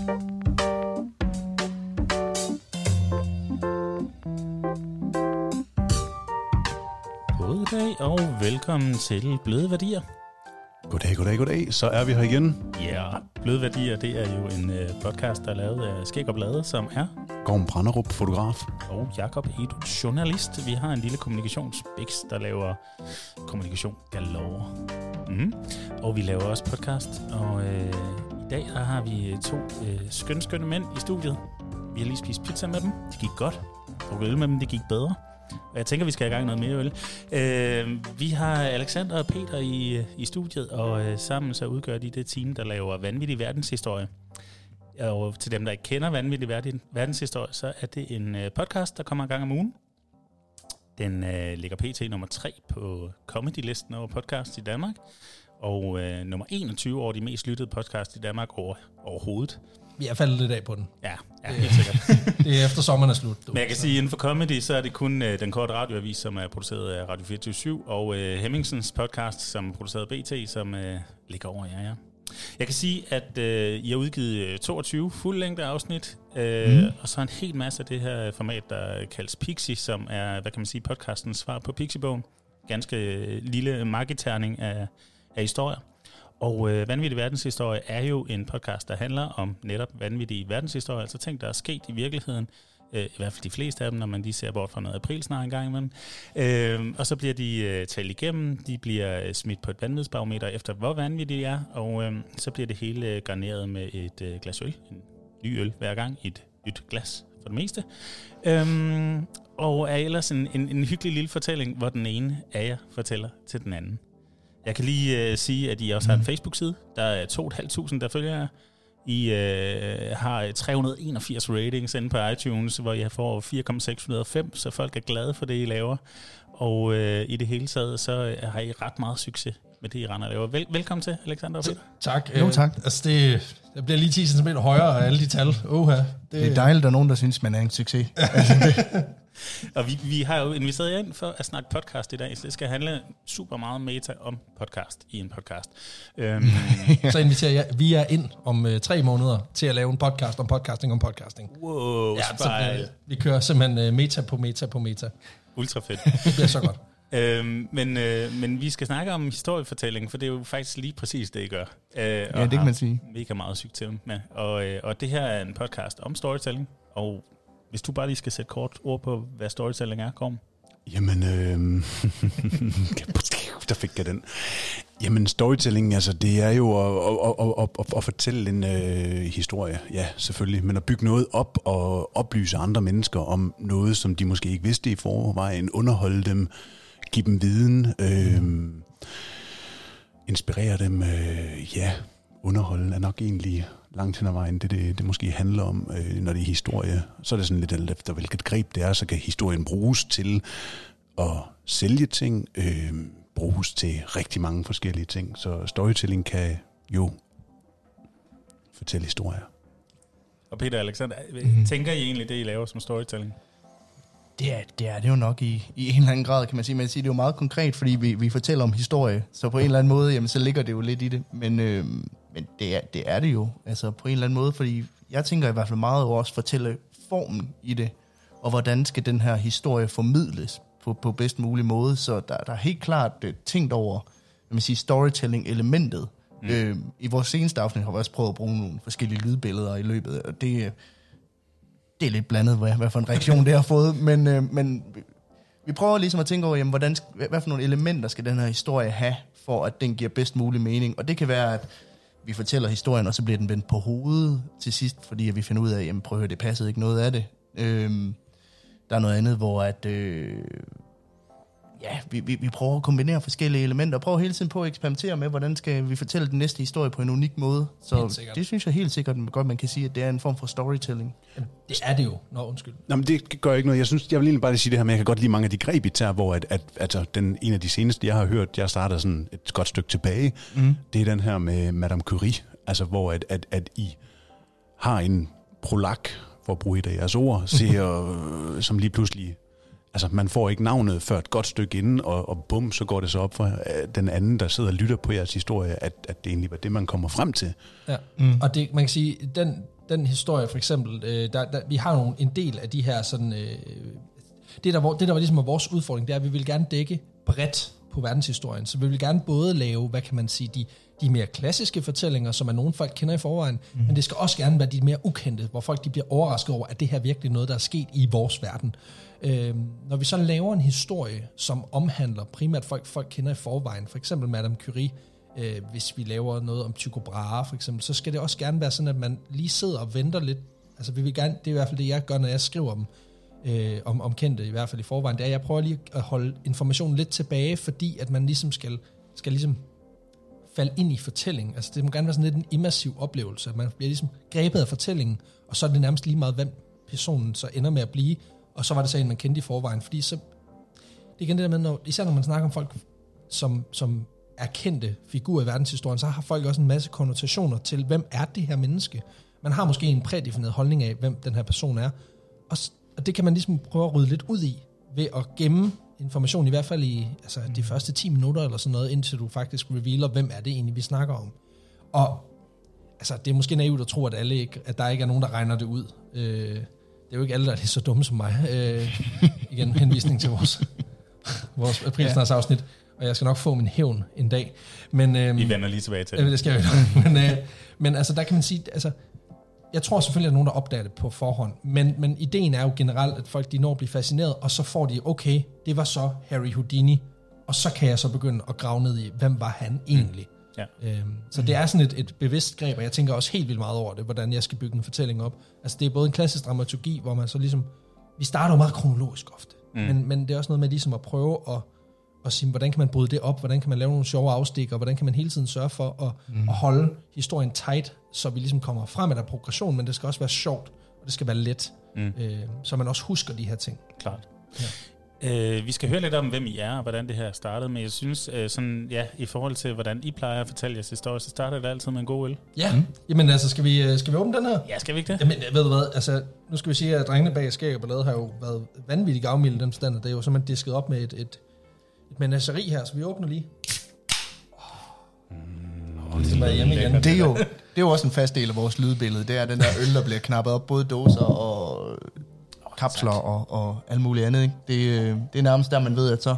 Goddag og velkommen til Bløde Værdier. Goddag, goddag, goddag. Så er vi her igen. Ja, yeah. Bløde Værdier, det er jo en uh, podcast, der er lavet af Skæg og Blade, som er Gorm Branderup, fotograf. og Jakob Edu, journalist. Vi har en lille kommunikationsbiks, der laver kommunikation galore. Mm. Og vi laver også podcast, og øh, dag der har vi øh, to øh, skønne, skønne mænd i studiet. Vi har lige spist pizza med dem. Det gik godt. Og øl med dem, det gik bedre. Og jeg tænker, vi skal have i gang noget mere øl. Øh, vi har Alexander og Peter i, øh, i studiet, og øh, sammen så udgør de det team, der laver vanvittig verdenshistorie. Og til dem, der ikke kender vanvittig verdenshistorie, så er det en øh, podcast, der kommer en gang om ugen. Den øh, ligger pt. nummer 3 på comedy-listen over podcast i Danmark, og øh, nummer 21 over de mest lyttede podcast i Danmark over, overhovedet. Vi er faldet lidt af på den. Ja, ja helt sikkert. Det er efter sommeren er slut. Du. Men jeg kan sige, at inden for comedy, så er det kun øh, den korte radioavis, som er produceret af Radio 24 og øh, Hemmingsens podcast, som er produceret af BT, som øh, ligger over jer, ja. Jeg kan sige, at øh, I har udgivet øh, 22 fuldlængde afsnit, øh, mm. og så en hel masse af det her format, der kaldes Pixie, som er, hvad kan man sige, podcastens svar på Pixiebogen. Ganske øh, lille marketerning af, af historier. Og øh, Vanvittig Verdenshistorie er jo en podcast, der handler om netop vanvittige verdenshistorier, altså ting, der er sket i virkeligheden, øh, i hvert fald de fleste af dem, når man lige ser bort fra noget aprilsnar en gang imellem. Øh, og så bliver de øh, talt igennem, de bliver øh, smidt på et vanvidsbarometer efter, hvor vanvittige de er, og øh, så bliver det hele øh, garneret med et øh, glas øl, en ny øl hver gang, et nyt glas for det meste. Øhm, og er ellers en, en, en hyggelig lille fortælling, hvor den ene af jer fortæller til den anden. Jeg kan lige øh, sige, at I også har en Facebook-side. Der er 2.500, der følger jer. I øh, har 381 ratings inde på iTunes, hvor I får 4,605, så folk er glade for det, I laver. Og øh, i det hele taget, så øh, har I ret meget succes med det, I render og laver. Vel, velkommen til, Alexander og Peter. Tak. Jo, øh, tak. Altså det, det bliver lige 10 cm højere af alle de tal. Oha. Det, Det er dejligt, at der er nogen, der synes, man er en succes. Og vi, vi har jo inviteret jer ind for at snakke podcast i dag, så det skal handle super meget meta om podcast i en podcast. Øhm, Så inviterer jeg vi er ind om øh, tre måneder til at lave en podcast om podcasting om podcasting. wow, Ja, så, øh, vi kører simpelthen øh, meta på meta på meta. Ultra fedt. Det bliver så godt. øhm, men, øh, men vi skal snakke om historiefortælling, for det er jo faktisk lige præcis det, I gør. Øh, Ja, det kan man sige. Mega meget succes med. Og, øh, og det her er en podcast om storytelling, og hvis du bare lige skal sætte kort ord på, hvad storytelling er, kom. Jamen, øh, der fik jeg den. Jamen, storytelling, altså, det er jo at, at, at, at, at fortælle en øh, historie, ja, selvfølgelig, men at bygge noget op og oplyse andre mennesker om noget, som de måske ikke vidste i forvejen, underholde dem, give dem viden, øh, inspirere dem, øh, ja, underholde er nok egentlig langt hen ad vejen, det det, det måske handler om, øh, når det er historie. Så er det sådan lidt alt efter, hvilket greb det er, så kan historien bruges til at sælge ting, øh, bruges til rigtig mange forskellige ting. Så storytelling kan jo fortælle historier. Og Peter Alexander, Mhm. mm-hmm. tænker I egentlig det, I laver som storytelling? Det er, det er det jo nok i, i en eller anden grad, kan man sige. Man kan sige, det er jo meget konkret, fordi vi, vi fortæller om historie. Så på en eller anden måde, jamen, så ligger det jo lidt i det. Men, øh, men det, er, det er det jo, altså på en eller anden måde. Fordi jeg tænker i hvert fald meget over også fortælle formen i det. Og hvordan skal den her historie formidles på, på bedst mulig måde. Så der, der er helt klart uh, tænkt over, kan man sige, storytelling-elementet. Mm. Øh, I vores seneste afsnit har vi også prøvet at bruge nogle forskellige lydbilleder i løbet. Og det, øh, det er lidt blandet, hvad, hvad for en reaktion det har fået, men, øh, men vi- prøver ligesom at tænke over, jamen, hvordan, hvad for nogle elementer skal den her historie have, for at den giver bedst mulig mening. Og det kan være, at vi fortæller historien, og så bliver den vendt på hovedet til sidst, fordi vi finder ud af, jamen prøv at høre, det passede ikke noget af det. Øh, der er noget andet, hvor at, øh, ja, vi, vi, vi prøver at kombinere forskellige elementer, og prøver hele tiden på at eksperimentere med, hvordan skal vi fortælle den næste historie på en unik måde. Så det synes jeg helt sikkert godt, man kan sige, at det er en form for storytelling. Jamen, det er det jo. Nå, undskyld. Nå, men det gør ikke noget. Jeg synes, jeg vil egentlig bare lige sige det her med, at jeg kan godt lide mange af de greb, I tager, hvor at, at, altså, den, en af de seneste, jeg har hørt, jeg starter sådan et godt stykke tilbage, mm. det er den her med Madame Curie, altså hvor at, at, at I har en prolak, for at bruge et af jeres ord, ser, som lige pludselig Altså, man får ikke navnet før et godt stykke inden, og, og bum, så går det så op for øh, den anden, der sidder og lytter på jeres historie, at, at det egentlig var det, man kommer frem til. Ja. Mm. Og det, man kan sige, den, den historie for eksempel, øh, der, der, vi har nogle, en del af de her sådan... Øh, det, der, hvor- det, der var ligesom er vores udfordring, det er, at vi vil gerne dække bredt på verdenshistorien. Så vi vil gerne både lave, hvad kan man sige, de, de mere klassiske fortællinger, som er nogen folk kender i forvejen, mm. men det skal også gerne være de mere ukendte, hvor folk de bliver overrasket over, at det her virkelig er noget, der er sket i vores verden. Øh, når vi så laver en historie, som omhandler primært folk, folk kender i forvejen, for eksempel Madame Curie, øh, hvis vi laver noget om Tycho Brahe for eksempel, så skal det også gerne være sådan, at man lige sidder og venter lidt. Altså vi vil gerne, det er i hvert fald det, jeg gør, når jeg skriver om, øh, om, om kendte, i hvert fald i forvejen, det er, at jeg prøver lige at holde informationen lidt tilbage, fordi at man ligesom skal, skal ligesom falde ind i fortællingen. Altså det må gerne være sådan lidt en immersiv oplevelse. Man bliver ligesom grebet af fortællingen, og så er det nærmest lige meget, hvem personen så ender med at blive, og så var det så en, man kendte i forvejen. Fordi så, det er igen det der med, når, især når man snakker om folk, som, som er kendte figurer i verdenshistorien, så har folk også en masse konnotationer til, hvem er det her menneske? Man har måske en prædefineret holdning af, hvem den her person er, og, og det kan man ligesom prøve at rydde lidt ud i, ved at gemme information, i hvert fald i altså, de første 10 minutter eller sådan noget, indtil du faktisk revealer, hvem er det egentlig, vi snakker om. Og altså, det er måske naivt at tro, at, alle ikke, at der ikke er nogen, der regner det ud. Øh, det er jo ikke alle, der er lige så dumme som mig. Øh, igen, henvisning til vores, vores aprilsnarsafsnit. Og jeg skal nok få min hævn en dag. Men, øhm, Vi vender lige tilbage til det. det skal jeg jo. men, øh, men altså, der kan man sige, altså, jeg tror selvfølgelig, at der er nogen, der opdager det på forhånd, men, men ideen er jo generelt, at folk de når at blive fascineret, og så får de, okay, det var så Harry Houdini, og så kan jeg så begynde at grave ned i, hvem var han egentlig? Ja. Øhm, så det er sådan et, et bevidst greb, og jeg tænker også helt vildt meget over det, hvordan jeg skal bygge en fortælling op. Altså det er både en klassisk dramaturgi, hvor man så ligesom, vi starter jo meget kronologisk ofte, mm. men, men det er også noget med ligesom at prøve at, at sige, hvordan kan man bryde det op, hvordan kan man lave nogle sjove afstikker, hvordan kan man hele tiden sørge for at, mm. at holde historien tight, så vi ligesom kommer frem med der progression, men det skal også være sjovt, og det skal være let, Mm. øh, så man også husker de her ting. Klart. Øh, vi skal høre lidt om, hvem I er, og hvordan det her startede, men jeg synes, øh, sådan, ja, i forhold til, hvordan I plejer at fortælle jeres historie, så starter det altid med en god øl. Ja, mm. jamen altså, skal vi, øh, skal vi åbne den her? Ja, skal vi ikke det? Jamen, ved du hvad, altså, nu skal vi sige, at drengene bag skæg og ballade har jo været vanvittigt gavmilde den stand, og det er jo simpelthen disket op med et, et, et menageri her, så vi åbner lige. Oh, ligesom er hjemme igen. Det er, jo, det er jo også en fast del af vores lydbillede. Det er den der øl, der bliver knappet op, både dåser og kapsler og, og alt muligt andet. Ikke? Det, øh, det er nærmest der, man ved, at så,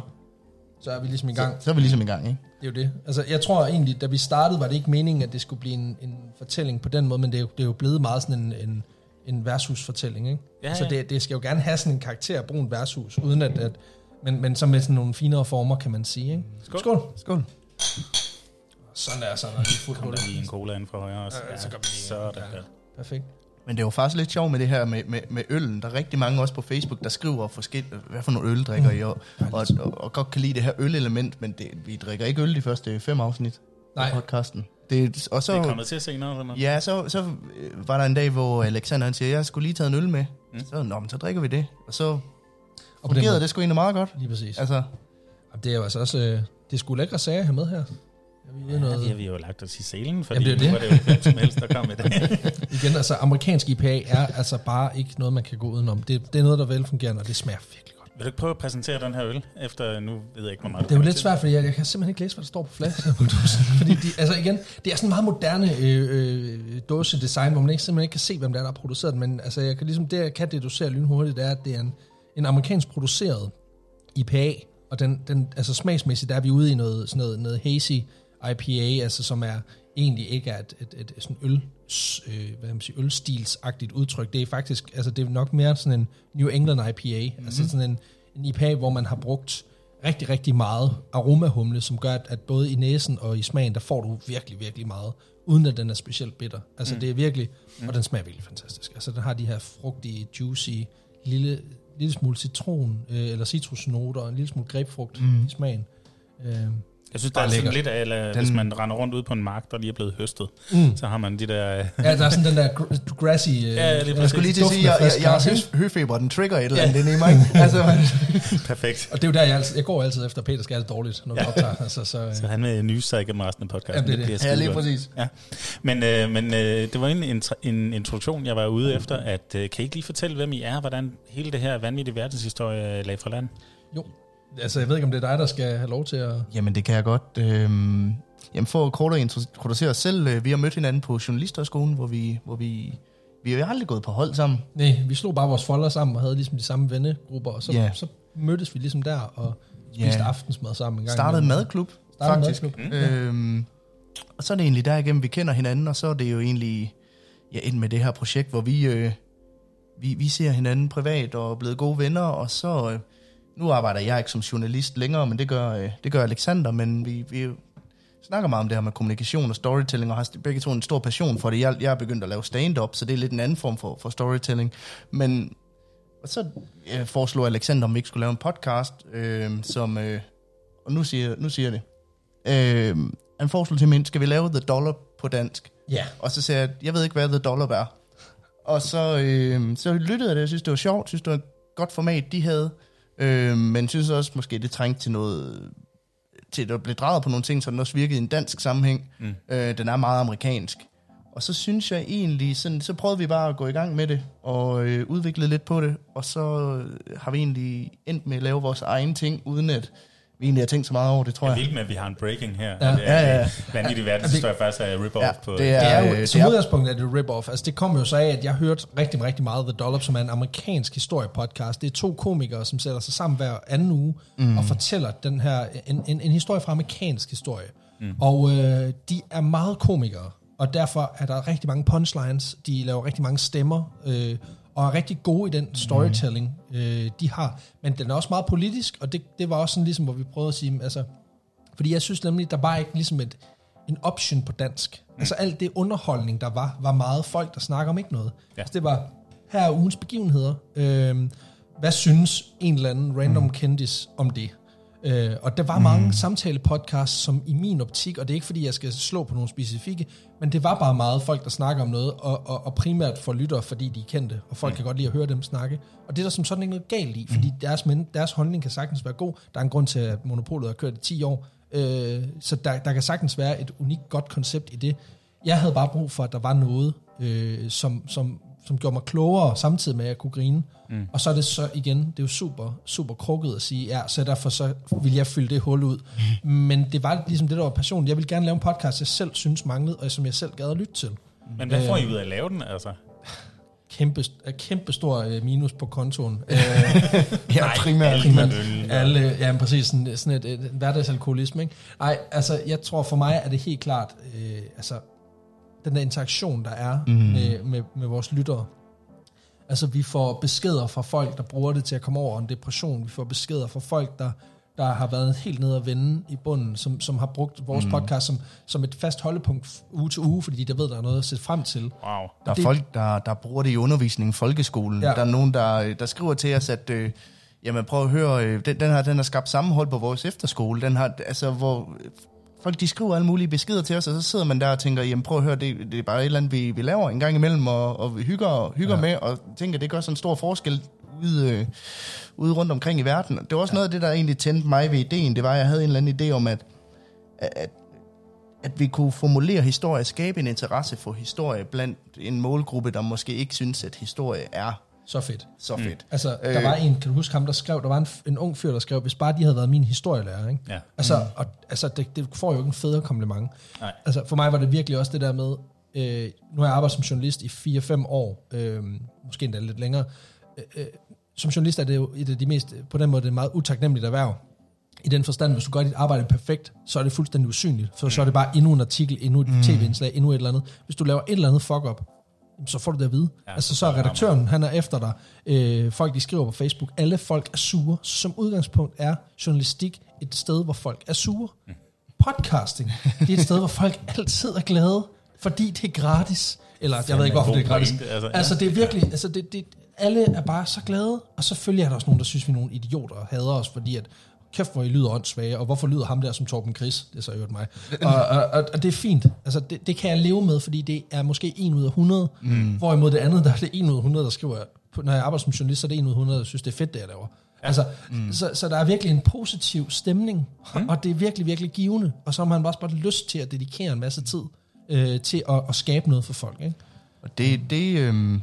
Så er vi ligesom i gang. så, så er vi ligesom i gang. Ikke? Det er jo det. Altså, jeg tror egentlig, da vi startede, var det ikke meningen, at det skulle blive en, en fortælling på den måde, men det er jo, det er jo blevet meget sådan en, en, en værtshusfortælling, ikke? Ja, Så ja. det, det skal jo gerne have sådan en karakter at bruge en værtshus, uden at, at men, men så med sådan nogle finere former, kan man sige, ikke? Skål. Skål. Skål. Sådan der, sådan der. Lige fuldt Kom der lige en cola ind fra højre også. Ja, så gør vi lige- sådan ja. der. Perfekt. Men det er jo faktisk lidt sjovt med det her med, med, med øllen. Der er rigtig mange også på Facebook, der skriver forskellige, hvad for nogle øl drikker I, og, og, og, og godt kan lide det her ølelement, men det, vi drikker ikke øl de første fem afsnit Nej. af podcasten. Det, og så, Det er kommet til senere, eller? Ja, så, så øh, var der en dag, hvor Alexander han siger, jeg skulle lige tage en øl med. Mm. Mm. Så, Nå, men så drikker vi det. Og så Og fungerede det sgu egentlig meget godt. lige præcis. Altså, det er jo altså også, øh, det er sgu lækre sager have med her. Vi Ja, noget? det har vi jo lagt os i selen, fordi Jamen, det er det. var det jo hvem som helst, der kom med det. Igen, altså amerikansk IPA er altså bare ikke noget, man kan gå udenom. Det, det er noget, der er velfungerende, og det smager virkelig godt. Vil du ikke prøve at præsentere den her øl, efter nu ved jeg ikke, hvor meget Det er jo lidt svært, fordi jeg, jeg kan simpelthen ikke læse, hvad der står på flasken. fordi de, altså igen, det er sådan meget moderne øh, øh, dåsedesign, hvor man ikke, simpelthen ikke kan se, hvem det er, der har produceret den. Men altså, jeg kan ligesom, det, jeg kan deducere lynhurtigt, det er, at det er en, en amerikansk produceret IPA, og den, den, altså smagsmæssigt, der er vi ude i noget, sådan noget, noget hazy IPA, altså som er egentlig ikke er et, et, et, et sådan øl, øh, hvad man sige, ølstilsagtigt udtryk. Det er faktisk, altså det er nok mere sådan en New England IPA, mm-hmm. altså sådan en, en IPA, hvor man har brugt rigtig, rigtig meget aromahumle, som gør, at, at både i næsen og i smagen, der får du virkelig, virkelig meget, uden at den er specielt bitter. Altså mm. det er virkelig, og den smager virkelig fantastisk. Altså den har de her frugtige, juicy, lille, lille smule citron, øh, eller citrusnoter, og en lille smule grapefrugt mm. i smagen. Øh, Jeg synes, der er sådan lidt af, eller, hvis man render rundt ude på en mark, der lige er blevet høstet, Mm. så har man de der... øh, ja, der er sådan den der gr- grassy... Øh, Ja, lige jeg skulle lige til at sige, jeg, jeg, jeg har hø- høfeber, den trigger et eller andet ja. inde i mig. altså, Perfekt. Og det er jo der, jeg, altid, jeg går altid efter, at Peter skal have det dårligt, når vi optager. Altså, så, øh, Så han vil nyse sig igennem resten af podcasten. Jamen, det er det. bliver ja, lige godt. præcis. Ja. Men, øh, men øh, det var en, en introduktion, jeg var ude efter, at øh, kan I ikke lige fortælle, hvem I er, hvordan hele det her vanvittige verdenshistorie øh, lag fra land? jo, altså jeg ved ikke, om det er dig, der skal have lov til at... Jamen, det kan jeg godt. Øhm, jamen, for kort at introducere os selv, øh, vi har mødt hinanden på Journalisterskolen, hvor vi, hvor vi vi har jo aldrig gået på hold sammen. Nej, vi slog bare vores folder sammen og havde ligesom de samme vennegrupper, og så, Ja. så mødtes vi ligesom der og spiste Ja. aftensmad sammen en gang. Startede en madklub, Startede faktisk. madklub. Øhm, og så er det egentlig derigennem, vi kender hinanden, og så er det jo egentlig ja, ind med det her projekt, hvor vi, øh, vi, vi ser hinanden privat og er blevet gode venner, og så... Øh, nu arbejder jeg ikke som journalist længere, men det gør, øh, det gør Alexander, men vi, vi snakker meget om det her med kommunikation og storytelling, og har begge to en stor passion for det. Jeg, jeg er begyndt at lave stand-up, så det er lidt en anden form for, for storytelling. Men og så øh, foreslog Alexander, om vi ikke skulle lave en podcast, øh, som... Øh, og nu siger, nu siger jeg det. Øh, han foreslog til mig, skal vi lave The Dollar på dansk? Ja. Og så sagde jeg, jeg ved ikke, hvad The Dollar er. Og så, øh, så lyttede jeg det, jeg synes, det var sjovt, synes, det var et godt format, de havde. Øh, men synes også, måske det trængte til noget, til at blive drejet på nogle ting, så den også virkede i en dansk sammenhæng. Mm. Øh, den er meget amerikansk. Og så synes jeg egentlig, sådan, så prøvede vi bare at gå i gang med det, og øh, udvikle lidt på det, og så øh, har vi egentlig endt med at lave vores egen ting, uden at vi egentlig har tænkt så meget over det, tror Jeg er jeg. vildt med, at vi har en breaking her. Ja. Det er Ja, ja. vanvittigt verdenshistorie faktisk er rip-off Ja, på... det er- Det er jo, som det er- udgangspunkt er det rip-off. Altså, det kommer jo så af, at jeg hørte rigtig, rigtig meget The Dollop, som er en amerikansk historiepodcast. Det er to komikere, som sætter sig sammen hver anden uge mm. og fortæller den her, en, en, en historie fra amerikansk historie. Mm. Og øh, de er meget komikere, og derfor er der rigtig mange punchlines. De laver rigtig mange stemmer, øh, og er rigtig gode i den storytelling, mm. øh, de har. Men den er også meget politisk, og det, det var også sådan ligesom, hvor vi prøvede at sige, altså, fordi jeg synes nemlig, der var ikke ligesom et, en option på dansk. Mm. Altså alt det underholdning, der var, var meget folk, der snakker om ikke noget. Ja. Altså det var, her er ugens begivenheder. Øhm, hvad synes en eller anden random mm. kendis om det? Øh, og der var mm. mange samtale-podcasts, som i min optik, og det er ikke fordi, jeg skal slå på nogle specifikke, men det var bare meget folk, der snakker om noget, og, og, og primært for lyttere, fordi de er kendte, og folk mm. kan godt lide at høre dem snakke. Og det er der som sådan ikke noget galt i, fordi deres, men, deres holdning kan sagtens være god. Der er en grund til, at Monopolet har kørt i 10 år, øh, så der, der kan sagtens være et unikt godt koncept i det. Jeg havde bare brug for, at der var noget, øh, som, som, som gjorde mig klogere, samtidig med at jeg kunne grine. Mm. Og så er det så igen, det er jo super, super krukket at sige, ja, så derfor så vil jeg fylde det hul ud. Mm. Men det var ligesom det, der var passionen. Jeg ville gerne lave en podcast, jeg selv synes manglede, og som jeg selv gad at lytte til. Men hvad får I ud af at lave den, altså? Kæmpe, kæmpe stor øh, minus på kontoen. Øh, Ja, primært. Primært. Alle, ja, præcis, sådan, sådan et, et, et hverdagsalkoholisme, ikke? Ej, altså, jeg tror for mig er det helt klart, øh, altså, den der interaktion, der er mm. med, med, med vores lyttere. Altså, vi får beskeder fra folk, der bruger det til at komme over en depression. Vi får beskeder fra folk, der, der har været helt nede at vende i bunden, som, som har brugt vores mm. podcast som, som et fast holdepunkt uge til uge, fordi der ved, der er noget at sætte frem til. Wow. Der er Det- folk, der, der bruger det i undervisningen i folkeskolen. Ja. Ja. Der er nogen, der, der skriver til os, at øh, jamen, prøv at høre, øh, den, den, her, den har skabt sammenhold på vores efterskole. Den har, altså, hvor folk de skriver alle mulige beskeder til os, og så sidder man der og tænker, jamen prøv at høre, det, det er bare et eller andet, vi, vi laver en gang imellem, og, og vi hygger, hygger ja. med, og tænker, det gør sådan en stor forskel ude, øh, ude rundt omkring i verden. Det var også ja. noget af det, der egentlig tændte mig ved ideen. Det var, at jeg havde en eller anden idé om, at, at at vi kunne formulere historie, skabe en interesse for historie blandt en målgruppe, der måske ikke synes, at historie er Så fedt. så fedt. Altså, der Øh. var en, kan du huske ham, der skrev, der var en, en ung fyr, der skrev, hvis bare de havde været min historielærer, ikke? Ja. Altså, mm. og, altså det, det får jo ikke en federe kompliment. Nej. Altså, for mig var det virkelig også det der med, øh, nu har jeg arbejdet som journalist i 4-5 år, øh, måske endda lidt længere. Øh, øh, som journalist er det jo et af de mest, på den måde, det et meget utaknemmeligt erhverv. I den forstand, hvis du gør dit arbejde perfekt, så er det fuldstændig usynligt. For så er det bare endnu en artikel, endnu et mm. tv-indslag, endnu et eller andet. Hvis du laver et eller andet fuck-up, så får du det at vide. Ja, altså så er redaktøren, han er efter dig. Øh, folk, de skriver på Facebook. Alle folk er sure. Som udgangspunkt er journalistik et sted, hvor folk er sure. Podcasting, det er et sted, hvor folk altid er glade, fordi det er gratis. Eller jeg ved ikke, hvorfor det er gratis. altså, Altså, ja. altså det er virkelig, altså det, det, alle er bare så glade, og selvfølgelig er der også nogen, der synes, vi er nogle idioter og hader os, fordi at, kæft, hvor I lyder åndssvage, og hvorfor lyder ham der som Torben Chris? Det er så øvrigt mig. Og, og, og, og det er fint. Altså, det, det kan jeg leve med, fordi det er måske 1 ud af 100, mm. hvorimod det andet, der er det 1 ud af 100, der skriver, når jeg arbejder som journalist, så er det 1 ud af 100, der synes, det er fedt, det jeg laver. Altså, mm. så, så der er virkelig en positiv stemning, mm. og det er virkelig, virkelig givende, og så har man også bare lyst til at dedikere en masse tid øh, til at, at skabe noget for folk. Ikke? Og det, det, øhm,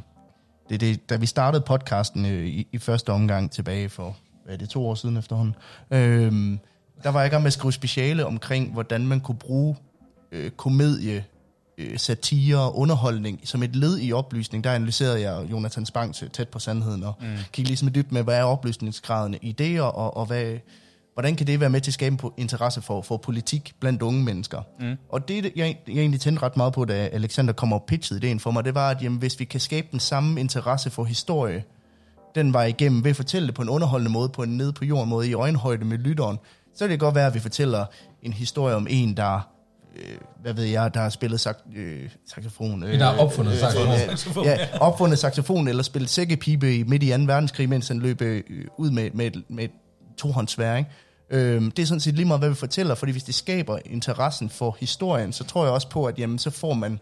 det, det, da vi startede podcasten øh, i, i første omgang tilbage for, er det, to år siden efterhånden, øhm, der var jeg i gang med at skrive speciale omkring, hvordan man kunne bruge øh, komedie øh, satire, underholdning, som et led i oplysning. Der analyserede jeg Jonathan Spang tæt på sandheden, og mm. kiggede ligesom dybt med, hvad er oplysningsgraden i idéer, og, og hvad, hvordan kan det være med til at skabe interesse for, for politik blandt unge mennesker? Mm. Og det, jeg, jeg egentlig tændte ret meget på, da Alexander kom og pitchede ideen for mig, det var, at jamen, hvis vi kan skabe den samme interesse for historie, den var igennem ved at fortælle det på en underholdende måde, på en nede på jorden måde, i øjenhøjde med lytteren, så kan det godt være, at vi fortæller en historie om en, der øh, hvad ved jeg, der har spillet sak, øh, saxofon. Øh, der har opfundet øh, saxofon. Ja, ja, opfundet saxofon, eller spillet sækkepibe midt i 2. verdenskrig, mens han løb øh, ud med, med, med et tohåndsvær, ikke? Øh, det er sådan set lige meget, hvad vi fortæller, fordi hvis det skaber interessen for historien, så tror jeg også på, at jamen, så får man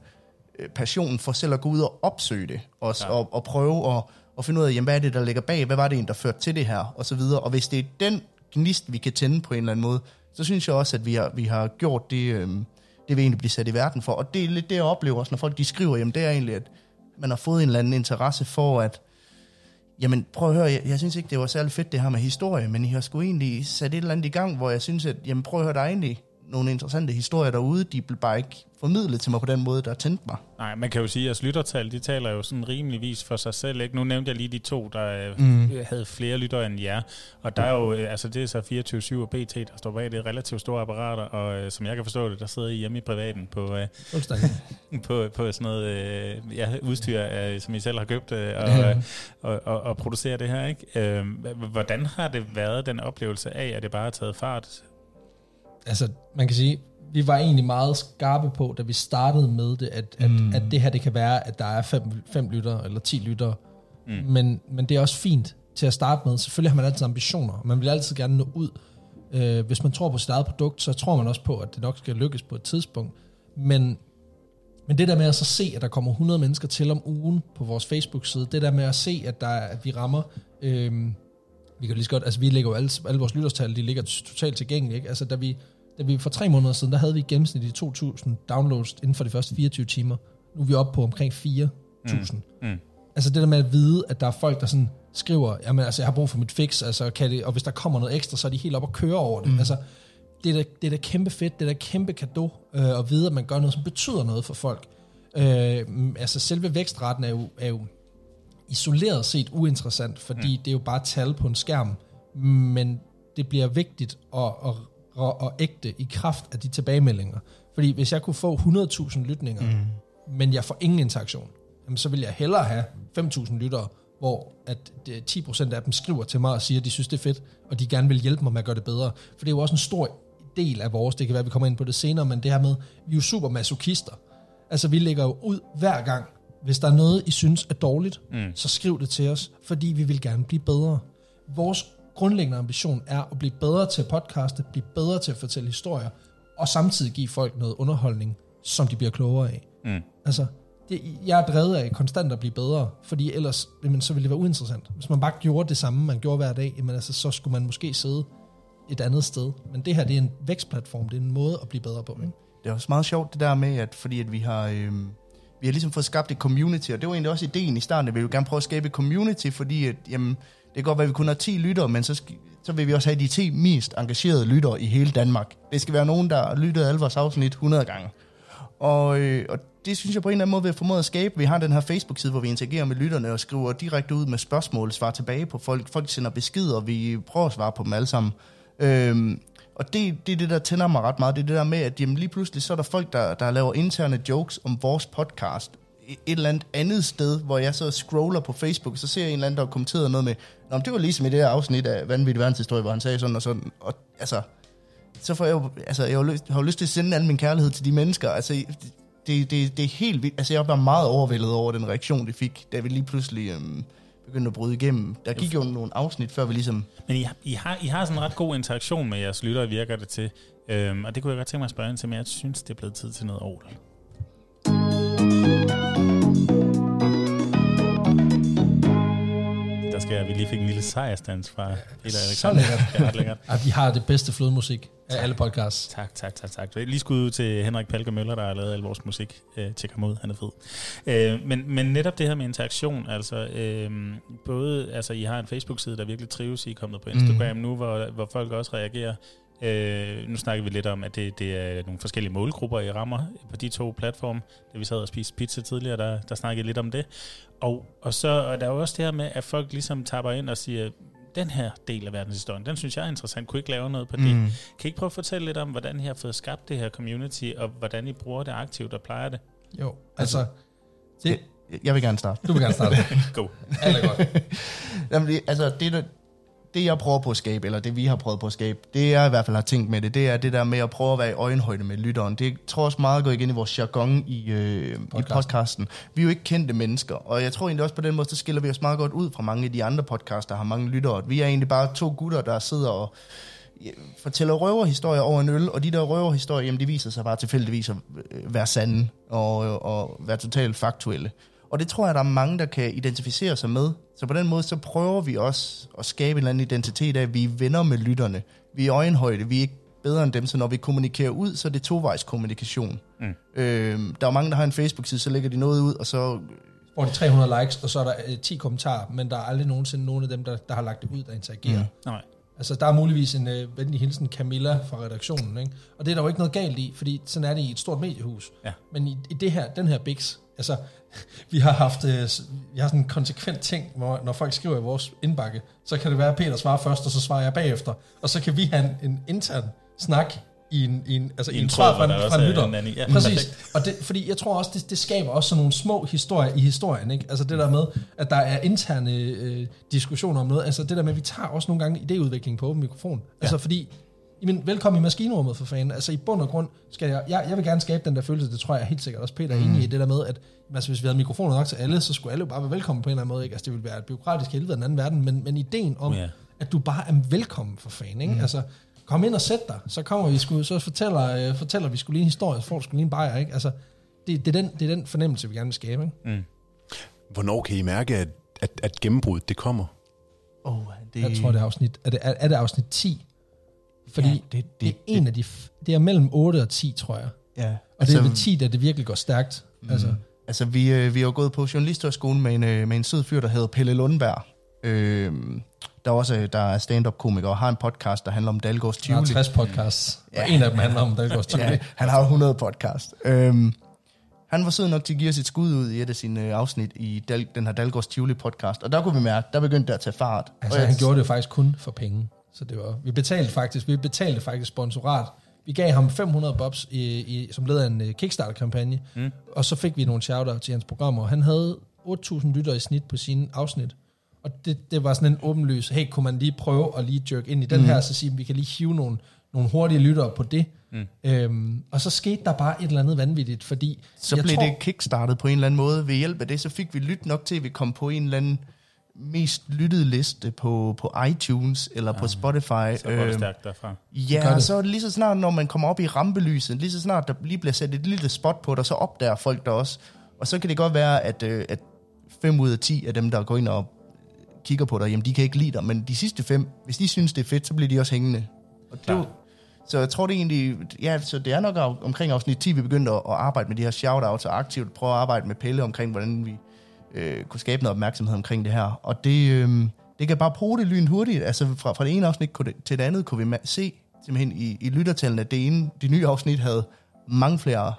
øh, passionen for selv at gå ud og opsøge det, og, ja. og, og prøve at, og finde ud af, jamen, hvad er det, der ligger bag, hvad var det en, der førte til det her, og så videre. Og hvis det er den gnist, vi kan tænde på en eller anden måde, så synes jeg også, at vi har, vi har gjort det, øh, det vi egentlig bliver sat i verden for. Og det er lidt det, jeg oplever også, når folk de skriver, jamen det er egentlig, at man har fået en eller anden interesse for, at jamen prøv at høre, jeg, jeg synes ikke, det var særlig fedt det her med historie, men I har sgu egentlig sat et eller andet i gang, hvor jeg synes, at jamen prøv at høre, der er egentlig nogle interessante historier derude, de blev bare ikke formidlet til mig på den måde, der tændte mig. Nej, man kan jo sige, at jeres lyttertal, de taler jo sådan rimeligvis for sig selv. Ikke? Nu nævnte jeg lige de to, der mm. havde flere lyttere end jer. Og der er jo, altså det er så 24-7 og BT, der står bag det relativt store apparater, og øh, som jeg kan forstå det, der sidder I hjemme i privaten på, øh, på, på sådan noget øh, ja, udstyr, øh, som I selv har købt øh, og, og, og, og producerer det her. Ikke? Øh, hvordan har det været, den oplevelse af, at det bare har taget fart? Altså, man kan sige, vi var egentlig meget skarpe på, da vi startede med det, at, mm. at, at det her det kan være, at der er fem, fem lytter eller ti lytter. Mm. Men, men det er også fint til at starte med. Selvfølgelig har man altid ambitioner, man vil altid gerne nå ud. Øh, hvis man tror på sit eget produkt, så tror man også på, at det nok skal lykkes på et tidspunkt. Men, men det der med at så se, at der kommer 100 mennesker til om ugen på vores Facebook-side, det der med at se, at, der, at vi rammer... Øh, vi kan lige så godt, altså vi lægger jo alle, alle vores lytterstal, de ligger totalt tilgængelige, ikke? Altså da vi, da vi for tre måneder siden, der havde vi gennemsnitligt 2.000 downloads inden for de første 24 timer. Nu er vi oppe på omkring 4.000. Mm. Mm. Altså det der med at vide, at der er folk, der sådan skriver, jamen altså jeg har brug for mit fix, altså kan det, og hvis der kommer noget ekstra, så er de helt op og køre over det. Mm. Altså det er, da, det er da kæmpe fedt, det er da kæmpe gave øh, at vide, at man gør noget, som betyder noget for folk. Øh, altså selve vækstraten er jo, er jo isoleret set uinteressant, fordi mm. det er jo bare tal på en skærm, men det bliver vigtigt at, at og, og ægte i kraft af de tilbagemeldinger. Fordi hvis jeg kunne få 100.000 lytninger, mm. men jeg får ingen interaktion, jamen så vil jeg hellere have 5.000 lyttere, hvor at 10% af dem skriver til mig og siger, at de synes, det er fedt, og de gerne vil hjælpe mig med at gøre det bedre. For det er jo også en stor del af vores, det kan være, at vi kommer ind på det senere, men det her med, vi er jo super masochister. Altså, vi lægger jo ud hver gang, hvis der er noget, I synes er dårligt, mm. så skriv det til os, fordi vi vil gerne blive bedre. Vores grundlæggende ambition er at blive bedre til at podcaste, blive bedre til at fortælle historier, og samtidig give folk noget underholdning, som de bliver klogere af. Mm. Altså, det, jeg er drevet af konstant at blive bedre, fordi ellers jamen, så ville det være uinteressant. Hvis man bare gjorde det samme, man gjorde hver dag, jamen, altså, så skulle man måske sidde et andet sted. Men det her, det er en vækstplatform, det er en måde at blive bedre på. Ikke? Det er også meget sjovt det der med, at fordi at vi har... Øh, vi har ligesom fået skabt et community, og det var egentlig også ideen i starten, at vi ville gerne prøve at skabe et community, fordi at, jamen, det kan godt være, at vi kun har 10 lyttere, men så, så vil vi også have de 10 mest engagerede lyttere i hele Danmark. Det skal være nogen, der har lyttet alle vores afsnit 100 gange. Og, øh, og det synes jeg på en eller anden måde, vi har formået at skabe. Vi har den her Facebook-side, hvor vi interagerer med lytterne og skriver direkte ud med spørgsmål, svarer tilbage på folk. Folk sender beskeder, og vi prøver at svare på dem alle sammen. Øhm, og det, det er det, der tænder mig ret meget. Det er det der med, at jamen, lige pludselig så er der folk, der, der laver interne jokes om vores podcast, et eller andet andet sted, hvor jeg så scroller på Facebook, så ser jeg en eller anden, der har kommenteret noget med, Nå, det var ligesom i det her afsnit af Vanvittig Verdenshistorie, hvor han sagde sådan og sådan, og altså, så får jeg jo, altså, jeg har, lyst, har lyst til at sende al min kærlighed til de mennesker, altså, det, det, det er helt vildt, altså, jeg var meget overvældet over den reaktion, det fik, da vi lige pludselig øhm, begyndte at bryde igennem. Der gik jo nogle afsnit, før vi ligesom... Men I, I, har, I har sådan en ret god interaktion med jeres lyttere, virker det til, øhm, og det kunne jeg godt tænke mig at spørge ind til, men jeg synes, det er blevet tid til noget ordentligt. Der skal vi lige fik en lille sejrstans fra Peter Så lækkert. Det er ret lækkert. At vi har det bedste flødemusik af alle podcasts. Tak, tak, tak, tak. Lige skud ud til Henrik Palke Møller, der har lavet al vores musik. Øh, tjek ham ud, han er fed. Øh, men, men netop det her med interaktion, altså øh, både, altså I har en Facebook-side, der virkelig trives, I er kommet på Instagram mm. nu, hvor, hvor folk også reagerer Øh, nu snakker vi lidt om, at det, det er nogle forskellige målgrupper, I rammer på de to platforme. Da vi sad og spiste pizza tidligere, der, der snakkede lidt om det. Og, og så er der jo også det her med, at folk ligesom tapper ind og siger, den her del af verdenshistorien, den synes jeg er interessant. Kunne I ikke lave noget på det? Mm. Kan I ikke prøve at fortælle lidt om, hvordan I har fået skabt det her community, og hvordan I bruger det aktivt og plejer det? Jo, altså, det, Jeg vil gerne starte. du vil gerne starte. Go. Alt er godt. Jamen, det, altså, det, det jeg prøver på at skabe, eller det vi har prøvet på at skabe, det jeg i hvert fald har tænkt med det, det er det der med at prøve at være i øjenhøjde med lytteren. Det tror jeg også meget går igen i vores jargon i, øh, i podcasten. Vi er jo ikke kendte mennesker, og jeg tror egentlig også på den måde, så skiller vi os meget godt ud fra mange af de andre podcasts, der har mange lyttere. Vi er egentlig bare to gutter, der sidder og fortæller røverhistorier over en øl, og de der røverhistorier, jamen de viser sig bare tilfældigvis at øh, være sande og, og være totalt faktuelle. Og det tror jeg, der er mange, der kan identificere sig med. Så på den måde, så prøver vi også at skabe en eller anden identitet af, at vi er venner med lytterne. Vi er i øjenhøjde, vi er ikke bedre end dem, så når vi kommunikerer ud, så er det tovejs kommunikation. Mm. Øhm, der er mange, der har en Facebook-side, så lægger de noget ud, og så... Får de 300 likes, og så er der øh, 10 kommentarer, men der er aldrig nogensinde nogen af dem, der, der har lagt det ud, der interagerer. Mm. Nej. Altså, der er muligvis en øh, venlig hilsen Camilla fra redaktionen, ikke? Og det er der jo ikke noget galt i, fordi sådan er det i et stort mediehus. Ja. Men i, i det her, den her Bix, altså, vi har haft, øh, vi har sådan en konsekvent ting, hvor når folk skriver i vores indbakke, så kan det være, at Peter svarer først, og så svarer jeg bagefter. Og så kan vi have en, en intern snak i en, i en, altså I en en tråd, fra, en, fra en er lytter. en anden i. Ja, Præcis. perfekt. Og det, fordi jeg tror også, det, det skaber også sådan nogle små historier i historien. Ikke? Altså det der med, at der er interne øh, diskussioner om noget. Altså det der med, at vi tager også nogle gange idéudvikling på åben mikrofon. Ja. Altså fordi, jamen, velkommen i maskinrummet for fanden. Altså i bund og grund skal jeg, jeg, jeg vil gerne skabe den der følelse, det tror jeg helt sikkert også Peter er enig i, det der med, at altså, hvis vi havde mikrofoner nok til alle, så skulle alle jo bare være velkommen på en eller anden måde. Ikke? Altså det ville være et byråkratisk helvede af den anden verden, men, men ideen om, ja. at du bare er velkommen for fanden. Ikke? Mm. Altså, kom ind og sæt dig, så kommer vi sgu, så fortæller, øh, fortæller vi skulle lige en historie, så får du skulle lige en bajer, ikke? Altså, det, det, er den, det er den fornemmelse, vi gerne vil skabe, ikke? Mm. Hvornår kan I mærke, at, at, at gennembruddet det kommer? Oh, det, Jeg tror, det er afsnit, er det, er, er det afsnit 10? Fordi Ja, det- det, det- det, det, er en af de, det er mellem 8 og 10, tror jeg. Ja. Og altså, det er ved 10, der det virkelig går stærkt. Mm. Altså, Altså, vi, øh, vi har gået på journalisthøjskolen med en, øh, med en sød fyr, der hedder Pelle Lundberg. Øh, der er også øh, der er stand-up-komiker og har en podcast, der handler om Dalgårds der er Tivoli. 60 podcasts, ja. Og en af dem handler om Dalgårds Tivoli. Ja, han har jo 100 podcast. Øhm, han var sød nok til at give os et skud ud i et af sine afsnit i Dal, den her Dalgårds Tivoli podcast. Og der kunne vi mærke, der begyndte det at tage fart. Altså, og jeg, han gjorde det faktisk kun for penge. Så det var, vi betalte faktisk, vi betalte faktisk sponsorat. Vi gav ham 500 bobs i, i, som led af en øh, Kickstarter-kampagne, mm. og så fik vi nogle shout til hans programmer. Han havde 8.000 lytter i snit på sine afsnit. Og det, det var sådan en åbenlys, hey, kunne man lige prøve at lige jerk ind i den mm. her, så sige, vi kan lige hive nogle, nogle hurtige lyttere på det. Mm. Øhm, og så skete der bare et eller andet vanvittigt, fordi så blev tror, det kickstartet på en eller anden måde. Ved hjælp af det, så fik vi lyt nok til, at vi kom på en eller anden mest lyttede liste på, på iTunes eller på Spotify. Så går det Øhm, stærkt derfra. Ja, det. så er det lige så snart, når man kommer op i rampelyset, lige så snart der lige bliver sat et lille spot på dig, så opdager folk der også. Og så kan det godt være, at, øh, at 5 ud af 10 af dem, der går ind og kigger på dig, jamen de kan ikke lide dig, men de sidste fem, hvis de synes, det er fedt, så bliver de også hængende. Og det, er så jeg tror det egentlig, ja, så det er nok omkring afsnit 10, vi begyndte at, at arbejde med de her shoutouts og aktivt prøve at arbejde med Pelle omkring, hvordan vi øh, kunne skabe noget opmærksomhed omkring det her. Og det, øh, det kan bare bruge det lyn hurtigt. Altså fra, fra det ene afsnit til det andet kunne vi se simpelthen i, i lyttertallene, at det ene, de nye afsnit havde mange flere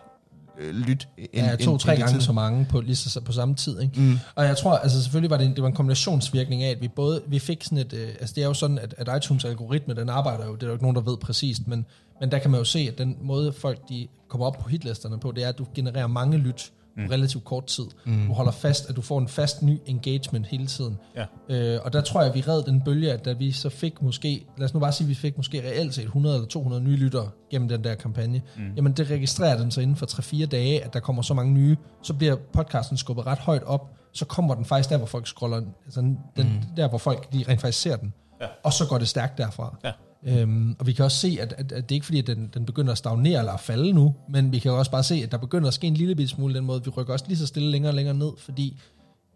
øh, lyt end, Ja, to-tre gange tidligere. så mange på, lige så, på samme tid. Ikke? Mm. Og jeg tror, altså selvfølgelig var det en, det var en kombinationsvirkning af, at vi både, vi fik sådan et, øh, altså det er jo sådan, at, at iTunes algoritme, den arbejder jo, det er jo ikke nogen, der ved præcist, men, men der kan man jo se, at den måde folk, de kommer op på hitlisterne på, det er, at du genererer mange lyt på relativt kort tid. Mm. Du holder fast, at du får en fast ny engagement hele tiden. Ja. Øh, og der tror jeg, at vi red den bølge, at da vi så fik måske, lad os nu bare sige, at vi fik måske reelt set 100 eller 200 nye lyttere gennem den der kampagne, mm. jamen det registrerer den så inden for 3-4 dage, at der kommer så mange nye, så bliver podcasten skubbet ret højt op, så kommer den faktisk der, hvor folk scroller, altså den, mm. der, hvor folk de rent faktisk ser den. Ja. Og så går det stærkt derfra. Ja. Øhm, og vi kan også se, at, at, at det er ikke fordi, at den, den begynder at stagnere eller at falde nu, men vi kan også bare se, at der begynder at ske en lille bitte smule den måde. Vi rykker også lige så stille længere og længere ned, fordi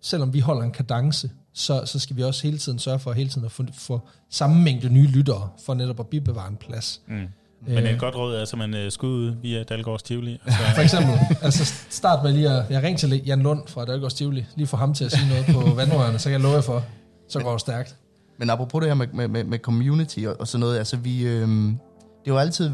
selvom vi holder en kadence, så, så skal vi også hele tiden sørge for hele tiden at få, få samme mængde nye lyttere, for netop at bibevare en plads. Mm. Men et godt råd er, at man uh, skud ud via Dalgårds Tivoli. Så, For eksempel, altså start med lige at, jeg ringte til Jan Lund fra Dalgårds Tivoli, lige få ham til at sige noget på vandrørene, så kan jeg love jer for, så går det stærkt. Men apropos det her med, med, med, med community og, og sådan noget, altså vi, øh, det er jo altid...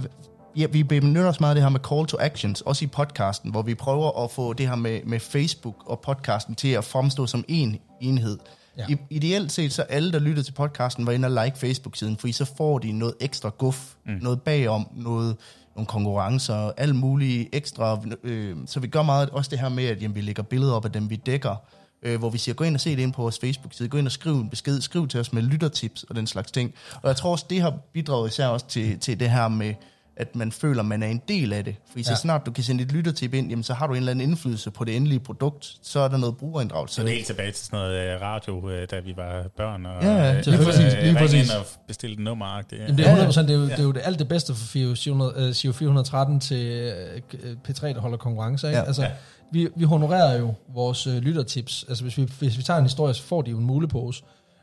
Ja, vi benytter os meget af det her med call to actions, også i podcasten, hvor vi prøver at få det her med, med Facebook og podcasten til at fremstå som en enhed. Ja. I, ideelt set, så alle, der lytter til podcasten, var inde og like Facebook-siden, fordi så får de noget ekstra guf, mm. noget bagom, noget, nogle konkurrencer, alt muligt ekstra. Øh, så vi gør meget også det her med, at jamen, vi lægger billeder op af dem, vi dækker, øh, hvor vi siger, gå ind og se det ind på vores Facebook-side, gå ind og skriv en besked, skriv til os med lyttertips og den slags ting. Og jeg tror også, det har bidraget især også til, til det her med, at man føler, man er en del af det. Fordi så Ja. snart du kan sende et lyttertip ind, jamen, så har du en eller anden indflydelse på det endelige produkt, så er der noget brugerinddragelse. Så det er helt tilbage til sådan noget øh, radio, øh, da vi var børn, og Ja, ja, øh, lige præcis, lige præcis. ind og bestilte et nummer. Ja. Jamen, det er 100%, det er jo, det er jo det, alt det bedste for Fio 700, øh, Giro 413 til øh, P3, der holder konkurrencer. Ikke? Ja. Altså, vi, vi honorerer jo vores lyttertips. Altså, hvis vi, hvis vi tager en historie, så får de jo en mulepose.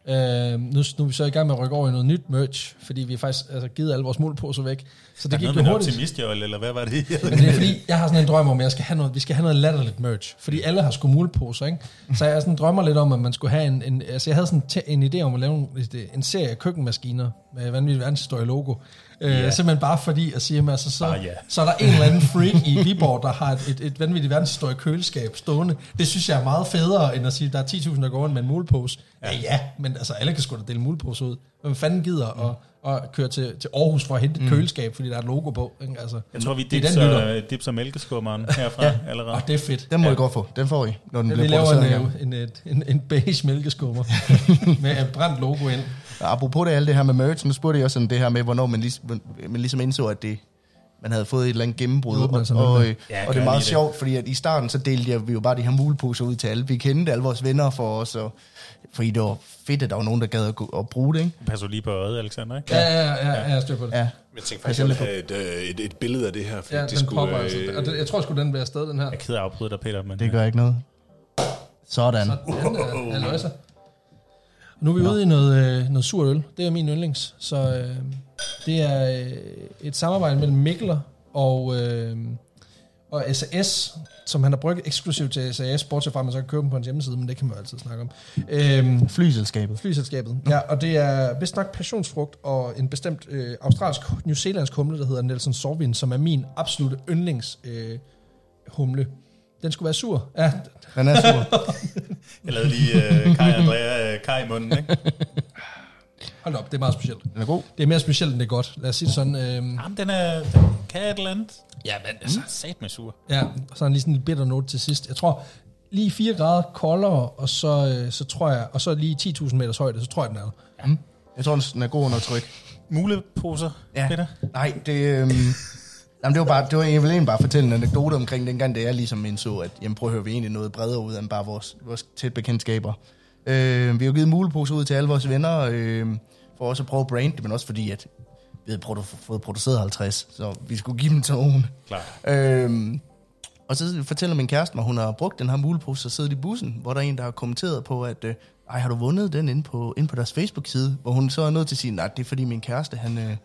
Øh, nu, nu er vi så i gang med at rykke over i noget nyt merch, fordi vi har faktisk altså, givet alle vores muleposer væk. Så det Er gik noget med hurtigt. optimistjold, eller hvad var det? Men det er fordi, jeg har sådan en drøm om, at jeg skal have noget, vi skal have noget latterligt merch. Fordi alle har sgu muleposer, ikke? Så jeg sådan drømmer lidt om, at man skulle have en... en altså jeg havde sådan en idé om at lave en, en serie af køkkenmaskiner med vanvittig verdenshistorie logo. Øh, Ja. Simpelthen bare fordi at sige, at altså, så, Bare ja. så er der en eller anden freak i Viborg, der har et, et, et vanvittigt verdenshistorie køleskab stående. Det synes jeg er meget federe, end at sige, at der er 10.000, der går rundt med en mulepose. Ja, ja, men altså alle kan sgu da dele mulepose ud. Hvem fanden gider at, at køre til, til Aarhus for at hente et køleskab, fordi der er et logo på? Ikke? Altså, Jeg tror, vi det er den dipser, dipser mælkeskummeren herfra ja. allerede. Og det er fedt. Den må ja. I godt få. Den får I, når den Vi bliver laver produceret. en, En, en, en, en, en beige mælkeskummer med et brændt logo ind. Apropos det, alt det her med merch, nu spurgte jeg også sådan det her med, hvornår man, lig, man ligesom indså, at det, man havde fået et eller andet gennembrud. Åbner Og, og, øh, Ja, og det er meget det. sjovt, fordi at i starten så delte jeg, vi jo bare de her muleposer ud til alle. Vi kendte alle vores venner for os, og, fordi det var fedt, at der var nogen, der gad at, at bruge det. Ikke? Pas lige på øjet, Alexander, ikke? Ja, ja, ja, ja, jeg styr på det. Ja. Jeg tænkte faktisk, at jeg have et, øh, et, et billede af det her, fordi Ja, det den skulle... popper altså. øh, Og det, jeg tror sgu, den bliver afsted, den her. Jeg er ked af at afbryde dig, Peter, men Det gør ikke noget. Sådan. Sådan der, halløjsa. Nu er vi ude i noget, øh, noget sur øl. Det er min yndlings. Så øh, det er øh, et samarbejde mellem Mikler og, øh, og SAS, som han har brugt eksklusivt til SAS, bortset fra, at man så kan købe dem på hans hjemmeside, men det kan man jo altid snakke om. Øh, Flyselskabet. flyselskabet. Ja, og det er vist nok passionsfrugt og en bestemt øh, australsk, New Zealandsk humle, der hedder Nelson Sorvin, som er min absolute yndlings øh, humle. Den skulle være sur. Ja, Den er sur. jeg lavede lige uh, Kai Andrea uh, Kai i munden, ikke? hold op, det er meget specielt. Den er god. Det er mere specielt, end det er godt. Lad os sige det sådan. Øh, Jamen, den er... Den kan et eller andet. ja, men altså, Sat med sur. ja, og så er lige sådan en bitter note til sidst. Jeg tror, lige 4 grader koldere, og så, øh, så tror jeg, og så lige 10.000 meters højde, så tror jeg, den er der. Jeg tror, den er god under tryk. Muleposer, Ja. Peter? Nej, det... Øhm, jamen, det var bare, det var, jeg vil egentlig bare fortælle en anekdote omkring dengang, da jeg ligesom indså, at jamen, prøv at høre, vi egentlig noget bredere ud end bare vores, vores tæt bekendtskaber. Øh, vi har givet muleposer ud til alle vores venner, øh, for også at prøve at brande det, men også fordi, at vi havde produ- fået produceret 50, så vi skulle give dem til nogen. Klar. Øhm, og så fortæller min kæreste mig, at hun har brugt den her mulepose og siddet i bussen, hvor der er en, der har kommenteret på, at øh, ej, har du vundet den inde på, inde på deres Facebook-side? Hvor hun så er nødt til at sige, nej, det er fordi min kæreste, han, øh,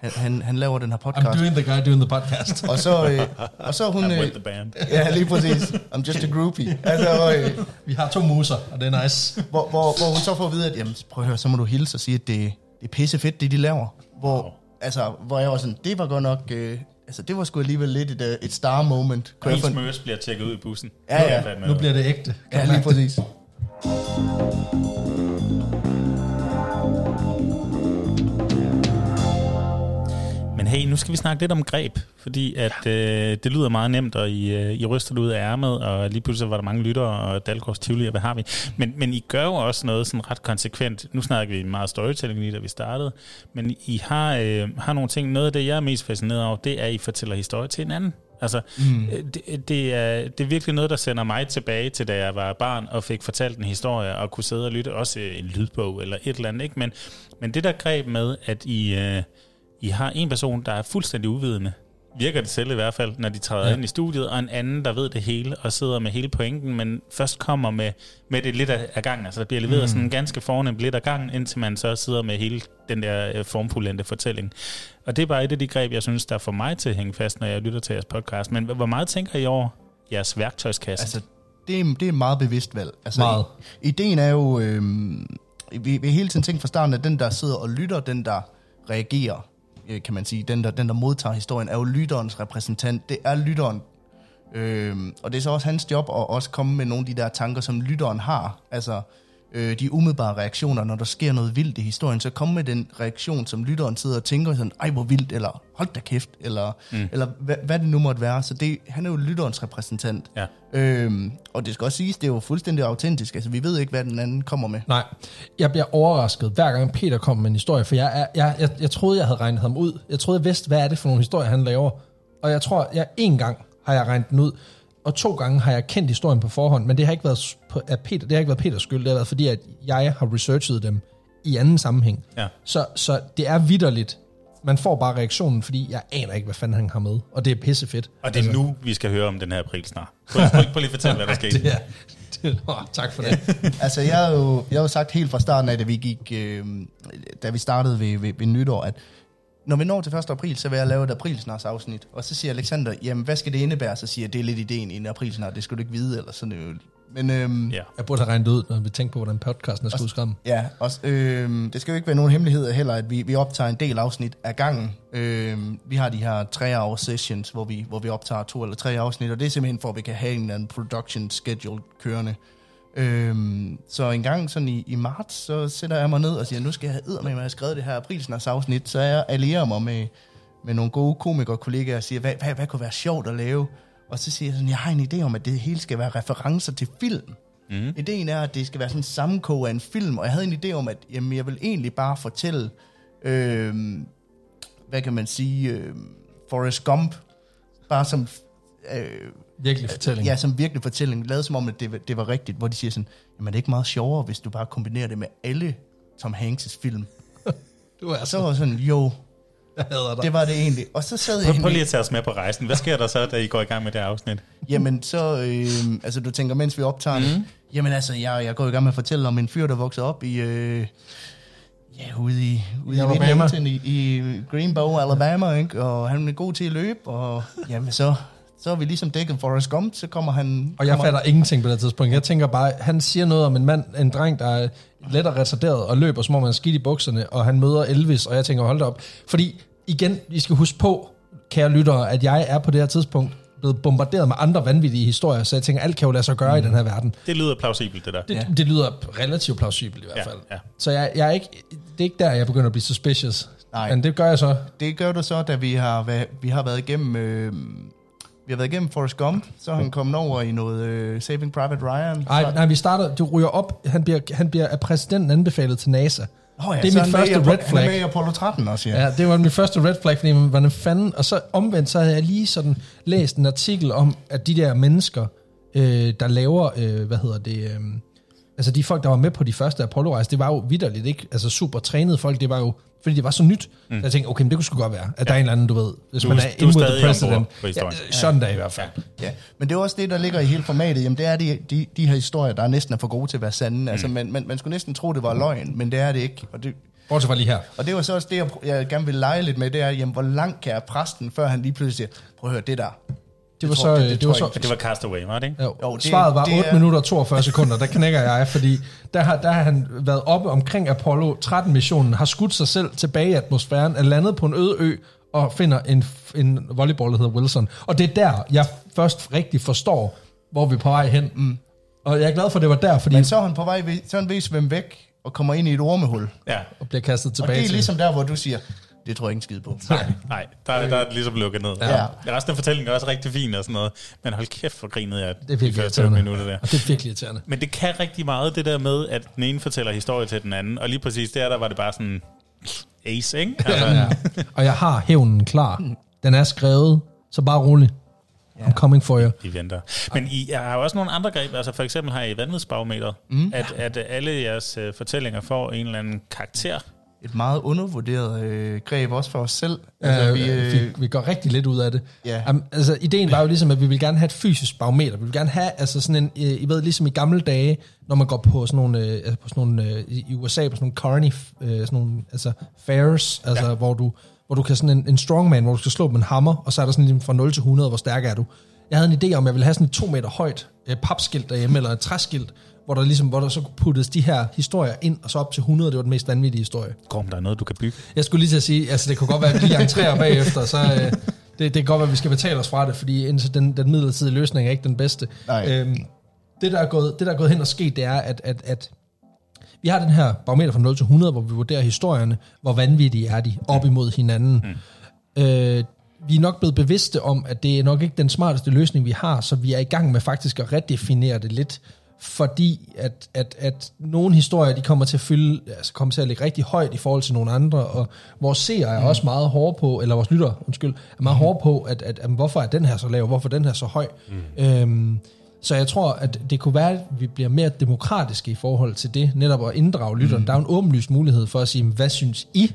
han, han, han laver den her I'm podcast. doing the guy doing the podcast. Og så, øh, og så hun... I'm Øh, with the band. ja, lige præcis. I'm just a groupie. Altså, øh, Vi har to muser, og det er nice. hvor, hvor, hvor hun så får at vide, at jamen, prøv at høre, så må du hilse og sige, at det, det er pisse fedt, det de laver. Hvor, Wow. altså, hvor jeg var sådan, det var godt nok... Øh, altså, det var sgu alligevel lidt et, øh, et star moment. Ens få- møs bliver tjekket ud i bussen. Ja, Nu ja. Nu bliver det ægte. Ja, lige præcis. Hey, nu skal vi snakke lidt om greb, fordi at øh, det lyder meget nemt, og I, øh, I ryster det ud af ærmet, og lige pludselig var der mange lyttere, og Dalgårds Tivoli, og hvad har vi? Men, men I gør jo også noget sådan ret konsekvent. Nu snakker vi meget storytelling lige, da vi startede, men I har, øh, har nogle ting, noget af det, jeg er mest fascineret over, det er, at I fortæller historie til en anden. Altså, mm. det, det, er, det er virkelig noget, der sender mig tilbage til, da jeg var barn og fik fortalt en historie og kunne sidde og lytte, også en lydbog eller et eller andet. Ikke? Men, men det der greb med, at I, øh, I har en person, der er fuldstændig uvidende, virker det selv i hvert fald, når de træder ja. Ind i studiet, og en anden, der ved det hele og sidder med hele pointen, men først kommer med, med det lidt af, gangen. Altså der bliver leveret mm. sådan en ganske fornemt lidt af gangen, indtil man så sidder med hele den der øh, formfuldendte fortælling. Og det er bare et af de greb, jeg synes, der får mig til at hænge fast, når jeg lytter til jeres podcast. Men hvor meget tænker I over jeres værktøjskasse? Altså, det er, det er et meget bevidst valg. Altså, Meget. Ideen er jo, øh, vi, vi hele tiden tænkt fra starten, at den, der sidder og lytter, den, der reagerer, Øh, kan man sige, den der, den der modtager historien, er jo lytterens repræsentant. Det er lytteren. Øh, og det er så også hans job at også komme med nogle af de der tanker, som lytteren har. Altså øh, de umiddelbare reaktioner, når der sker noget vildt i historien, så komme med den reaktion, som lytteren sidder og tænker sådan, ej hvor vildt, eller hold da kæft, eller, mm. eller hvad, hvad det nu måtte være. Så det, han er jo lytterens repræsentant. Ja. Øhm, og det skal også siges, det er jo fuldstændig autentisk. Altså vi ved ikke, hvad den anden kommer med. Nej, jeg bliver overrasket, hver gang Peter kommer med en historie, for jeg, er, jeg, jeg, jeg troede, jeg havde regnet ham ud. Jeg troede, jeg vidste, hvad er det for nogle historier, han laver. Og jeg tror, jeg en gang har jeg regnet den ud, og to gange har jeg kendt historien på forhånd, men det har ikke været, på, af Peter, det har ikke været Peters skyld, det har været fordi, at jeg har researchet dem i anden sammenhæng. Ja. Så, så det er vidderligt. Man får bare reaktionen, fordi jeg aner ikke, hvad fanden han har med. Og det er pissefedt. Og det er nu, vi skal høre om den her april snart. Prøv, prøv, prøv lige at fortælle, hvad der skete. Det er, det, åh, tak for det. altså, jeg har jo, jeg har sagt helt fra starten af, da vi gik, øh, da vi startede ved, ved, ved nytår, at når vi når til 1. april, så vil jeg lave et aprilsnars afsnit. Og så siger Alexander, jamen hvad skal det indebære? Så siger jeg, det er lidt ideen i en aprilsnar, det skulle du ikke vide, eller sådan noget. Men øhm, Ja. Jeg burde have regnet ud, når vi tænker på, hvordan podcasten er skudt sammen. ja, også, øhm, det skal jo ikke være nogen hemmelighed heller, at vi, vi optager en del afsnit af gangen. Øhm, vi har de her tre hour sessions, hvor vi, hvor vi optager to eller tre afsnit, og det er simpelthen for, at vi kan have en eller anden production schedule kørende. Øhm, så en gang sådan i, i marts, så sætter jeg mig ned og siger, nu skal jeg have med, at jeg har skrevet det her aprilsnars afsnit, så jeg allierer mig med, med nogle gode komikere-kollegaer og siger, hvad, hvad, hvad kunne være sjovt at lave? Og så siger jeg sådan, jeg har en idé om, at det hele skal være referencer til film. Mm. Ideen er, at det skal være sådan en sammenkog af en film, og jeg havde en idé om, at jamen, jeg vil egentlig bare fortælle, øhm, hvad kan man sige, øhm, Forrest Gump, bare som... Øh, Virkelig fortælling. Ja, som virkelig fortælling, lavet som om, at det, det var rigtigt, hvor de siger sådan, jamen er det ikke meget sjovere, hvis du bare kombinerer det med alle Tom Hanks' film? Du er så så... var jeg sådan, jo, Jeg hader dig. det var det egentlig. Og så sad jeg Prøv, prøv egentlig, lige at tage os med på rejsen. Hvad sker der så, da I går i gang med det afsnit? jamen så, øh, altså du tænker, mens vi optager mm. jamen altså, jeg, jeg går i gang med at fortælle om en fyr, der vokser op i, øh, ja, ude i, ude i, Alabama. I, i Greenbow, Alabama, ikke? og han er god til at løbe, og jamen så, så er vi ligesom dækket Forrest Gump, så kommer han... Og jeg kommer, fatter ingenting på det tidspunkt. Jeg tænker bare, han siger noget om en mand, en dreng, der er let og retarderet og løber, som om han er skidt i bukserne, og han møder Elvis, og jeg tænker, hold da op. Fordi igen, vi skal huske på, kære lyttere, at jeg er på det her tidspunkt blevet bombarderet med andre vanvittige historier, så jeg tænker, alt kan jo lade sig gøre mm. i den her verden. Det lyder plausibelt, det der. Det, Ja. det lyder relativt plausibelt i hvert Ja, fald. ja. Så jeg, jeg er ikke, det er ikke der, jeg begynder at blive suspicious. Nej. Men det gør jeg så. Det gør du så, da vi har, været, vi har været igennem... Øh, vi har været igennem Forrest Gump, så er han kommet over i noget øh, Saving Private Ryan. Ej, så, nej, vi starter, du ryger op, han bliver, han bliver af præsidenten anbefalet til NASA. oh, ja, det er mit med første Apollo- red Han er med flag. i Apollo 13 også, ja. Ja, det var min første red flag, fordi man, hvordan fanden... Og så omvendt, så havde jeg lige sådan læst en artikel om, at de der mennesker, øh, der laver, øh, hvad hedder det... Øh, altså de folk, der var med på de første Apollo-rejser, det var jo vidderligt, ikke? Altså super trænede folk, det var jo... Fordi det var så nyt. Mm. Så jeg tænkte, okay, men det kunne sgu godt være, at ja. der er en eller anden, du ved, hvis Du- man er er in with the president. Ja, sådan der i hvert fald. Ja, men det er også det, der ligger i hele formatet. Jamen, det er de, de, de her historier, der næsten er for gode til at være sande. Mm. Altså, man, man, man skulle næsten tro, det var løgn, men det er det ikke. Og det, Bortset fra lige her. og det var så også det, jeg gerne vil lege lidt med, det er, jamen, hvor langt kan jeg præsten, før han lige pludselig siger, prøv at høre, det der. Det var så... det- øh, det det var så Det var Castaway, var det ikke? Jo, Jo, det- Svaret var det 8 er- minutter og 42 sekunder, der knækker jeg, fordi der har, der har han været oppe omkring Apollo 13-missionen, har skudt sig selv tilbage i atmosfæren, er landet på en øde ø og finder en, en volleyball, der hedder Wilson. Og det er der, jeg først rigtig forstår, hvor vi er på vej hen. Mm. Og jeg er glad for, at det var der, fordi Men så er han på vej, så er han ved at svømme væk og kommer ind i et ormehul. Ja. bliver kastet Og tilbage det er ligesom der, hvor du siger, det tror jeg ikke en skid på. Nej, nej der, der er det ligesom lukket ned. Ja. Resten af fortællingen er også rigtig fin og sådan noget. Men hold kæft, hvor grinede jeg Det er de første minutter der. Og det er virkelig irriterende. Men det kan rigtig meget, det der med, at den ene fortæller historie til den anden. Og lige præcis der, der var det bare sådan ace, ikke? Altså, Ja. Og jeg har hævnen klar. Den er skrevet, så bare rolig. I'm coming for you. I venter. Men I har jo også nogle andre greb. Altså for eksempel har I vandvidsbarometer. Mm. At, at alle jeres uh, fortællinger får en eller anden karakter. Et meget undervurderet øh, greb også for os selv. Altså, vi, vi, øh, vi, vi går rigtig lidt ud af det. Ja. Um, altså, ideen var jo ligesom, at vi vil gerne have et fysisk barometer. Vi vil gerne have, altså sådan en, øh, I ved, ligesom i gamle dage, når man går på sådan nogle, øh, altså på sådan nogle øh, i USA, på sådan nogle carny, øh, sådan nogle, altså fairs, altså ja. hvor du, hvor du kan sådan en, en strongman, hvor du skal slå med en hammer, og så er der sådan ligesom fra 0 til 100, hvor stærk er du. Jeg havde en idé om, at jeg ville have sådan et to meter højt øh, papskilt derhjemme, eller et træskilt, hvor der, ligesom, hvor der så puttes de her historier ind, og så op til 100, det var den mest vanvittige historie. Gorm, der er noget, du kan bygge. Jeg skulle lige til at sige, altså det kunne godt være, at vi lige entrerer bagefter, så øh, det, det kan godt være, at vi skal betale os fra det, fordi indtil den, den midlertidige løsning er ikke den bedste. Nej. Øhm, det, der er gået, det, der er gået hen og sket, det er, at, at, at vi har den her barometer fra 0 til 100, hvor vi vurderer historierne, hvor vanvittige er de op imod hinanden. Mm. Øh, vi er nok blevet bevidste om, at det er nok ikke den smarteste løsning, vi har, så vi er i gang med faktisk at redefinere det lidt, fordi at, at, at nogle historier, de kommer til at fylde, altså kommer til at ligge rigtig højt i forhold til nogle andre, og vores seere er mm. også meget hårde på, eller vores lytter, undskyld, er meget mm. hårde på, at, at, at, hvorfor er den her så lav, hvorfor er den her så høj. Mm. Øhm, så jeg tror, at det kunne være, at vi bliver mere demokratiske i forhold til det, netop at inddrage lytteren. Mm. Der er en åbenlyst mulighed for at sige, hvad synes I,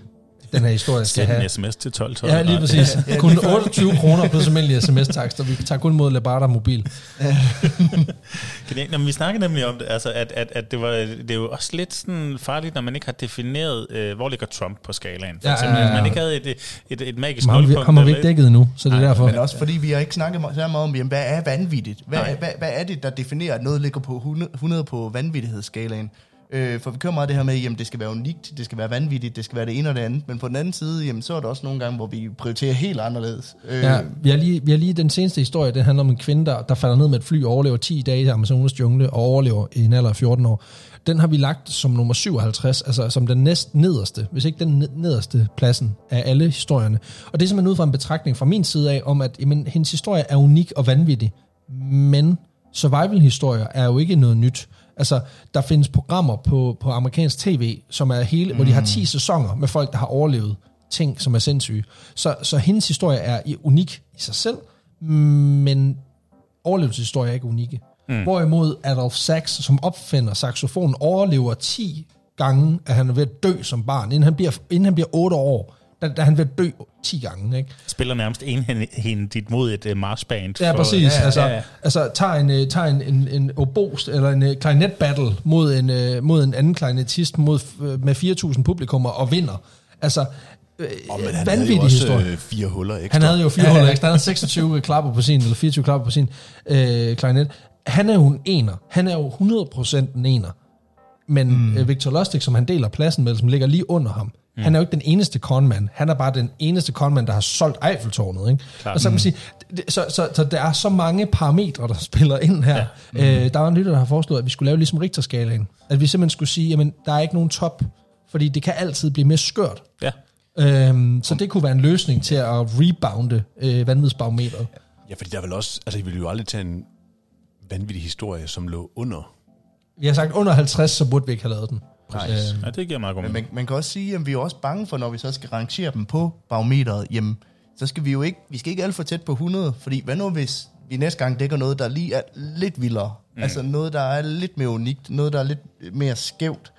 den her historie skal have? en sms til 12 12. Ja, lige præcis. Kun 28 kroner plus almindelig sms-takst, og vi tager kun mod Lebarda Mobil. Genialt. Nå, men vi snakkede nemlig om det, altså, at, at, at det, var, det er jo også lidt sådan farligt, når man ikke har defineret, øh, hvor ligger Trump på skalaen. For Ja, eksempel, ja, ja. hvis man ikke havde et, et, et magisk Har vi, nulpunkt. kommer vi ikke et- dækket endnu, så det er derfor. Men også fordi vi har ikke snakket så meget om, jamen, hvad er vanvittigt? Hvad, hvad, hvad er det, der definerer, at noget ligger på 100 100 på vanvittighedsskalaen? Øh, for vi kører meget det her med, jamen det skal være unikt, det skal være vanvittigt, det skal være det ene og det andet. Men på den anden side, jamen så er der også nogle gange, hvor vi prioriterer helt anderledes. Øh, Ja, vi har, lige, vi har lige den seneste historie, det handler om en kvinde, der, der falder ned med et fly og overlever 10 dage i Amazonas jungle og overlever i en alder af 14 år. Den har vi lagt som nummer 57, altså som den næst nederste, hvis ikke den nederste pladsen af alle historierne. Og det er simpelthen ud fra en betragtning fra min side af, om at jamen, hendes historie er unik og vanvittig, men survival-historier er jo ikke noget nyt. Altså, der findes programmer på, på amerikansk tv, som er hele, mm. hvor de har 10 sæsoner med folk, der har overlevet ting, som er sindssyge. Så, så hendes historie er unik i sig selv, men overlevelseshistorier er ikke unikke. Mm. Hvorimod Adolf Sachs, som opfinder saxofonen, overlever 10 gange, at han er ved at dø som barn, inden han bliver, inden han bliver 8 år. Da han ved at dø 10 gange. Ikke? Spiller nærmest enhændigt mod et uh, marsband. Ja, for- præcis. Ja, altså, ja, ja. altså tager en, øh, tager en, en, en obost eller en uh, klarinet battle mod en, uh, mod en anden klarinetist mod, uh, med 4.000 publikummer og vinder. Altså, øh, Oh, men han havde vanvittig jo også historie. øh, fire huller ekstra. Han havde jo fire huller ekstra. Han havde 26 klapper på sin, eller 24 klapper på sin øh, klarinet. Han er jo en ener. Han er jo 100% en ener. Men mm. øh, Victor Lustig, som han deler pladsen med, som ligger lige under ham, mm. han er jo ikke den eneste conman. Han er bare den eneste conman, der har solgt Eiffeltårnet. Ikke? Og så kan man sige, det, så, så, så der er så mange parametre, der spiller ind her. Ja. Mm. Øh, der var en lytter, der har foreslået, at vi skulle lave ligesom Richterskalaen. At vi simpelthen skulle sige, jamen, der er ikke nogen top, fordi det kan altid blive mere skørt. ja. Øhm, så det kunne være en løsning til at rebounde øh, vanvidsbarometeret. Ja, fordi der er vel også... Altså, I ville jo aldrig tage en vanvittig historie, som lå under. Vi har sagt under 50, så burde vi ikke have lavet den. Nej. Øh, ja, det giver meget god Men mening. man, man kan også sige, at vi er også bange for, når vi så skal rangere dem på barometeret, jamen, så skal vi jo ikke, vi skal ikke alt for tæt på 100, fordi hvad nu hvis vi næste gang dækker noget, der lige er lidt vildere, mm. altså noget, der er lidt mere unikt, noget, der er lidt mere skævt,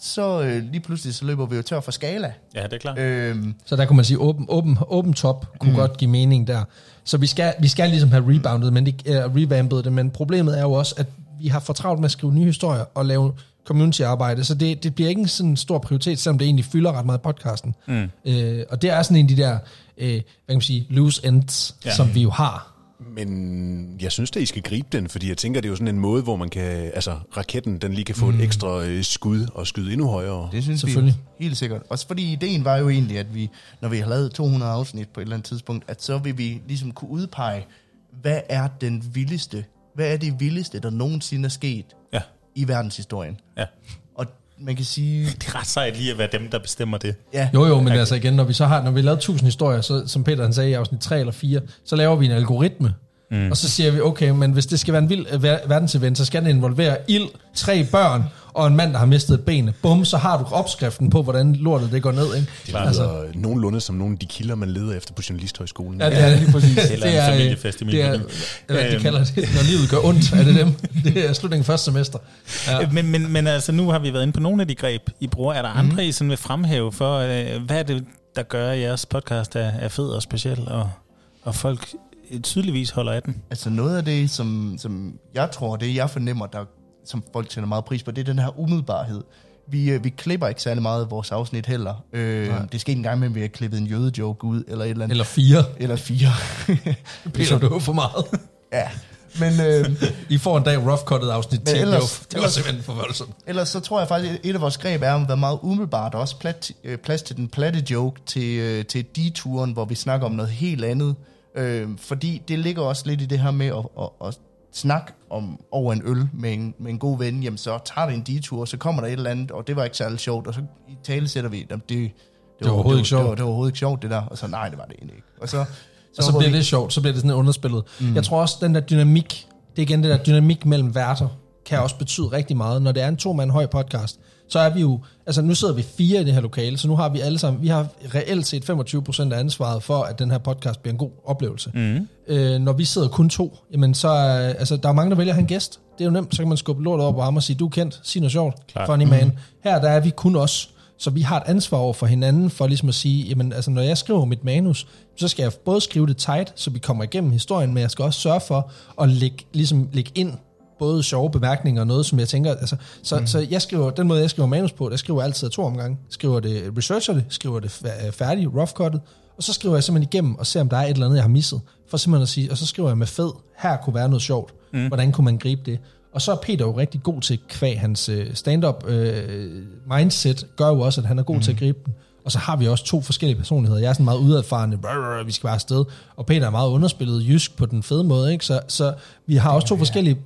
så øh, lige pludselig så løber vi jo tør for skala. Ja, det er klart. Øhm, så der kunne man sige, åben, åben, åben top kunne mm. godt give mening der. Så vi skal, vi skal ligesom have reboundet, men det, uh, revampet det, men problemet er jo også, at vi har for travlt med at skrive nye historier og lave community-arbejde, så det, det bliver ikke en sådan stor prioritet, selvom det egentlig fylder ret meget i podcasten. Mm. Øh, og det er sådan en af de der, øh, hvad kan man sige, loose ends, ja. Som vi jo har. Men jeg synes da, I skal gribe den, fordi jeg tænker, det er jo sådan en måde, hvor man kan... Altså, raketten, den lige kan få mm. et ekstra øh, skud og skyde endnu højere. det synes Selvfølgelig. vi helt sikkert. Også fordi ideen var jo egentlig, at vi, når vi har lavet 200 afsnit på et eller andet tidspunkt, at så vil vi ligesom kunne udpege, hvad er den vildeste, hvad er det vildeste, der nogensinde er sket i verdenshistorien. ja. Og man kan sige, Det er ret sejt lige at være dem, der bestemmer det. ja, Jo, jo, men altså igen, når vi så har, når vi lavet 1000 historier, så, som Peter han sagde i afsnit 3 eller 4, så laver vi en algoritme. Mm. Og så siger vi, okay, men hvis det skal være en vild øh, ver- verdensevent, så skal den involvere ild, tre børn og en mand, der har mistet et ben. Bum, så har du opskriften på, hvordan lortet det går ned. Ikke? Det lyder altså, nogenlunde som nogle af de kilder, man leder efter på Journalisthøjskolen. Ja, det er lige præcis. Eller en det er, øh, familiefest i min det er, by. eller de Øhm. kalder det, når livet gør ondt, er det dem. Det er slutningen af første semester. Ja. Men, men, men altså, nu har vi været inde på nogle af de greb, I bruger. Er der andre, mm. I sådan vil fremhæve for, øh, hvad er det, der gør, at jeres podcast er, er fed og speciel, og, og folk øh, tydeligvis holder af den? altså noget af det, som, som jeg tror, det jeg fornemmer, der, som folk tænder meget pris på, det er den her umiddelbarhed. Vi, øh, vi klipper ikke særlig meget af vores afsnit heller. Øh, det sker ikke engang med, at vi har klippet en jødejoke ud, eller et eller andet. Eller fire. eller fire. Peter, du er for meget. ja, men... Øh, I får en dag rough cuttet afsnit 10. Men Ellers, det, var, det ellers- simpelthen for voldsomt. Ellers så tror jeg faktisk, at et af vores greb er at være meget umiddelbart, og også plat, øh, plads til den platte joke til, øh, til deturen, hvor vi snakker om noget helt andet. Øh, fordi det ligger også lidt i det her med at, at, at snakke om over en øl med en, med en god ven, jamen så tager det en detur, så kommer der et eller andet, og det var ikke særlig sjovt, og så i tale sætter vi, jamen, det, det, var overhovedet ikke det, sjovt. var, det var overhovedet ikke sjovt, det der. Og så nej, det var det egentlig ikke. Og så, Og så bliver vi- det sjovt, så bliver det sådan underspillet. Mm. Jeg tror også, den der dynamik, det er igen det der dynamik mellem værter, kan også betyde rigtig meget. Når det er en to-mand høj podcast, så er vi jo, altså nu sidder vi fire i det her lokale, så nu har vi alle sammen, vi har reelt set 25% af ansvaret for, at den her podcast bliver en god oplevelse. Mm. Øh, når vi sidder kun to, jamen så, er- altså der er mange, der vælger at have en gæst. Det er jo nemt, så kan man skubbe lortet over på ham og sige, du er kendt, sig noget sjovt, Klart. funny man. Her der er vi kun os. Så vi har et ansvar over for hinanden for ligesom at sige, jamen altså når jeg skriver mit manus, så skal jeg både skrive det tight, så vi kommer igennem historien, men jeg skal også sørge for at lægge, ligesom lægge ind både sjove bemærkninger og noget, som jeg tænker, altså, så, mm. så jeg skriver, den måde jeg skriver manus på, der skriver jeg altid to omgange. Skriver det, researcher det, skriver det fa- færdigt, rough cuttet, og så skriver jeg simpelthen igennem og ser, om der er et eller andet, jeg har misset. For simpelthen at sige, og så skriver jeg med fed, her kunne være noget sjovt. Mm. Hvordan kunne man gribe det? Og så er Peter jo rigtig god til, kvæg hans øh, stand-up øh, mindset, gør jo også, at han er god mm. til at gribe den. Og så har vi også to forskellige personligheder. Jeg er sådan meget udadfarende, vi skal bare afsted. Og Peter er meget underspillet jysk på den fede måde. Ikke? Så, så vi har også to forskellige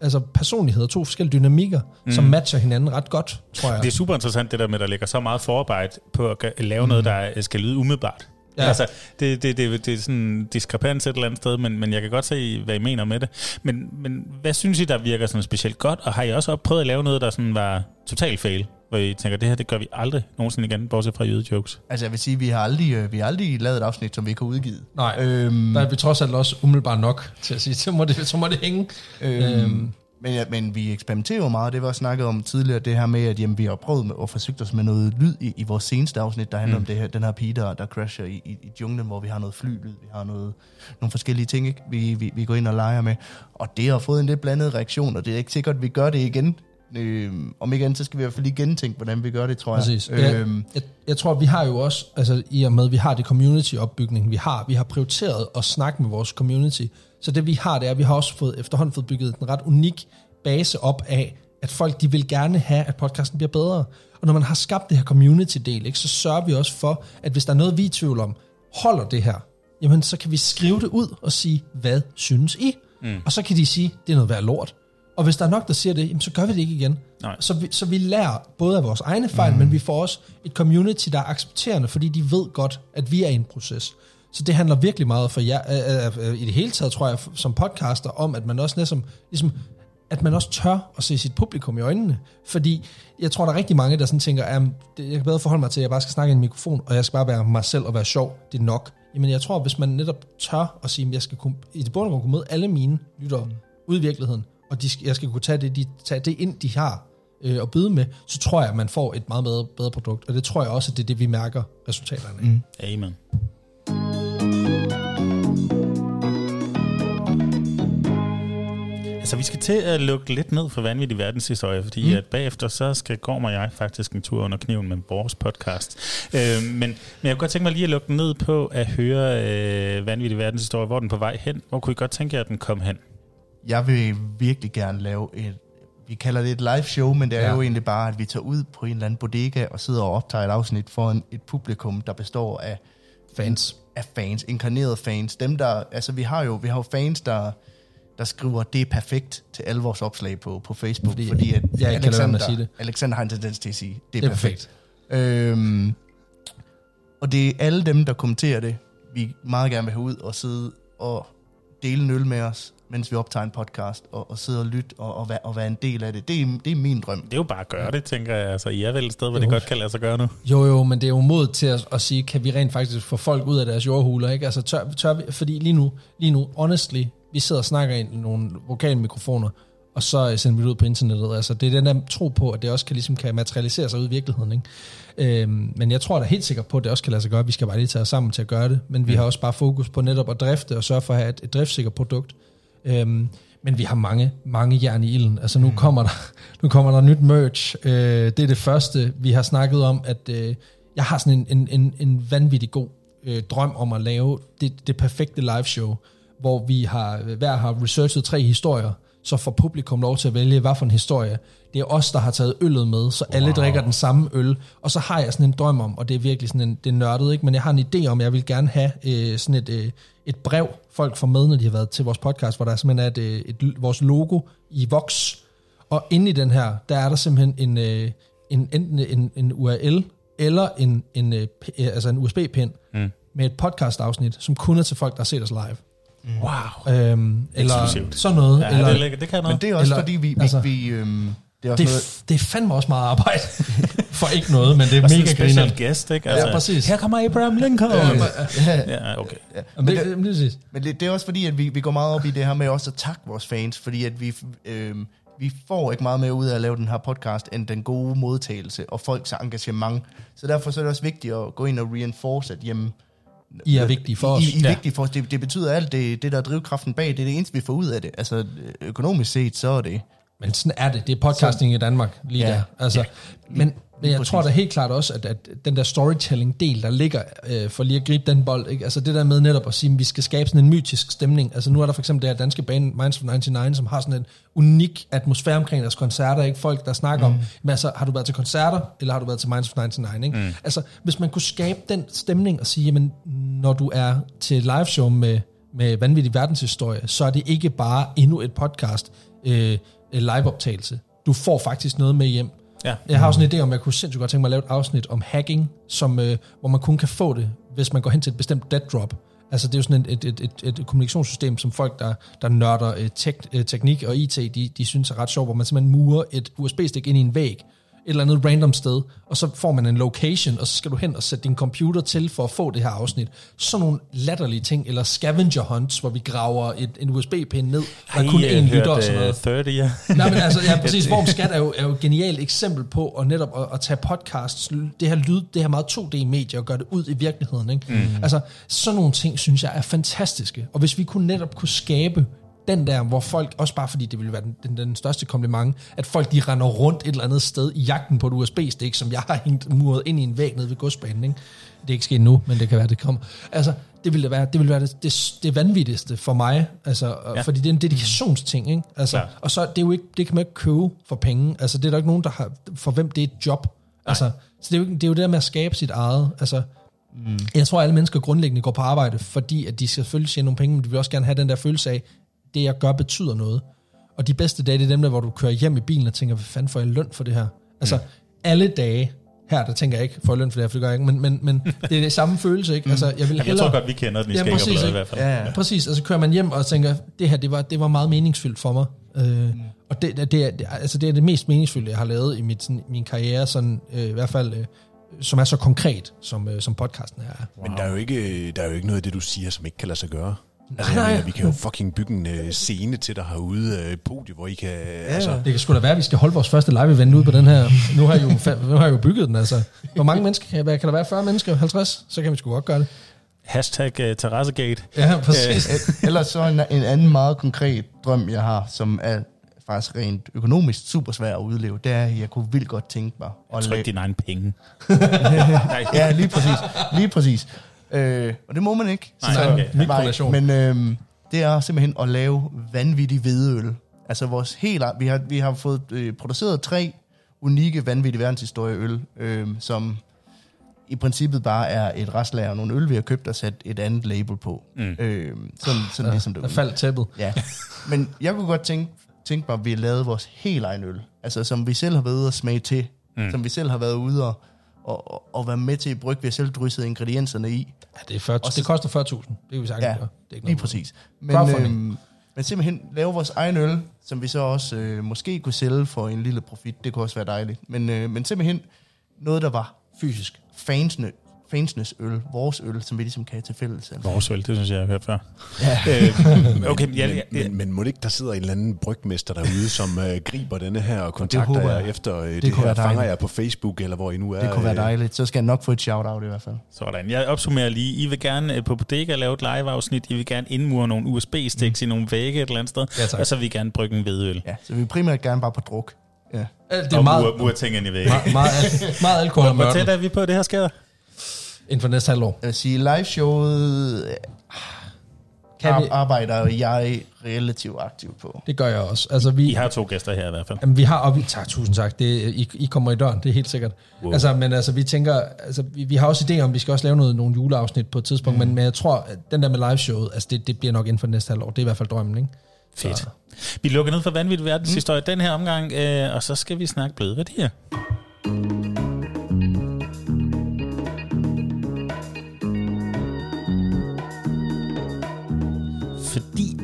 altså personligheder, to forskellige dynamikker, mm. som matcher hinanden ret godt, tror jeg. Det er super interessant, det der med, at der ligger så meget forarbejde på at lave noget, der skal lyde umiddelbart. Ja. Altså, det, det, det, det er sådan en diskrepans et eller andet sted, men, men jeg kan godt se, hvad I mener med det. Men, men hvad synes I, der virker sådan specielt godt? Og har I også prøvet at lave noget, der sådan var total fail? Hvor I tænker, det her, det gør vi aldrig nogensinde igen, bortset fra jødejokes. Altså jeg vil sige, vi har aldrig, øh, vi har aldrig lavet et afsnit, som vi ikke har udgivet. Nej, Øhm, der er vi trods alt også umiddelbart nok til at sige, så må det, så må det hænge. Øhm, men, ja, men vi eksperimenterer jo meget. Det var snakket om tidligere, det her med, at jamen, vi har prøvet med, og forsøgt os med noget lyd i, i vores seneste afsnit, der handler mm. om det her, den her pige, der, der crasher i, i, i junglen, hvor vi har noget flylyd, vi har noget, nogle forskellige ting, ikke? Vi, vi, vi går ind og leger med. Og det har fået en lidt blandet reaktion, og det er ikke sikkert, at vi gør det igen. Øhm, om ikke andet, så skal vi i hvert fald lige gentænke, hvordan vi gør det, tror jeg. Præcis. Øhm. Jeg, jeg tror, vi har jo også, altså i og med, at vi har det community-opbygning, vi har, vi har prioriteret at snakke med vores community. Så det vi har, det er, at vi har også fået, efterhånden fået bygget en ret unik base op af, at folk de vil gerne have, at podcasten bliver bedre. Og når man har skabt det her community-del, ikke, så sørger vi også for, at hvis der er noget, vi er i tvivl om, holder det her, jamen så kan vi skrive det ud og sige, hvad synes I? Mm. Og så kan de sige, det er noget værd lort. Og hvis der er nok, der siger det, jamen, så gør vi det ikke igen. Nej. Så vi, så vi lærer både af vores egne fejl, mm. men vi får også et community, der er accepterende, fordi de ved godt, at vi er i en proces. Så det handler virkelig meget for jer, øh, øh, i det hele taget, tror jeg, som podcaster, om at man også næsten, ligesom, at man også tør at se sit publikum i øjnene. Fordi jeg tror, der er rigtig mange, der sådan tænker, at jeg kan bedre forholde mig til, at jeg bare skal snakke i en mikrofon, og jeg skal bare være mig selv og være sjov. Det er nok. Jamen jeg tror, hvis man netop tør at sige, at jeg skal kunne, i det bund og grund kunne møde alle mine lyttere mm. ud i virkeligheden, og de, jeg skal kunne tage det, de, tage det ind, de har øh, at byde med, så tror jeg, at man får et meget bedre, bedre produkt. Og det tror jeg også, at det er det, vi mærker resultaterne af. Mm. Amen. Altså, vi skal til at lukke lidt ned for vanvittig verdenshistorie, fordi mm. at bagefter så skal Gorm og jeg faktisk en tur under kniven med vores podcast. Øh, men, men jeg kunne godt tænke mig lige at lukke den ned på at høre øh, vanvittig verdenshistorie. Hvor er den på vej hen? Hvor kunne I godt tænke jer, at den kom hen? Jeg vil virkelig gerne lave et, vi kalder det et live show, men det er Ja. jo egentlig bare, at vi tager ud på en eller anden bodega og sidder og optager et afsnit for en, et publikum, der består af Fans. af fans, inkarnerede fans. Dem der, altså vi har jo, vi har jo fans, der, der skriver, det er perfekt til alle vores opslag på, på Facebook, Fordi- fordi, at jeg kan Alexander, at sige det. Alexander har en tendens til at sige, det er, Det er perfekt. perfekt. Øhm, og det er alle dem, der kommenterer det, vi meget gerne vil have ud og sidde og dele en øl med os, mens vi optager en podcast, og, og sidde og lytte og, og, være, og være en del af det. Det er, det er min drøm. Det er jo bare at gøre det, tænker jeg. Altså, I er vel et sted, hvor Jo. det godt kan lade sig gøre nu. Jo, jo, men det er jo mod til at, at sige, kan vi rent faktisk få folk ud af deres jordhuler, ikke? Altså, tør, tør vi, fordi lige nu, lige nu, honestly, vi sidder og snakker ind i nogle vokalmikrofoner, og så øh, sender vi det ud på internettet. Altså, det er den der tro på, at det også kan, ligesom, kan materialisere sig ud i virkeligheden, ikke? Øhm, men jeg tror da helt sikkert på, at det også kan lade sig gøre. Vi skal bare lige tage os sammen til at gøre det. Men vi har også bare fokus på netop at drifte og sørge for at have et, et driftssikkert produkt. Øhm, men vi har mange, mange jern i ilden. Altså nu, mm. kommer, der, nu kommer der nyt merch. Øh, det er det første, vi har snakket om, at øh, jeg har sådan en, en, en, en vanvittig god øh, drøm om at lave det, det perfekte live show, hvor vi har hver har researchet tre historier, så får publikum lov til at vælge, hvad for en historie. Det er os, der har taget øllet med, så alle wow. drikker den samme øl. Og så har jeg sådan en drøm om, og det er virkelig sådan en, det er nørdet, ikke? men jeg har en idé om, at jeg vil gerne have øh, sådan et, øh, et brev, folk får med, når de har været til vores podcast, hvor der simpelthen er et, øh, et, vores logo i Vox. Og inde i den her, der er der simpelthen en, øh, en, enten en, en URL, eller en, en, øh, altså en USB-pind mm. med et podcast-afsnit, som kun er til folk, der har set os live. Mm. Wow. Øhm, eller Exclusivt. sådan noget. Ja, eller, det, er lækkert. det kan noget. Men det er også Eller- fordi, vi, vi, altså- vi øhm, det er også det, noget, er, det er fandme også meget arbejde for ikke noget, men det er mega griner. guest, ikke? Ja, præcis. Her kommer Abraham Lincoln. ja, ja, okay. Men det, det, det, præcis. Men det, det er også fordi, at vi, vi går meget op i det her med også at takke vores fans, fordi at vi, øhm, vi får ikke meget mere ud af at lave den her podcast, end den gode modtagelse og folks engagement. Så derfor så er det også vigtigt at gå ind og reinforce, at jamen, I er vigtige for os. I, I er Ja. vigtige for os. Det, det betyder alt, det, det der er drivkraften bag, det er det eneste, vi får ud af det. Altså økonomisk set, så er det... Men sådan er det. Det er podcasting i Danmark lige Ja. der. Altså, men, men jeg præcis. tror da helt klart også, at, at den der storytelling-del, der ligger, øh, for lige at gribe den bold, ikke? altså det der med netop at sige, at vi skal skabe sådan en mytisk stemning. Altså nu er der for eksempel det her danske band Minds of 99, som har sådan en unik atmosfære omkring deres koncerter. Ikke? Folk, der snakker mm. om, men altså, har du været til koncerter, eller har du været til Minds of 99? Ikke? Mm. Altså, hvis man kunne skabe den stemning og sige, jamen, når du er til et liveshow med, med vanvittig verdenshistorie, så er det ikke bare endnu et podcast, øh, liveoptagelse. Du får faktisk noget med hjem. Ja. Jeg har også en idé om, at jeg kunne sindssygt godt tænke mig at lave et afsnit om hacking, som, øh, hvor man kun kan få det, hvis man går hen til et bestemt dead drop. Altså det er jo sådan et, et, et, et, et kommunikationssystem, som folk, der, der nørder øh, tek, øh, teknik og IT, de, de synes er ret sjovt, hvor man simpelthen murer et USB-stik ind i en væg, et eller andet random sted, og så får man en location, og så skal du hen og sætte din computer til for at få det her afsnit. Sådan nogle latterlige ting, eller scavenger hunts, hvor vi graver et, en USB-pind ned, der er kun én lytter og sådan noget. øh, 30, ja. Nej, men altså, ja, præcis. Vorm Skat er jo, er jo et genialt eksempel på at netop at, at tage podcasts, det her lyd, det her meget 2D-medie, og gøre det ud i virkeligheden. Ikke? Mm. Altså, sådan nogle ting, synes jeg er fantastiske. Og hvis vi kunne netop kunne skabe den der, hvor folk, også bare fordi det ville være den, den, den største kompliment, at folk de render rundt et eller andet sted i jagten på et USB-stik, som jeg har hængt muret ind i en væg nede ved godsbanen. Ikke? Det er ikke sket nu, men det kan være, det kommer. Altså, det ville være det, ville være det, det, det vanvittigste for mig, altså, Ja. ja. fordi det er en dedikationsting, ikke? Altså, Klart. og så det er jo ikke, det kan man ikke købe for penge. Altså, det er der ikke nogen, der har, for hvem det er et job. Altså, så det er, jo, ikke- det er jo det der med at skabe sit eget. Altså, mm. Jeg tror, at alle mennesker grundlæggende går på arbejde, fordi at de selvfølgelig tjene nogle penge, men de vil også gerne have den der følelse af, det jeg gør betyder noget. Og de bedste dage, det er dem der, hvor du kører hjem i bilen og tænker, hvad fanden får jeg løn for det her? Altså, mm. alle dage, her, der tænker jeg ikke, får jeg løn for det her, for det gør jeg ikke, men, men, men det er det samme følelse, ikke? Altså, jeg vil Jamen, jeg hellere... tror godt, vi kender den i Ja, præcis, i hvert fald. Ja, ja. Præcis, og så kører man hjem og tænker, det her, det var, det var meget meningsfyldt for mig. Øh, mm. Og det, det, er, det, altså, det er det mest meningsfulde, jeg har lavet i mit, sådan, min karriere, sådan, øh, i hvert fald, øh, som er så konkret, som, øh, som podcasten her er. Men der er, jo ikke, der er jo ikke noget af det, du siger, som ikke kan lade sig gøre. Altså, Nej, jeg nej. mener, vi kan jo fucking bygge en uh, scene til dig herude, et podie, hvor I kan... Ja, altså, Det kan sgu da være, at vi skal holde vores første live-event ude på den her. Nu har jeg jo, nu har jeg jo bygget den, altså. Hvor mange mennesker kan, hvad, kan der være? 40 mennesker? 50? Så kan vi sgu godt gøre det. Hashtag uh, Terrassegate. Ja, præcis. E- Ellers så en, en anden meget konkret drøm, jeg har, som er faktisk rent økonomisk super svær at udleve, det er, at jeg kunne vildt godt tænke mig at Tryk lave... dine egne penge. Ja, lige præcis. Lige præcis. Øh, og det må man ikke. Nej, okay. Mikrolation. Men øh, det er simpelthen at lave vanvittig hvedeøl. Altså vores helt... Vi har, vi har fået øh, produceret tre unikke, vanvittige verdenshistorieøl, øh, som i princippet bare er et restlager af nogle øl, vi har købt og sat et andet label på. Mm. Øh, sådan sådan ja, ligesom det Der faldt tæppet. Ja, men jeg kunne godt tænke, tænke mig, at vi lavede vores helt egen øl. Altså, som vi selv har været ude og smage til. Mm. Som vi selv har været ude og, og, og, være med til at brygge. Vi har selv drysset ingredienserne i. Ja, det, er 40, Og så- det koster 40.000. Det kan vi sagtens Ja, gøre. Det er ikke lige noget præcis. Men, øhm, men simpelthen lave vores egen øl, som vi så også øh, måske kunne sælge for en lille profit. Det kunne også være dejligt. Men, øh, men simpelthen noget, der var Fysisk. fansene, fansenes øl, vores øl, som vi ligesom kan have til fælles. Altså. Vores øl, det synes jeg, jeg har hørt før. Ja. Øh, okay, ja, ja, ja. Men, men må det ikke, der sidder en eller anden brygmester derude, som øh, griber denne her og kontakter håber jer jeg. efter øh, det, kunne det her, være fanger jer på Facebook, eller hvor I nu er. Det kunne være øh, dejligt. Så skal jeg nok få et shout-out i hvert fald. Sådan. Jeg opsummerer lige. I vil gerne øh, på Bodega lave et live-afsnit. I vil gerne indmure nogle USB-sticks mm. i nogle vægge et eller andet sted. Ja, tak. Og så vil I gerne brygge en hvedøl. Ja, så vi vil primært gerne bare på druk. Ja. Det er og meget, mure, mure tingene i vægge. meget, meget, meget alkohol og Hvor tæt er vi på, det her sker? Inden for næste halvår. Jeg vil sige, liveshowet Kan vi, ar- arbejder jeg relativt aktivt på. det gør jeg også. Altså, vi, I har to gæster her i hvert fald. Jamen, vi har, og vi, tak, tusind tak, det, I, I kommer i døren, det er helt sikkert. Wow. Altså, men altså, vi tænker, altså, vi, vi har også idé om, vi skal også lave noget, nogle juleafsnit på et tidspunkt, mm. men, men jeg tror, at den der med liveshowet, altså, det, det bliver nok inden for næste halvår, det er i hvert fald drømmen, ikke? Fedt. Så, Vi lukker ned for vanvittig verdenshistorie mm. den her omgang, øh, og så skal vi snakke bløde værdier.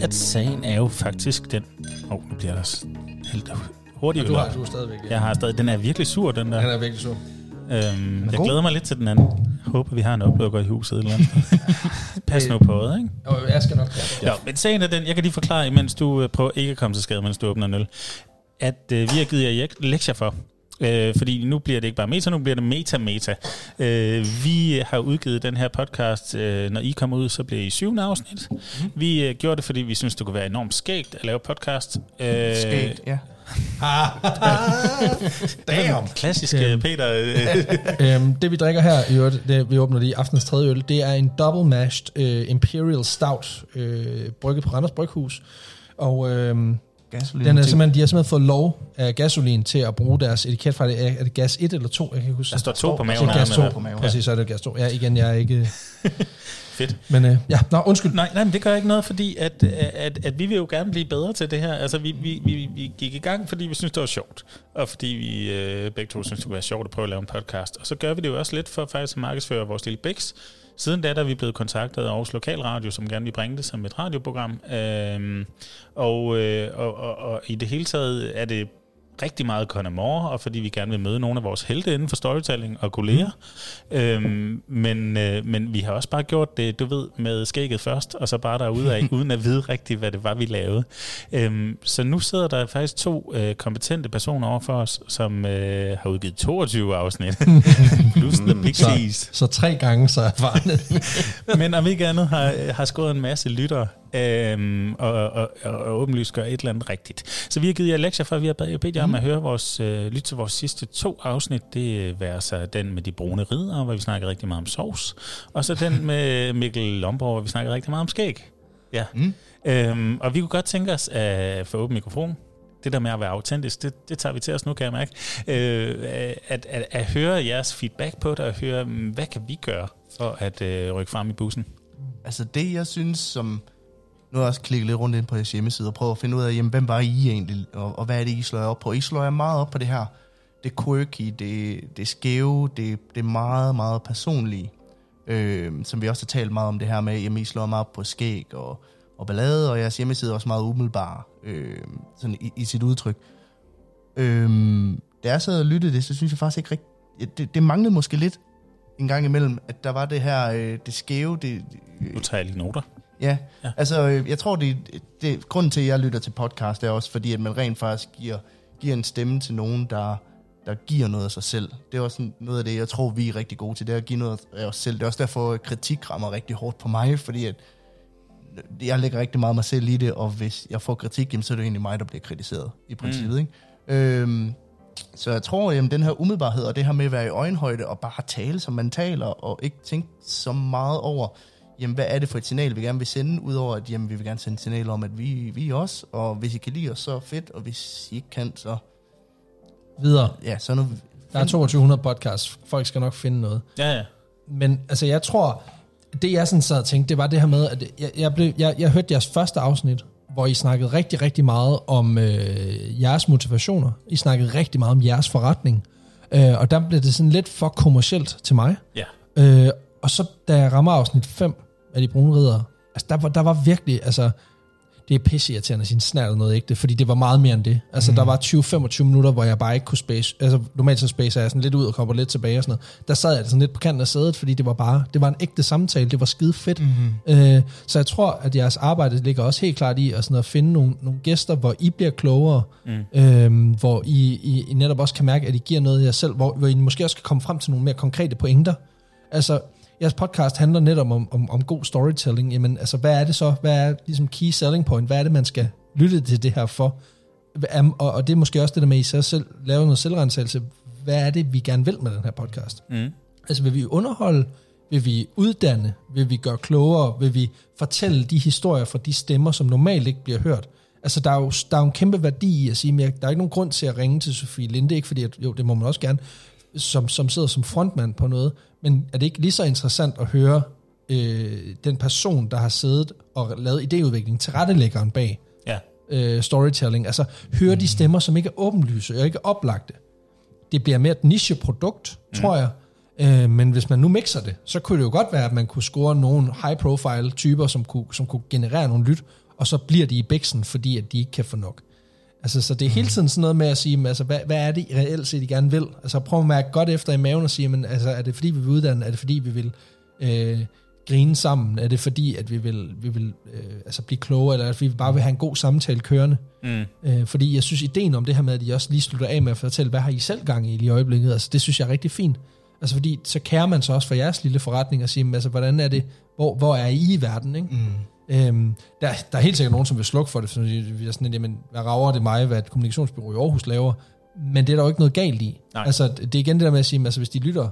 At sagen er jo faktisk den... Åh, oh, nu bliver der helt hurtigt du har, du er stadigvæk, ja. Jeg har stadig... Den er virkelig sur, den der. Han er virkelig sur. Øhm, jeg god. glæder mig lidt til den anden. Håber, vi har en oplukker i huset et eller andet. Pas nu på det, ikke? Og jeg skal nok Ja. Jo, men sagen er den, jeg kan lige forklare, mens du øh, prøver ikke at komme til skade, mens du åbner en øl, at øh, vi har givet jer lektier for. Øh, fordi nu bliver det ikke bare meta, nu bliver det meta-meta. Øh, vi har udgivet den her podcast, øh, når I kommer ud, så bliver I syvende afsnit. Mm. Vi øh, gjorde det, fordi vi synes det kunne være enormt skægt at lave podcast. Øh, Skægt, ja. Damn! Klassisk Øhm. øh, Peter. Øh, øhm, det vi drikker her, i øvrigt, det, vi åbner lige aftens tredje øl, det er en double mashed øh, Imperial Stout, øh, brygget på Randers Bryghus. Og øhm, Gasolin den er simpelthen, de har simpelthen fået lov af gasolin til at bruge deres etiket fra det. Er, er det gas 1 eller 2? Jeg kan ikke huske. der står to på Det maven. er her gas med 2. hvad. på maven. Præcis, så er det gas 2. Ja, igen, jeg er ikke... Fedt. Men øh, ja, nå, undskyld. Nej, nej, men det gør ikke noget, fordi at, at, at vi vil jo gerne blive bedre til det her. Altså, vi, vi, vi, vi gik i gang, fordi vi synes, det var sjovt. Og fordi vi øh, begge to synes, det kunne være sjovt at prøve at lave en podcast. Og så gør vi det jo også lidt for faktisk at markedsføre vores lille Bix. Siden da der er vi blevet kontaktet af Aarhus Lokalradio, som gerne vil bringe det som et radioprogram. Øhm, og, øh, og, og, og i det hele taget er det rigtig meget Conor Moore, og fordi vi gerne vil møde nogle af vores helte inden for storytelling og kolleger. Mm. Øhm, men, øh, men vi har også bare gjort det, du ved, med skægget først, og så bare derude af, uden at vide rigtigt, hvad det var, vi lavede. Øhm, så nu sidder der faktisk to øh, kompetente personer over for os, som øh, har udgivet 22 afsnit, plus The Pixies. Så tre gange så erfaren. Men om ikke andet har, har skåret en masse lyttere, øhm, og, og, og, og åbenlyst gør et eller andet rigtigt. Så vi har givet jer lektier for, at vi har bedt jer om at høre vores, øh, lytte til vores sidste to afsnit. Det er så den med de brune ridder, hvor vi snakker rigtig meget om sovs, og så den med Mikkel Lomborg, hvor vi snakker rigtig meget om skæg. Ja. Mm. Øhm, og vi kunne godt tænke os at få åben mikrofon. Det der med at være autentisk, det, det tager vi til os nu, kan jeg mærke. Øh, at, at, at høre jeres feedback på det, og høre, mm, hvad kan vi gøre for at øh, rykke frem i bussen? Altså det, jeg synes, som... Nu har jeg også klikket lidt rundt ind på jeres hjemmeside og prøvet at finde ud af, jamen, hvem var I egentlig, og, og hvad er det, I slår op på? I slår jer meget op på det her. Det quirky, det, det skæve, det, det meget, meget personlige. Øh, som vi også har talt meget om det her med, jamen I slår meget op på skæg og, og ballade, og jeres hjemmeside er også meget umiddelbar øh, sådan i, i sit udtryk. Øh, da jeg sad og lyttede det, så synes jeg faktisk ikke rigtigt... Det, det manglede måske lidt en gang imellem, at der var det her, øh, det skæve, det, Nu tager jeg lige noter. Ja, Ja. altså øh, jeg tror, det, det grunden til, at jeg lytter til podcast, er også fordi, at man rent faktisk giver, giver en stemme til nogen, der, der giver noget af sig selv. Det er også noget af det, jeg tror, vi er rigtig gode til, det er at give noget af os selv. Det er også derfor, at kritik rammer rigtig hårdt på mig, fordi at jeg lægger rigtig meget mig selv i det, og hvis jeg får kritik, jamen, så er det egentlig mig, der bliver kritiseret i princippet. Mm. Ikke? Øhm, så jeg tror, at den her umiddelbarhed, og det her med at være i øjenhøjde, og bare tale, som man taler, og ikke tænke så meget over, jamen, hvad er det for et signal, vi gerne vil sende, udover at jamen, vi vil gerne sende et signal om, at vi, vi er os, og hvis I kan lide os, så fedt, og hvis I ikke kan, så, Videre. ja, så nu... Der er 2200 podcasts. Folk skal nok finde noget. Ja, ja. Men altså, jeg tror, det jeg sådan sad og tænkte, det var det her med, at jeg, jeg, blev, jeg, jeg hørte jeres første afsnit, hvor I snakkede rigtig, rigtig meget om øh, jeres motivationer. I snakkede rigtig meget om jeres forretning. Øh, og der blev det sådan lidt for kommercielt til mig. ja. Øh, og så da jeg rammer afsnit 5 af de brune ridder, altså der var, der var virkelig, altså, det er pisseirriterende at sige snart noget ægte, fordi det var meget mere end det. Altså, mm. der var 20-25 minutter, hvor jeg bare ikke kunne space. Altså, normalt så spacer jeg sådan lidt ud og kommer lidt tilbage og sådan noget. Der sad jeg sådan lidt på kanten af sædet, fordi det var bare, det var en ægte samtale, det var skide fedt. Mm. Øh, så jeg tror, at jeres arbejde ligger også helt klart i at, sådan at finde nogle, nogle gæster, hvor I bliver klogere, mm. øh, hvor I, I, I netop også kan mærke, at I giver noget af jer selv, hvor, hvor I måske også kan komme frem til nogle mere konkrete pointer. Altså, jeres podcast handler netop om, om, om god storytelling. Jamen, altså, hvad er det så? Hvad er ligesom key selling point? Hvad er det, man skal lytte til det her for? Og, og det er måske også det der med, at I så selv laver noget selvrensagelse. Hvad er det, vi gerne vil med den her podcast? Mm. Altså, vil vi underholde? Vil vi uddanne? Vil vi gøre klogere? Vil vi fortælle de historier fra de stemmer, som normalt ikke bliver hørt? Altså, der er jo, der er jo en kæmpe værdi i at sige, at der er ikke nogen grund til at ringe til Sofie Linde, ikke fordi, at, jo, det må man også gerne, som, som sidder som frontmand på noget, men er det ikke lige så interessant at høre øh, den person, der har siddet og lavet idéudvikling, tilrettelæggeren bag Ja. øh, storytelling, altså høre de stemmer, som ikke er åbenlyse og ikke oplagte. Det bliver mere et nicheprodukt, mm. tror jeg, øh, men hvis man nu mixer det, så kunne det jo godt være, at man kunne score nogle high-profile typer, som kunne, som kunne generere nogle lyt, og så bliver de i bæksen, fordi at de ikke kan få nok. Altså, så det er hele tiden sådan noget med at sige, altså, hvad, hvad er det reelt set, I gerne vil? Altså, prøv at mærke godt efter i maven og sige, men, altså, er det fordi, vi vil uddanne? Er det fordi, vi vil øh, grine sammen? Er det fordi, at vi vil, vi vil øh, altså, blive klogere? Eller at vi bare vil have en god samtale kørende? Mm. Øh, fordi jeg synes, ideen om det her med, at I også lige slutter af med at fortælle, hvad har I selv gang i lige i øjeblikket? Altså, det synes jeg er rigtig fint. Altså, fordi så kærer man sig også for jeres lille forretning og siger, men, altså, hvordan er det, hvor, hvor er I i verden? Ikke? Mm. Øhm, der, der er helt sikkert nogen, som vil slukke for det, for vi er sådan, jamen, hvad rager det mig, hvad et kommunikationsbyrå i Aarhus laver? Men det er der jo ikke noget galt i. Nej. Altså, det er igen det der med at sige, altså, hvis de lytter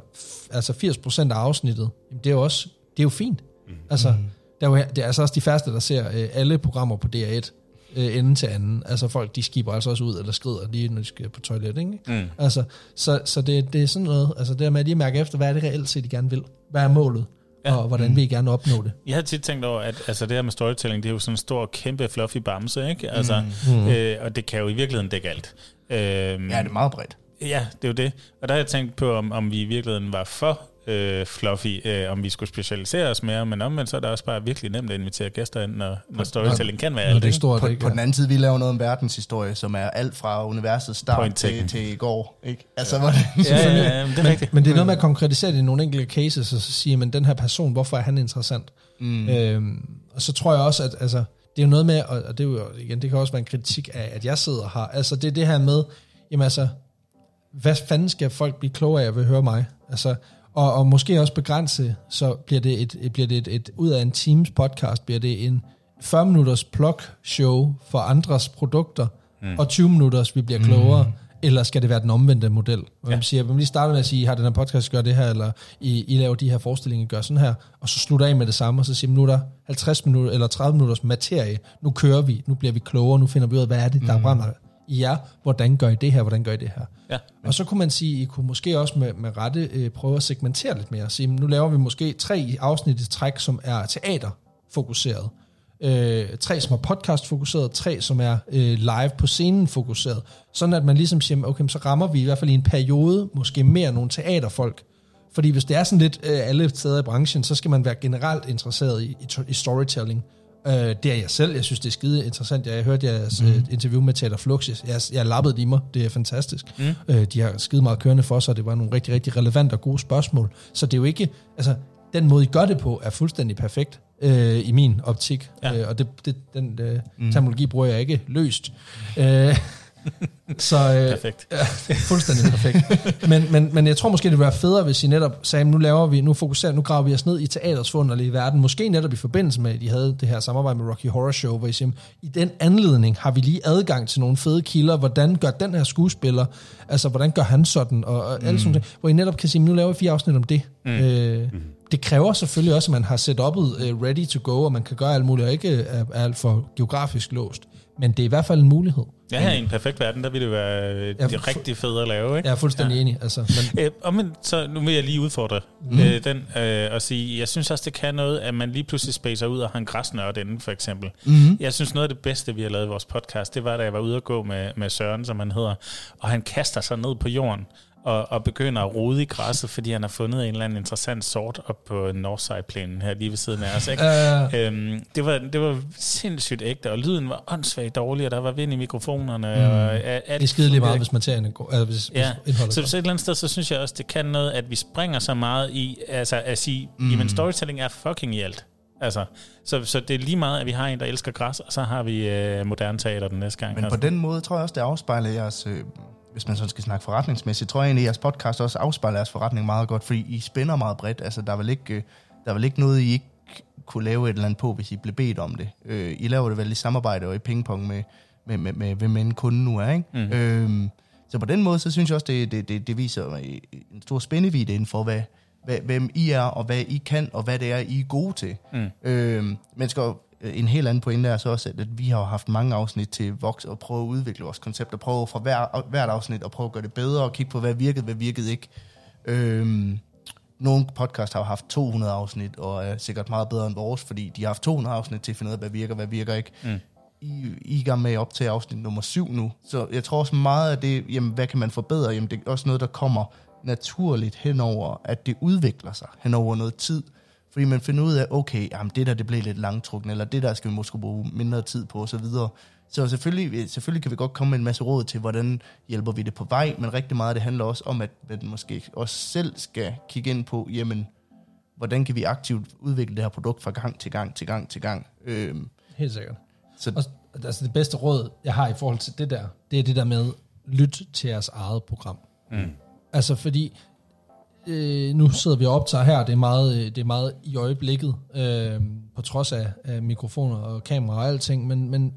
altså 80% af afsnittet, jamen, det er jo også, det er jo fint. Mm. Altså, der er jo, det er altså også de færreste, der ser øh, alle programmer på DR1, øh, ende til anden. Altså folk, de skiber altså også ud, eller skrider lige, når de skal på toilet, ikke? Mm. Altså, så, så det, det er sådan noget, altså det der med at lige mærke efter, hvad er det reelt set, de gerne vil? Hvad er målet? Ja. Og hvordan vil I gerne opnå det? Jeg har tit tænkt over, at altså, det her med storytelling, det er jo sådan en stor, kæmpe, fluffy bamse, ikke? Altså, mm. øh, og det kan jo i virkeligheden dække alt. Øhm, Ja, det er meget bredt. Ja, det er jo det. Og der har jeg tænkt på, om, om vi i virkeligheden var for øh, fluffy, øh, om vi skulle specialisere os mere, men omvendt så er det også bare virkelig nemt at invitere gæster ind, når, når storytelling kan være alt. det er stort, På, ikke? på den anden side, vi laver noget om verdenshistorie, som er alt fra universets start til, til i går. Ikke? Altså, hvor det, Ja, ja, ja, det er rigtigt. Men det er noget med at konkretisere det i nogle enkelte cases, og så sige, men den her person, hvorfor er han interessant? Mm. Øhm, og så tror jeg også, at altså, det er jo noget med, og det er jo igen, det kan også være en kritik af, at jeg sidder her. Altså det er det her med, jamen altså, hvad fanden skal folk blive klogere af at høre mig? Altså, og, og måske også begrænse, så bliver det, et, bliver det et, et, ud af en Teams podcast, bliver det en 40 minutters plug show for andres produkter, mm. og 20 minutters, vi bliver klogere, mm. eller skal det være den omvendte model? Hvor ja. man siger, vi lige starter med at sige, har den her podcast gør det her, eller I, I laver de her forestillinger, gør sådan her, og så slutter af med det samme, og så siger man, nu er der 50 minutter, eller 30 minutters materie, nu kører vi, nu bliver vi klogere, nu finder vi ud af, hvad er det, der mm. brænder i jer, hvordan gør I det her, hvordan gør I det her? Ja. Og så kunne man sige, I kunne måske også med, med rette øh, prøve at segmentere lidt mere. Sige, nu laver vi måske tre afsnit i træk, som er teaterfokuseret. Øh, tre, som er podcast-fokuseret, tre, som er øh, live på scenen fokuseret. Sådan at man ligesom siger, okay, så rammer vi i hvert fald i en periode måske mere nogle teaterfolk. Fordi hvis det er sådan lidt øh, alle steder i branchen, så skal man være generelt interesseret i, i, i storytelling. Øh, det er jeg selv. Jeg synes, det er skide interessant. Jeg hørte jeres mm. interview med Taylor Fluxus. Jeg, jeg lappede det i mig. Det er fantastisk. Mm. Øh, de har skide meget kørende for sig. Det var nogle rigtig, rigtig relevante og gode spørgsmål. Så det er jo ikke... Altså, den måde, I gør det på, er fuldstændig perfekt øh, i min optik. Ja. Øh, og det, det, den øh, mm. terminologi bruger jeg ikke løst. Øh, så, øh, Perfekt. Ja, fuldstændig perfekt. Men, men, men jeg tror måske, det ville være federe, hvis I netop sagde, nu laver vi, nu fokuserer, nu graver vi os ned i teaters forunderlige verden. Måske netop i forbindelse med, at I havde det her samarbejde med Rocky Horror Show, hvor I siger, i den anledning har vi lige adgang til nogle fede kilder. Hvordan gør den her skuespiller, altså hvordan gør han sådan, og, og mm. alle sådan ting, hvor I netop kan sige, nu laver vi fire afsnit om det. Mm. Øh, det kræver selvfølgelig også, at man har setup'et uh, ready to go, og man kan gøre alt muligt, og ikke er, er alt for geografisk låst. Men det er i hvert fald en mulighed. Ja, her i en perfekt verden, der ville det være øh, Ja, det rigtig fedt at lave, ikke? Jeg er fuldstændig ja. enig. Altså, men, Øh, og men, så nu vil jeg lige udfordre mm. øh, den øh, og sige, jeg synes også, det kan noget, at man lige pludselig spacer ud og har en græsnørd inden, for eksempel. Mm. Jeg synes, noget af det bedste, vi har lavet i vores podcast, det var, da jeg var ude at gå med, med Søren, som han hedder, og han kaster sig ned på jorden, og, og begynder at rode i græsset, fordi han har fundet en eller anden interessant sort op på Northside-planen her lige ved siden af os. Ikke? Uh, Øhm, det, var, det var sindssygt ægte, og lyden var åndssvagt dårlig, og der var vind i mikrofonerne. Mm. Og, alt det er skide lige meget, hvis materien er god. Altså, hvis, Ja, hvis så, så et eller andet sted, så synes jeg også, det kan noget, at vi springer så meget i, altså at sige, mm. jamen storytelling er fucking i alt. Altså, så, så det er lige meget, at vi har en, der elsker græs, og så har vi øh, moderne teater den næste gang. Men på altså. den måde tror jeg også, det afspejler jeres, øh, hvis man sådan skal snakke forretningsmæssigt, tror jeg egentlig, at jeres podcast også afspejler jeres forretning meget godt, fordi I spænder meget bredt. Altså, der er vel ikke, øh, der er vel ikke noget, I ikke kunne lave et eller andet på, hvis I blev bedt om det. Øh, I laver det vel i samarbejde og i pingpong med, med, med, med hvem end kunden nu er, ikke? Mm. Øhm, så på den måde, så synes jeg også, det, det, det, det viser en stor spændevidde inden for, hvad, hvad, hvem I er, og hvad I kan, og hvad det er, I er gode til. Mm. Øhm, men skal en helt anden pointe er så også, at vi har jo haft mange afsnit til Vox og prøve at udvikle vores koncept, og prøve fra hver, hvert afsnit at prøve at gøre det bedre, og kigge på, hvad virkede, hvad virkede ikke. Øhm, nogle podcast har jo haft 200 afsnit, og er sikkert meget bedre end vores, fordi de har haft 200 afsnit til at finde ud af, hvad virker, hvad virker ikke. Mm. I, I er gang med op til afsnit nummer 7 nu, så jeg tror også meget af det, jamen, hvad kan man forbedre? Jamen, det er også noget, der kommer naturligt henover, at det udvikler sig henover noget tid. Fordi man finder ud af, okay, jamen det der det blev lidt langtrukken, eller det der skal vi måske bruge mindre tid på, osv. Så, så selvfølgelig, selvfølgelig kan vi godt komme med en masse råd til, hvordan hjælper vi det på vej, men rigtig meget det handler også om, at man måske også selv skal kigge ind på, jamen, hvordan kan vi aktivt udvikle det her produkt fra gang til gang til gang til gang. Øhm, Helt sikkert. så Og altså det bedste råd, jeg har i forhold til det der, det er det der med, lyt til jeres eget program. Mm. Altså fordi, øh, nu sidder vi og optager her, det er meget, øh, det er meget i øjeblikket, øh, på trods af, af mikrofoner og kamera og alting, men, men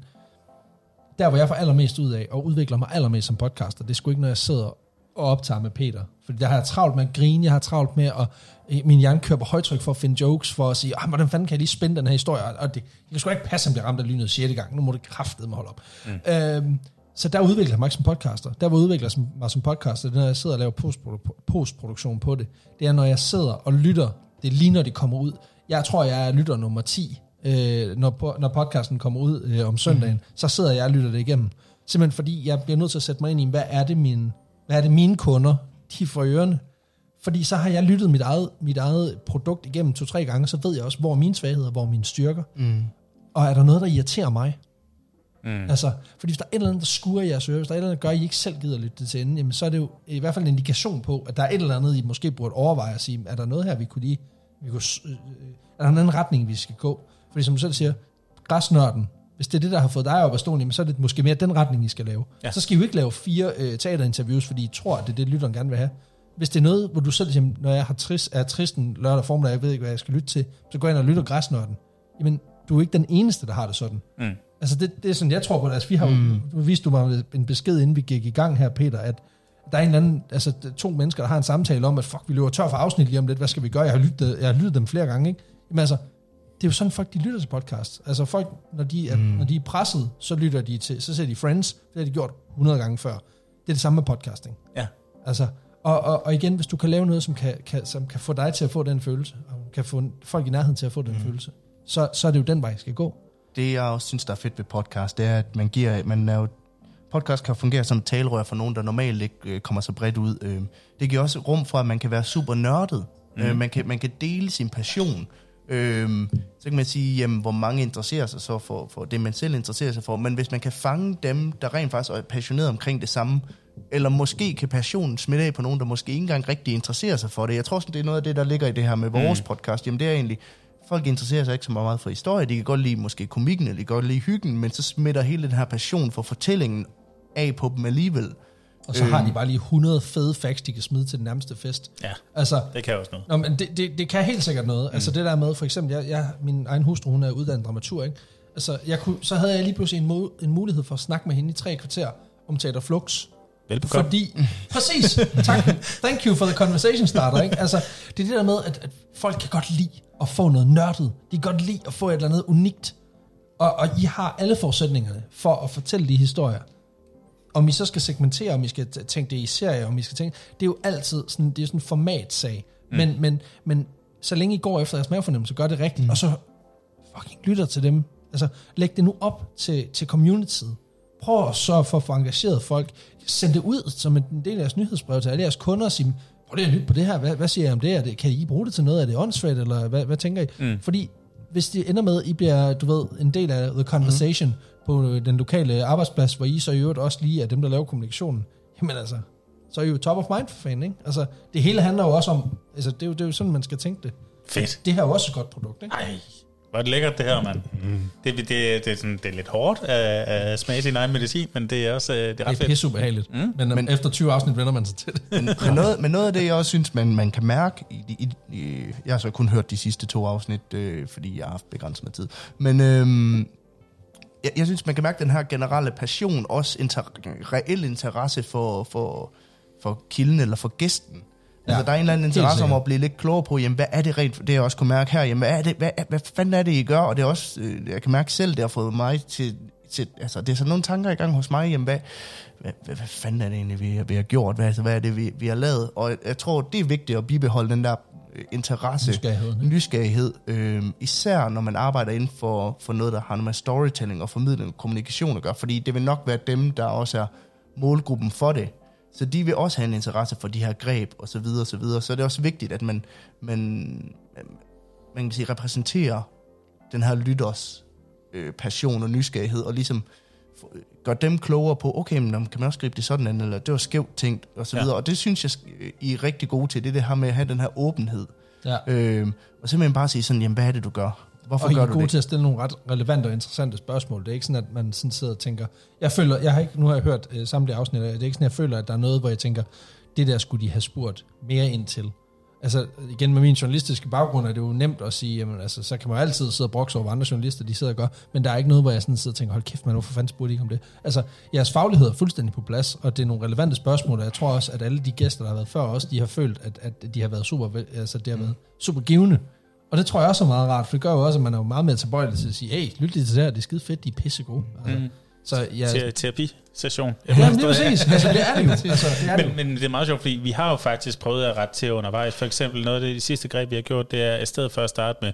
der, hvor jeg får allermest ud af, og udvikler mig allermest som podcaster, det er sgu ikke, når jeg sidder og optager med Peter. Fordi der har jeg travlt med at grine, jeg har travlt med at, øh, min hjerne kører på højtryk for at finde jokes, for at sige, "Ah, hvordan fanden kan jeg lige spænde den her historie? Og det, det kan sgu ikke passe, at han bliver ramt af lynet 6. gang. Nu må det kraftedeme holde op. Mm. Øhm, så der udvikler jeg mig som podcaster. Der, hvor jeg udvikler mig som podcaster, det er, når jeg sidder og laver postprodu- postproduktion på det. Det er, når jeg sidder og lytter. Det er lige, når det kommer ud. Jeg tror, jeg er lytter nummer 10, øh, når, når podcasten kommer ud øh, om søndagen. Mm. Så sidder jeg og lytter det igennem. Simpelthen fordi, jeg bliver nødt til at sætte mig ind i, hvad er det, mine, hvad er det mine kunder, de får ørerne. Fordi så har jeg lyttet mit eget, mit eget produkt igennem to-tre gange, så ved jeg også, hvor er mine svagheder, hvor er mine styrker. mm, Og er der noget, der irriterer mig? Mm. Altså, fordi hvis der er et eller andet, der skurer i jeres øre, hvis der er et eller andet, der gør, at I ikke selv gider lytte det til enden, jamen, så er det jo i hvert fald en indikation på, at der er et eller andet, I måske burde overveje at sige, er der noget her, vi kunne lige, vi kunne, øh, er der en anden retning, vi skal gå? Fordi som du selv siger, græsnørden, hvis det er det, der har fået dig op af stolen, jamen, så er det måske mere den retning, I skal lave. Ja. Så skal I jo ikke lave fire øh, teaterinterviews, fordi I tror, at det er det, lytteren gerne vil have. Hvis det er noget, hvor du selv siger, når jeg har trist, er tristen lørdag formiddag, jeg ved ikke, hvad jeg skal lytte til, så går jeg ind og lytter græsnørden. Jamen, du er ikke den eneste, der har det sådan. Mm. Altså det, det er sådan, jeg tror på det. Altså, vi har jo, mm. nu viste du mig en besked, inden vi gik i gang her, Peter, at der er en eller anden, altså to mennesker, der har en samtale om, at fuck, vi løber tør for afsnit lige om lidt, hvad skal vi gøre? Jeg har lyttet, jeg har lyttet dem flere gange, ikke? Jamen altså, det er jo sådan, folk de lytter til podcast. Altså folk, når de er, mm. når de er presset, så lytter de til, så ser de Friends, det har de gjort 100 gange før. Det er det samme med podcasting. Ja. Altså, og, og, og igen, hvis du kan lave noget, som kan, kan, som kan få dig til at få den følelse, og kan få folk i nærheden til at få den mm. følelse, så, så er det jo den vej, jeg skal gå. Det jeg også synes, der er fedt ved podcast, det er, at man giver, man er jo, podcast kan fungere som talerør for nogen, der normalt ikke øh, kommer så bredt ud. Øh, det giver også rum for, at man kan være super nørdet. Mm. Øh, man, kan, man kan dele sin passion. Øh, så kan man sige, jamen, hvor mange interesserer sig så for, for det, man selv interesserer sig for. Men hvis man kan fange dem, der rent faktisk er passionerede omkring det samme, eller måske kan passionen smitte af på nogen, der måske ikke engang rigtig interesserer sig for det. Jeg tror sådan, det er noget af det, der ligger i det her med vores mm. podcast. Jamen det er egentlig, folk interesserer sig ikke så meget for historie. De kan godt lide måske komikken, eller de kan godt lide hyggen, men så smitter hele den her passion for fortællingen af på dem alligevel. Og så har de bare lige 100 fede facts, de kan smide til den nærmeste fest. Ja, Altså, det kan også noget. Nå, men det, det, det kan helt sikkert noget. Mm. Altså det der med, for eksempel, jeg, jeg, min egen hustru, hun er uddannet dramaturg, ikke? Altså, jeg kunne, så havde jeg lige pludselig en, mo- en mulighed for at snakke med hende i tre kvarter om Teater Flux. Velbekomme. Fordi, præcis, tak, thank you for the conversation starter, ikke? Altså, det er det der med, at, at folk kan godt lide at få noget nørdet. De kan godt lide at få et eller andet unikt. Og, og I har alle forudsætningerne for at fortælle de historier. Om I så skal segmentere, om I skal tænke det i serier, om I skal tænke... Det er jo altid sådan, det er sådan en formatsag. Mm. Men, men, men så længe I går efter jeres mavefornemmelse, gør det rigtigt, mm. og så fucking lytter til dem. Altså, læg det nu op til, til communityet. prøv at sørge for at få engageret folk. Send det ud som en del af jeres nyhedsbrev til alle jeres kunder og sige, prøv lige at lytte på det her, hvad, hvad siger I om det? Er det? Kan I bruge det til noget? Er det åndssvagt, eller hvad, hvad tænker I? Mm. Fordi hvis det ender med, at I bliver, du ved, en del af the conversation mm. på den lokale arbejdsplads, hvor I så i øvrigt også lige er dem, der laver kommunikationen, jamen altså, så er I jo top of mind for fanden, ikke? Altså, det hele handler jo også om, altså, det er jo, det er jo sådan, man skal tænke det. Fedt. Det her er jo også et godt produkt, ikke? Ej, hvor er det lækkert det her, mand. Mm. Det, det, det, er sådan, det er lidt hårdt at, at smage sin egen medicin, men det er også det er ret Det er fedt. pisse ubehageligt. Mm. Men, men, efter 20 afsnit vender man sig til det. Men, men, noget, men noget af det, jeg også synes, man, man kan mærke, i, i, i, jeg har så kun hørt de sidste to afsnit, øh, fordi jeg har haft begrænset med tid, men øh, jeg, jeg synes, man kan mærke den her generelle passion, også inter, reel interesse for, for, for kilden eller for gæsten. Ja, altså, der er en eller anden interesse om at blive lidt klogere på, jamen, hvad er det rent, det jeg også kunne mærke her, jamen, hvad, er det, hvad, hvad fanden er det, I gør? Og det er også, øh, jeg kan mærke selv, det har fået mig til, til altså, det er sådan nogle tanker i gang hos mig, jamen, hvad, hvad, hvad, hvad fanden er det egentlig, vi, vi har gjort? Hvad, altså, hvad er det, vi, vi har lavet? Og jeg, jeg tror, det er vigtigt at bibeholde den der øh, interesse, Nysgerrighed, ikke? nysgerrighed øh, især når man arbejder inden for, for noget, der har noget med storytelling og formidling og kommunikation at gøre, fordi det vil nok være dem, der også er målgruppen for det. Så de vil også have en interesse for de her greb og så videre og så videre. Så er det også vigtigt, at man, man, man kan sige, repræsenterer den her lytters øh, passion og nysgerrighed, og ligesom få- gør dem klogere på, okay, men kan man også gribe det sådan an, eller det var skævt tænkt, og så Ja. videre. Og det synes jeg, øh, I er rigtig gode til, det er det her med at have den her åbenhed. Ja. Øh, og simpelthen bare sige sådan, jamen hvad er det, du gør? Hvorfor Og I gør er du gode det? til at stille nogle ret relevante og interessante spørgsmål. Det er ikke sådan, at man sådan sidder og tænker... Jeg føler, jeg har ikke, nu har jeg hørt øh, samtlige afsnit, det er ikke sådan, at jeg føler, at der er noget, hvor jeg tænker, det der skulle de have spurgt mere ind til. Altså igen med min journalistiske baggrund er det jo nemt at sige, jamen altså, så kan man altid sidde og brokse over, andre journalister de sidder og gør, men der er ikke noget, hvor jeg sådan sidder og tænker, hold kæft man, hvorfor fanden spurgte I ikke om det? Altså, jeres faglighed er fuldstændig på plads, og det er nogle relevante spørgsmål, og jeg tror også, at alle de gæster, der har været før også, de har følt, at, at de har været super, altså det har været super givende. Og det tror jeg også er meget rart, for det gør jo også, at man er jo meget mere tilbøjelig til at sige, hey, lyt lige til det her, det er skide fedt, de er pisse gode. Altså, Mm. Så ja, Te- Terapisession. ja, men det er præcis. Altså, det er det jo. Altså, det er det. Men, men det er meget sjovt, fordi vi har jo faktisk prøvet at rette til undervejs. For eksempel noget af det de sidste greb, vi har gjort, det er i stedet for at starte med,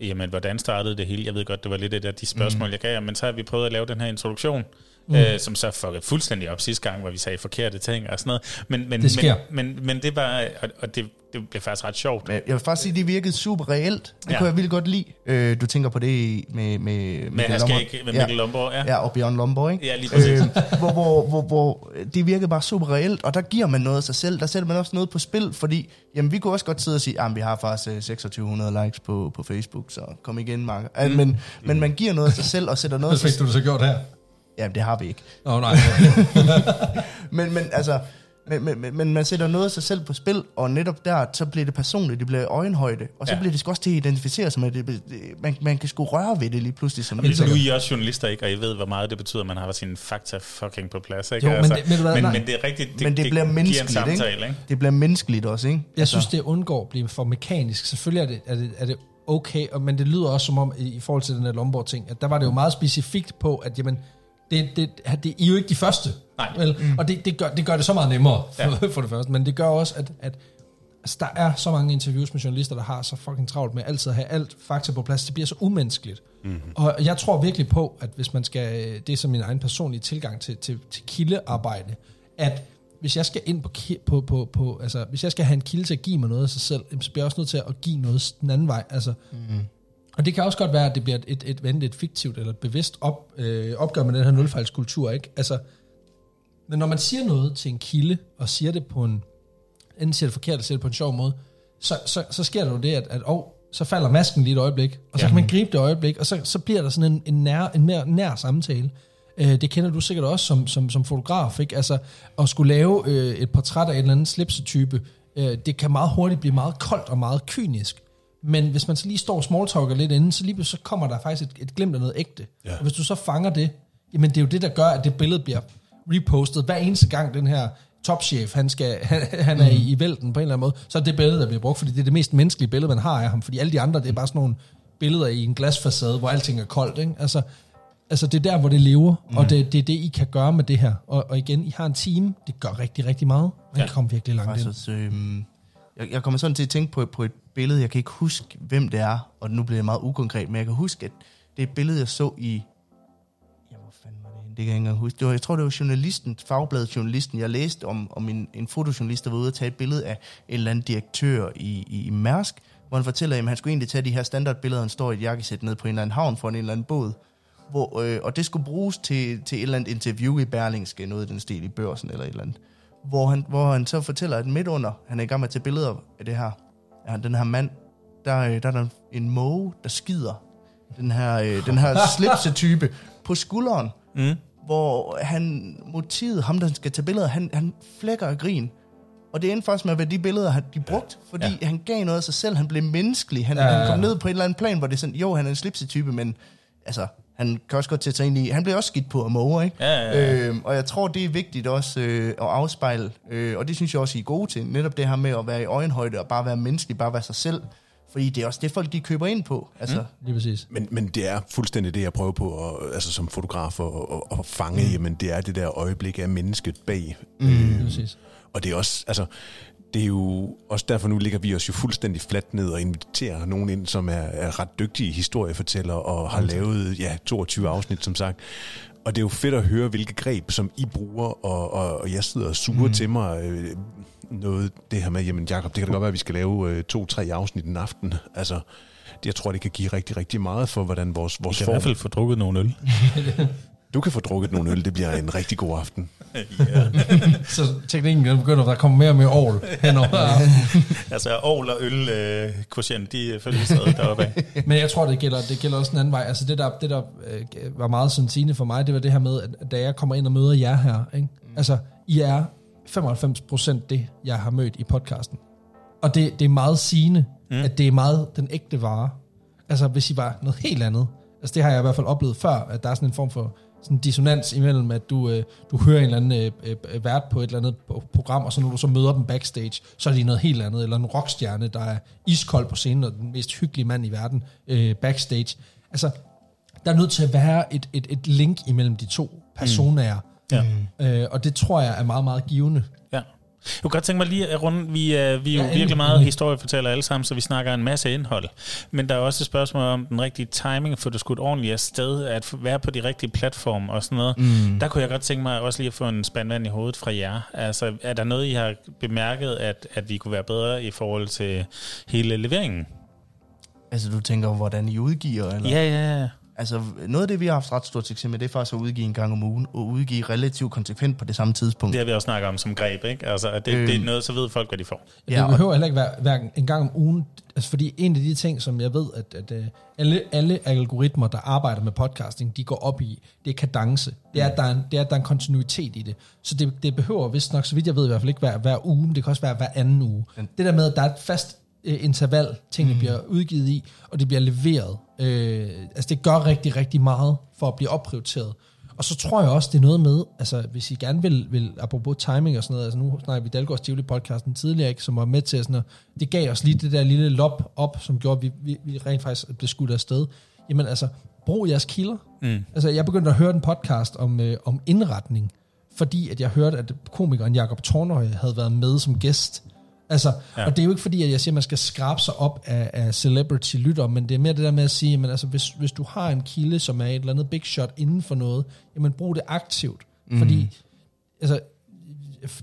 jamen, hvordan startede det hele? Jeg ved godt, det var lidt af det, de spørgsmål, mm. jeg gav jer, men så har vi prøvet at lave den her introduktion, mm. øh, som så fuckede fuldstændig op sidste gang, hvor vi sagde forkerte ting og sådan noget. Men, men, Det sker. Men, men, men det var, og, og det, det blev faktisk ret sjovt. Men jeg vil faktisk sige, det virkede super reelt. Det Ja. ja. kunne jeg virkelig godt lide. Øh, du tænker på det med, med, Med Mikkel Lomborg. ikke, med Mikkel Lomborg, ja. Ja, og Bjørn Lomborg, ikke? Ja, lige præcis. Øh, hvor, hvor, hvor, hvor det virkede bare super reelt, og der giver man noget af sig selv. Der sætter man også noget på spil, fordi jamen, vi kunne også godt sidde og sige, at vi har faktisk øh, 2600 likes på, på Facebook, så kom igen, Mark. Mm. Men, men man giver noget af sig selv og sætter noget Hvad fik du det så gjort her? Jamen, det har vi ikke. Åh oh, nej. Men, men altså, men, men, men, men man sætter noget af sig selv på spil, og netop der, så bliver det personligt, det bliver øjenhøjde, og så Ja. ja. bliver det sgu også til at identificere sig med det. det man, man kan sgu røre ved det lige pludselig. Som Men nu er I også journalister, ikke? Og I ved, hvor meget det betyder, at man har sine fakta fucking på plads, ikke? Jo, men det- du hvad, men, nej. men det er rigtigt, det, Men det bliver giver en menneskeligt, samtale, ikke? ikke? Det bliver menneskeligt også, ikke? Jeg synes, det undgår at blive for mekanisk. Selvfølgelig er det, er det, er det okay, og- men det lyder også som om, i, i forhold til den her Lomborg-ting, at der var det jo meget specifikt på, at jamen, det, det, det, I er jo ikke de første. Nej. Vel? Mm. Og det, det, gør, det gør det så meget nemmere, for, Ja. for det første. Men det gør også, at, at altså, der er så mange interviews med journalister, der har så fucking travlt med altid at have alt fakta på plads. Det bliver så umenneskeligt. Mm-hmm. Og jeg tror virkelig på, at hvis man skal, det er som min egen personlige tilgang til, til, til kildearbejde, at hvis jeg skal ind på, på, på, på, altså hvis jeg skal have en kilde til at give mig noget af sig selv, så bliver jeg også nødt til at give noget den anden vej. Altså, mm. Og det kan også godt være, at det bliver et, et, et, et fiktivt eller et bevidst op, øh, opgør med den her nulfejlskultur, ikke? Altså, men når man siger noget til en kilde, og siger det på en, enten siger det forkert, eller siger det på en sjov måde, så, så, så sker der jo det, at, at oh, så falder masken lige et øjeblik, og så ja. kan man gribe det øjeblik, og så, så bliver der sådan en, en, nær, en mere nær samtale. Øh, det kender du sikkert også som, som, som fotograf, ikke? Altså, at skulle lave øh, et portræt af en eller anden slipsetype, øh, det kan meget hurtigt blive meget koldt og meget kynisk. Men hvis man så lige står og smalltalker lidt inden, så lige så kommer der faktisk et, et glimt af noget ægte. Ja. Og hvis du så fanger det, jamen det er jo det, der gør, at det billede bliver repostet. Hver eneste gang den her topchef, han, skal, han, han er i, i vælten på en eller anden måde, så er det billede, der bliver brugt, fordi det er det mest menneskelige billede, man har af ham. Fordi alle de andre, det er bare sådan nogle billeder i en glasfacade, hvor alting er koldt. Ikke? Altså, altså det er der, hvor det lever, mm. og det, det er det, I kan gøre med det her. Og, og igen, I har en team, det gør rigtig, rigtig meget. Man Ja. ja. kommer virkelig langt ind. Øhm, jeg, jeg kommer sådan til at tænke på, på et billede, jeg kan ikke huske, hvem det er, og nu bliver det meget ukonkret, men jeg kan huske, at det er et billede, jeg så i... Ja, hvor fanden var det henne? det kan jeg ikke engang huske. Det var, jeg tror, det var journalisten, fagbladet journalisten, jeg læste om, om en, en fotojournalist, der var ude og tage et billede af en eller anden direktør i, i, i Mærsk, hvor han fortæller, at han skulle egentlig tage de her standardbilleder, han står i et jakkesæt ned på en eller anden havn for en eller anden båd, hvor, øh, og det skulle bruges til, til et eller andet interview i Berlingske, noget i den stil i børsen eller et eller andet, hvor han, hvor han så fortæller, at midt under, han er i gang med at tage billeder af det her, ja, den her mand, der, øh, der er der en måge, der skider den her, øh, den her slipsetype på skulderen, Mm. hvor han, motivet, ham der skal tage billeder, han, han flækker af grin. Og det endte faktisk med at være de billeder, han- de brugt, fordi ja. han gav noget af sig selv, han blev menneskelig, han, Ja, ja, ja, han kom ned på et eller andet plan, hvor det er sådan, jo, han er en slipsetype, men altså, han kan også godt til at tage ind i, han bliver også skidt på at måge, ikke? Ja, ja, ja. Øhm, og jeg tror, det er vigtigt også øh, at afspejle, øh, og det synes jeg også, I er gode til, netop det her med at være i øjenhøjde og bare være menneskelig, bare være sig selv, fordi det er også det, folk de køber ind på. Altså, mm. Lige præcis. Men, men det er fuldstændig det, jeg prøver på, at, altså som fotograf, at, at, at fange. Mm. Jamen, det er det der øjeblik af mennesket bag. Mm. Lige præcis. Og det er også, altså, det er jo også derfor, nu ligger vi os jo fuldstændig fladt ned og inviterer nogen ind, som er, er ret dygtige historiefortællere og har lavet ja, 22 afsnit, som sagt. Og det er jo fedt at høre, hvilke greb, som I bruger, og, og, og jeg sidder og suger mm. til mig øh, noget, det her med, jamen Jacob, det kan da godt være, at vi skal lave øh, to-tre afsnit en aften. Altså, det, jeg tror, det kan give rigtig, rigtig meget for, hvordan vores, vores kan i hvert fald få drukket nogle øl. Du kan få drukket nogle øl, det bliver en rigtig god aften. ja. Så teknikken den begynder, der kommer mere og mere ovl henover. Altså, ovl og øl øh, quotient, de følger stadig deroppe af. Men jeg tror, det gælder, det gælder også en anden vej. Altså det der, det der øh, var meget sådan sigende for mig, det var det her med, at da jeg kommer ind og møder jer her, ikke? altså I er 95% det, jeg har mødt i podcasten. Og det, det er meget sigende, mm. at det er meget den ægte vare. Altså hvis I var noget helt andet. Altså det har jeg i hvert fald oplevet før, at der er sådan en form for sådan dissonans imellem, at du, øh, du hører en eller anden øh, øh, vært på et eller andet pro- program, og så når du så møder dem backstage, så er de noget helt andet, eller en rockstjerne, der er iskold på scenen, og den mest hyggelige mand i verden øh, backstage. Altså, der er nødt til at være et, et, et link imellem de to personer, Ja. øh, og det tror jeg er meget, meget givende. Ja. Jeg kunne godt tænke mig lige at runde, vi er, vi er jo Ja, virkelig meget historiefortæller alle sammen, så vi snakker en masse indhold. Men der er også et spørgsmål om den rigtige timing, for det skudt ordentligt afsted, at være på de rigtige platforme og sådan noget. Mm. Der kunne jeg godt tænke mig også lige at få en spand i hovedet fra jer. Altså, er der noget, I har bemærket, at, at vi kunne være bedre i forhold til hele leveringen? altså, du tænker, hvordan I udgiver? Eller? Ja, ja, ja. Altså, noget af det, vi har haft ret stort succes med, det er faktisk at udgive en gang om ugen, og udgive relativt konsekvent på det samme tidspunkt. Det har vi også snakket om som greb, ikke? Altså, at det, Øhm. det er noget, så ved folk, hvad de får. Ja, det og- behøver heller ikke være, være en gang om ugen, altså fordi en af de ting, som jeg ved, at, at øh, alle, alle algoritmer, der arbejder med podcasting, de går op i, det er kadence. Det er, at der er en, det er, at der er en kontinuitet i det. Så det, det behøver vist nok, så vidt jeg ved i hvert fald ikke hver, hver uge, men det kan også være hver anden uge. Det der med, at der er et fast øh, interval, tingene mm. bliver udgivet i, og det bliver leveret. Øh, altså det gør rigtig, rigtig meget for at blive opprioriteret. Og så tror jeg også, det er noget med, altså hvis I gerne vil, vil apropos timing og sådan noget, altså nu snakker vi Dalgårds Tivoli podcasten tidligere, ikke, som var med til sådan at, det gav os lige det der lille lop op, som gjorde, at vi, vi, vi rent faktisk blev skudt afsted. Jamen altså, brug jeres kilder. Mm. Altså jeg begyndte at høre en podcast om, øh, om indretning, fordi at jeg hørte, at komikeren Jakob Tornøje havde været med som gæst. Altså, Ja. og det er jo ikke fordi, at jeg siger, at man skal skrabe sig op af, af celebrity-lytter, men det er mere det der med at sige, men altså, hvis, hvis du har en kilde, som er et eller andet big shot inden for noget, jamen brug det aktivt. Mm. Fordi, altså,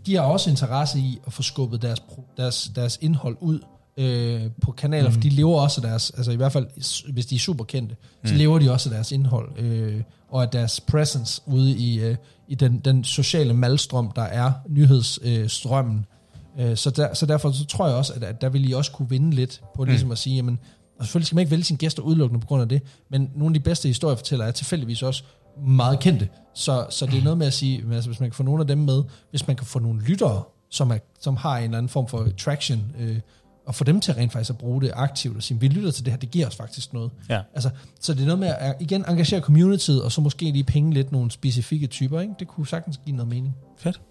de har også interesse i at få skubbet deres, deres, deres indhold ud øh, på kanaler, mm. for de lever også af deres, altså i hvert fald, hvis de er super kendte, så lever de også af deres indhold, øh, og af deres presence ude i, øh, i den, den sociale malstrøm, der er nyhedsstrømmen. Øh, så, der, så derfor så tror jeg også, at, at der vil I også kunne vinde lidt på ligesom at sige, jamen, og selvfølgelig skal man ikke vælge sine gæster udelukkende på grund af det, men nogle af de bedste historiefortællere er tilfældigvis også meget kendte. Så, så det er noget med at sige, altså, hvis man kan få nogle af dem med, hvis man kan få nogle lyttere, som, er, som har en eller anden form for traction, øh, og få dem til rent faktisk at bruge det aktivt og sige, vi lytter til det her, det giver os faktisk noget. Ja. Altså, så det er noget med at igen engagere communityet, og så måske lige penge lidt nogle specifikke typer. Ikke? Det kunne sagtens give noget mening. Fedt.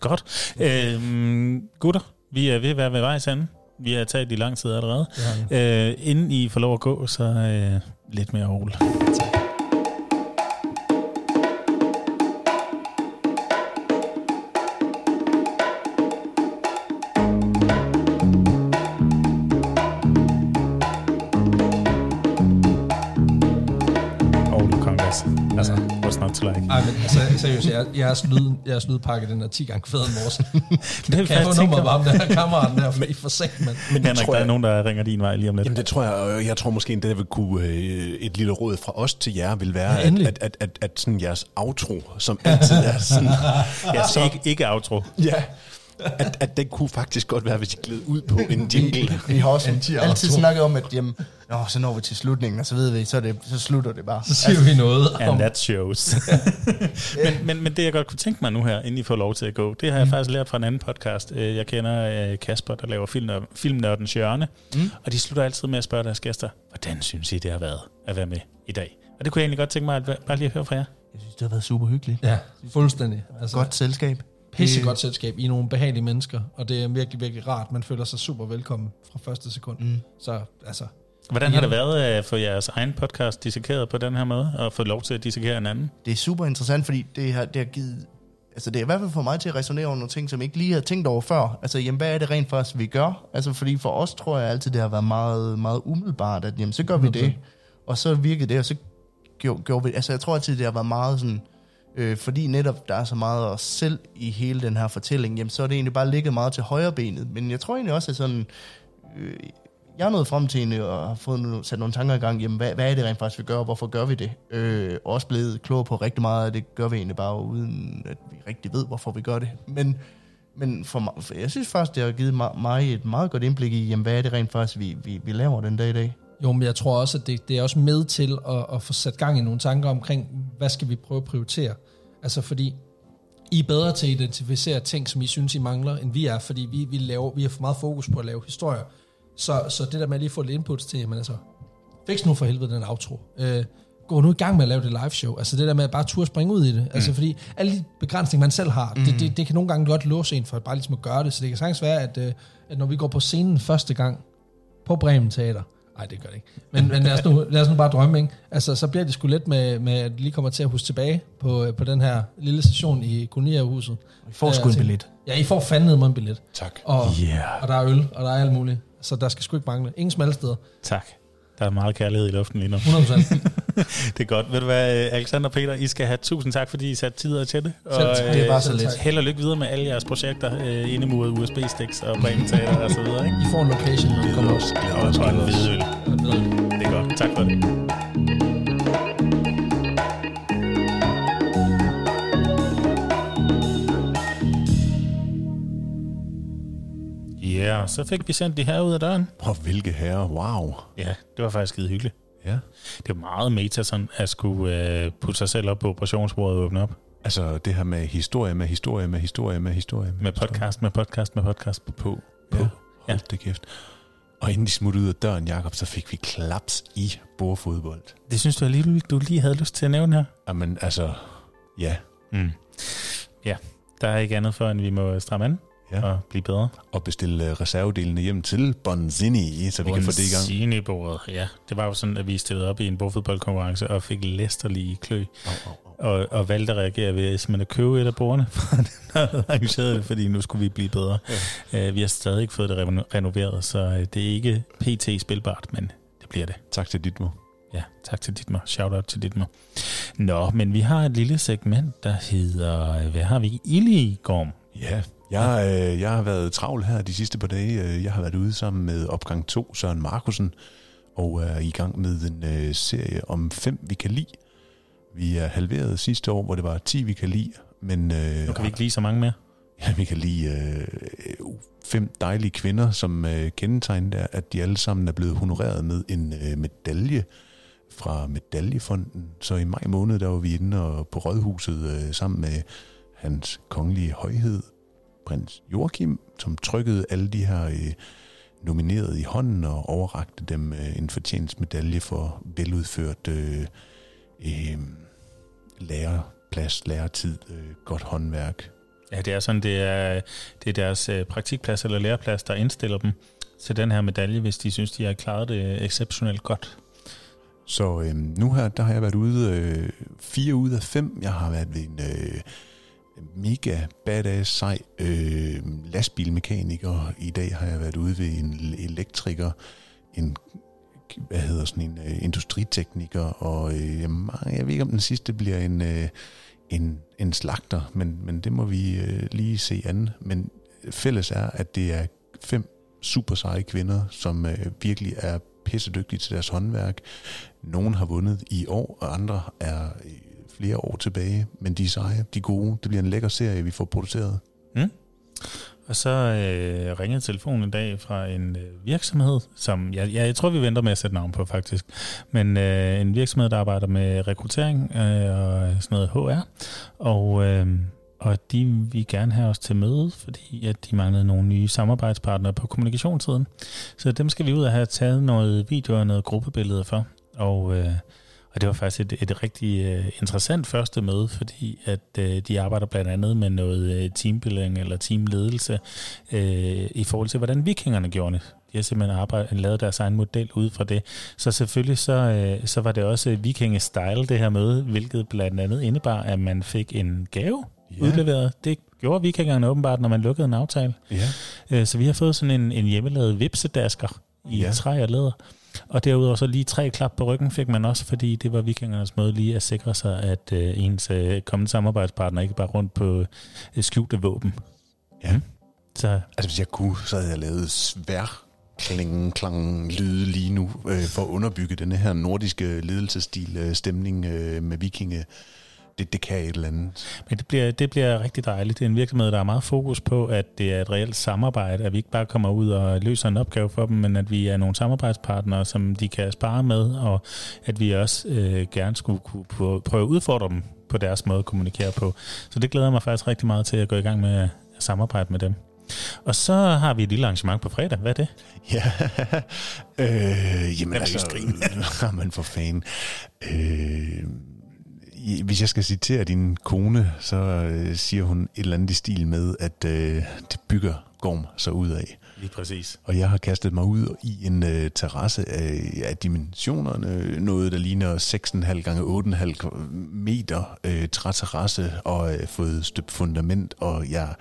Godt. Øhm, gutter, vi er ved at være ved vejs ende. Vi har taget i lang tid allerede. Det har Øh, inden I får lov at gå, så øh, lidt mere Aarhus. Aarhus Ej, men altså, seriøst, jeg, jeres, lyd, jeres lydpakke, den er 10 gange federe end vores. Det kan jeg få nummer den her kammeraten der, fordi for sat, mand. Men Henrik, tror der er jeg- nogen, der ringer din vej lige om lidt. Jamen det tror jeg, og jeg tror måske, det vil kunne, øh, et lille råd fra os til jer vil være, Ja, at, at, at, at, at sådan jeres outro, som altid er sådan, Ja, så ikke, ikke outro. ja, at, at det kunne faktisk godt være, hvis I gled ud på en jingle. Vi har også Anti-outro. altid snakket om, at jamen, Nå, så når vi til slutningen, og så ved vi, så, det, så slutter det bare. Så siger vi noget And om... that shows. men, men, men det, jeg godt kunne tænke mig nu her, inden I får lov til at gå, det har jeg Mm. faktisk lært fra en anden podcast. Øh, Jeg kender øh, Kasper, der laver film, Filmnørdens Hjørne, Mm. og de slutter altid med at spørge deres gæster, hvordan synes I, det har været at være med i dag? Og det kunne jeg egentlig godt tænke mig at bare lige at høre fra jer. Jeg synes, det har været super hyggeligt. Ja, fuldstændig. Altså, Godt selskab. Pissegodt selskab. I er nogle behagelige mennesker, og det er virkelig, virkelig rart. Man føler sig super velkommen fra første sekund. Mm. Så altså, Hvordan har det været at få jeres egen podcast dissekeret på den her måde, og få lov til at dissekere en anden? Det er super interessant, fordi det har, det har givet... Altså det er i hvert fald for mig til at resonere over nogle ting, som jeg ikke lige har tænkt over før. Altså, jamen, hvad er det rent faktisk, vi gør? Altså, fordi for os tror jeg altid, det har været meget, meget umiddelbart, at jamen, så gør vi det. Og så virkede det, og så gjorde, gjorde vi Altså, jeg tror altid, det har været meget sådan... Øh, fordi netop der er så meget af os selv i hele den her fortælling, jamen, så er det egentlig bare ligget meget til højre benet. Men jeg tror egentlig også, at sådan... Øh, jeg er nået frem til og har fået nogle, sat nogle tanker i gang, jamen hvad, hvad er det rent faktisk, vi gør, og hvorfor gør vi det? Øh, også blevet klog på rigtig meget, at det gør vi egentlig bare, uden at vi rigtig ved, hvorfor vi gør det. Men, men for mig, for jeg synes faktisk, det har givet mig, mig et meget godt indblik i, jamen hvad er det rent faktisk, vi, vi, vi laver den dag i dag. Jo, men jeg tror også, at det, det er også med til at, at få sat gang i nogle tanker omkring, hvad skal vi prøve at prioritere? Altså fordi, I er bedre til at identificere ting, som I synes, I mangler, end vi er, fordi vi, vi, laver, vi har for meget fokus på at lave historier. Så, så det der med at lige få lidt inputs til, men altså, fix nu for helvede den outro. Øh, gå nu i gang med at lave det live show. Altså det der med at bare turde springe ud i det. Altså fordi alle de begrænsninger, man selv har, mm. det, det, det, kan nogle gange godt låse en for bare ligesom at gøre det. Så det kan sagtens være, at, øh, at når vi går på scenen første gang på Bremen Teater, Nej, det gør det ikke. Men, men lad, os nu, lad os nu bare drømme, ikke? Altså, så bliver det sgu let med, med, at lige kommer til at huske tilbage på, øh, på den her lille station i kolonihavehuset. Vi får sgu en billet. Ja, I får fandme mig en billet. Tak. Og, Yeah. og der er øl, og der er alt muligt. Så der skal sgu ikke mangle. Ingen smalle steder. Tak. Der er meget kærlighed i luften lige nu. 100%. Det er godt. Ved du hvad, Alexander og Peter, I skal have tusind tak, fordi I satte tid til det. Og. Det er bare øh, så lidt. Held og lykke videre med alle jeres projekter, øh, indemuret USB-sticks og brændteater og så videre. Ikke? I får en location, når I kommer også. Og, og en hvidøl. Det er godt. Tak for det. Ja, yeah, så fik vi sendt de her ud af døren. Og hvilke herrer, wow. Ja, det var faktisk skide hyggeligt. Ja. Det er meget meta sådan, at skulle øh, putte sig selv op på operationsbordet og åbne op. Altså det her med historie, med historie, med historie, med historie. Med podcast, med podcast, med podcast. På. På. Ja, hold Ja. det kæft. Og inden de smuttede ud af døren, Jakob, så fik vi klaps i bordfodbold. Det synes du lige, du lige havde lyst til at nævne her? Jamen altså, ja. Mm. Ja, der er ikke andet for, end vi må stramme an Ja. og blive bedre. Og bestille øh, reservedelene hjem til Bonzini, så vi kan få det i gang. Sinebordet, ja. Det var jo sådan, at vi stillede op i en bordfodboldkonkurrence og fik læsterlige klø. Au, au, au. Og, og valgte at reagere ved simpelthen at købe et af bordene, fra den der havde arrangeret det, fordi nu skulle vi blive bedre. Ja. Uh, vi har stadig ikke fået det reno- renoveret, så øh, det er ikke pt. spilbart, men det bliver det. Tak til dit mor. Ja, tak til Ditmer. Shout out til Ditmer. Nå, men vi har et lille segment, der hedder, hvad har vi? Illigorm. Ja, jeg, øh, jeg har været travl her de sidste par dage. Øh, Jeg har været ude sammen med opgang 2, Søren Markusen, og er i gang med en øh, serie om fem, vi kan lide. Vi er halveret sidste år, hvor det var 10, vi kan lide, men øh, Nu kan vi ikke lide så mange mere. ja, vi kan lide øh, fem dejlige kvinder, som øh, kendetegn der, at de alle sammen er blevet honoreret med en øh, medalje fra Medaljefonden. Så i maj måned, der var vi inde og på Rådhuset øh, sammen med hans kongelige højhed, prins Joachim, som trykkede alle de her øh, nominerede i hånden og overrakte dem øh, en fortjensmedalje for veludført øh, øh, læreplads, læretid, øh, godt håndværk. Ja, det er sådan, det er, det er deres øh, praktikplads eller læreplads, der indstiller dem til den her medalje, hvis de synes, de har klaret det exceptionelt godt. Så øh, nu her, der har jeg været ude øh, fire ud af fem. Jeg har været ved en øh, mega badass sej øh, lastbilmekaniker. I dag har jeg været ude ved en elektriker, en hvad hedder sådan en øh, industritekniker, og øh, jeg ved ikke, om den sidste bliver en, øh, en, en slagter, men, men det må vi øh, lige se an. Men øh, fælles er, at det er fem super seje kvinder, som øh, virkelig er pissedygtige til deres håndværk. Nogle har vundet i år, og andre er flere år tilbage, men de er seje, de er gode. Det bliver en lækker serie, vi får produceret. Mm. Og så øh, ringede telefonen en dag fra en øh, virksomhed, som jeg, jeg, jeg tror, vi venter med at sætte navn på faktisk, men øh, en virksomhed, der arbejder med rekruttering øh, og sådan noget HR, og, øh, og de vil gerne have os til møde, fordi at de manglede nogle nye samarbejdspartnere på kommunikationssiden. Så dem skal vi ud og have taget noget video og noget gruppebilleder for, og... Øh, og det var faktisk et, et rigtig uh, interessant første møde, fordi at uh, de arbejder blandt andet med noget uh, teambuilding eller teamledelse uh, i forhold til, hvordan vikingerne gjorde det. De har simpelthen arbejdet, lavet deres egen model ud fra det. Så selvfølgelig så, uh, så var det også vikinge-style, det her møde, hvilket blandt andet indebar, at man fik en gave ja. udleveret. Det gjorde vikingerne åbenbart, når man lukkede en aftale. Ja. Uh, så vi har fået sådan en, en hjemmelavet vipsedasker i ja. træ og læder. Og derudover så lige tre klap på ryggen fik man også, fordi det var vikingernes måde lige at sikre sig, at øh, ens øh, kommende samarbejdspartner ikke bare rundt på øh, skjulte våben. Ja. Så. Altså hvis jeg kunne, så havde jeg lavet svær kling, klang, lyde lige nu, øh, for at underbygge den her nordiske ledelsesstil, øh, stemning øh, med vikinge det, det kan et eller andet. Men det bliver, det bliver rigtig dejligt. Det er en virksomhed, der er meget fokus på, at det er et reelt samarbejde, at vi ikke bare kommer ud og løser en opgave for dem, men at vi er nogle samarbejdspartnere, som de kan spare med, og at vi også øh, gerne skulle kunne prøve at udfordre dem på deres måde at kommunikere på. Så det glæder mig faktisk rigtig meget til at gå i gang med at samarbejde med dem. Og så har vi et lille arrangement på fredag. Hvad er det? Ja, øh, jamen altså, man for fan. Øh, hvis jeg skal citere din kone, så øh, siger hun et eller andet i stil med, at øh, det bygger Gorm så ud af. Lige præcis. Og jeg har kastet mig ud i en øh, terrasse af, af dimensionerne, noget der ligner 6,5 gange 8,5 meter øh, træterrasse, og øh, fået støbt fundament, og jeg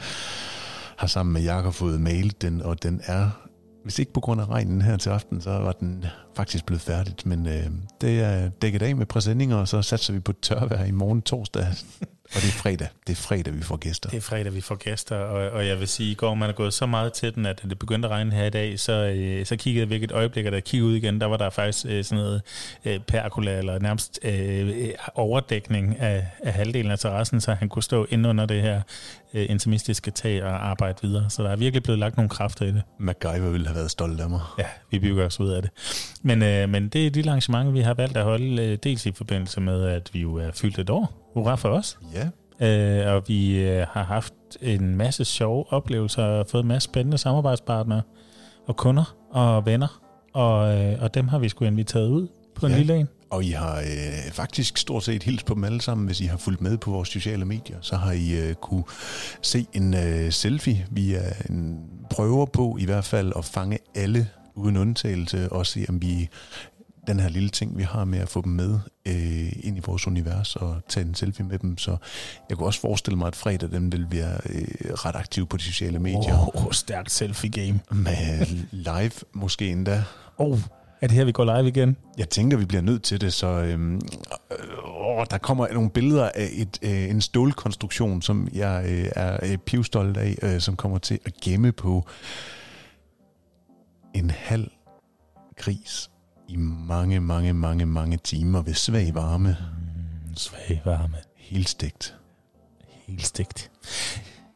har sammen med Jakob fået malet den, og den er hvis ikke på grund af regnen her til aften, så var den faktisk blevet færdigt. Men øh, det er dækket af med præsendinger, og så satser vi på tørvejr i morgen torsdag. Og det er fredag. Det er fredag, vi får gæster. Det er fredag, vi får gæster, og, og jeg vil sige, i går man er gået så meget til den, at det begyndte at regne her i dag, så, øh, så kiggede jeg virkelig et øjeblik, og da jeg kiggede ud igen, der var der faktisk øh, sådan noget øh, pergola, eller nærmest øh, overdækning af, af halvdelen af terrassen, så han kunne stå inde under det her øh, intimistiske tag og arbejde videre. Så der er virkelig blevet lagt nogle kræfter i det. MacGyver ville have været stolt af mig. Ja, vi bygger os ud af det. Men, øh, men det er de arrangement, vi har valgt at holde, øh, dels i forbindelse med, at vi jo er fyldt et år. Hurra for os. Ja. Øh, og vi øh, har haft en masse sjove oplevelser og fået en masse spændende samarbejdspartnere og kunder og venner. Og, øh, og dem har vi sgu inviteret ud på en ja. lille en. Og I har øh, faktisk stort set hils på dem alle sammen, hvis I har fulgt med på vores sociale medier. Så har I øh, kunne se en øh, selfie. Vi er en prøver på i hvert fald at fange alle uden undtagelse og se, om vi den her lille ting, vi har med at få dem med øh, ind i vores univers og tage en selfie med dem. Så jeg kunne også forestille mig, at fredag dem vil være øh, ret aktive på de sociale medier. Åh, oh, stærkt selfie-game. Med live måske endda. Oh, er det her, vi går live igen? Jeg tænker, vi bliver nødt til det, så øhm, øh, der kommer nogle billeder af et, øh, en stålkonstruktion, som jeg øh, er øh, pivstolt af, øh, som kommer til at gemme på en halv gris i mange, mange, mange, mange timer ved svag varme. Mm, svag varme. Helt stegt. Helt stegt.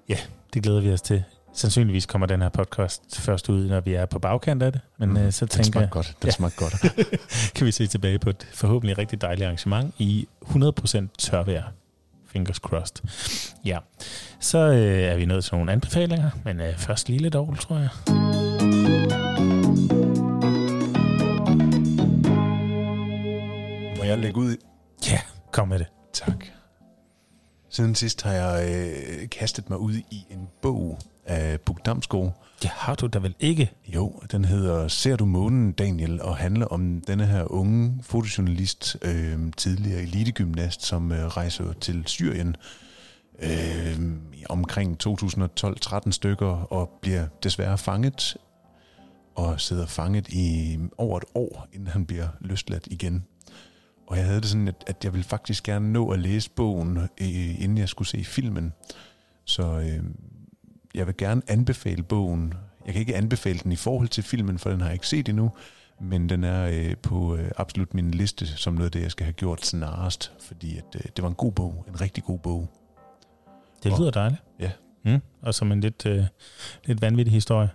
Ja, det glæder vi os til. Sandsynligvis kommer den her podcast først ud, når vi er på bagkant af det. Men mm, så tænker smagte godt. Den ja, smagte godt. kan vi se tilbage på et forhåbentlig rigtig dejligt arrangement i 100% tørvejr. Fingers crossed. Ja, så øh, er vi nået til nogle anbefalinger, men øh, først lige lidt over, tror jeg. Jeg lægge ud? Ja, kom med det. Tak. Siden sidst har jeg øh, kastet mig ud i en bog af Puk Damsgaard. Det har du da vel ikke? Jo, den hedder Ser du månen, Daniel, og handler om denne her unge fotojournalist, øh, tidligere elitegymnast, som øh, rejser til Syrien øh, omkring 2012-13 stykker og bliver desværre fanget og sidder fanget i over et år, inden han bliver løsladt igen. Og jeg havde det sådan, at, at jeg ville faktisk gerne nå at læse bogen, øh, inden jeg skulle se filmen. Så øh, jeg vil gerne anbefale bogen. Jeg kan ikke anbefale den i forhold til filmen, for den har jeg ikke set endnu. Men den er øh, på øh, absolut min liste som noget af det, jeg skal have gjort snarest. Fordi at, øh, det var en god bog. En rigtig god bog. Det lyder dejligt. Ja. Mm. Og som en lidt, øh, lidt vanvittig historie.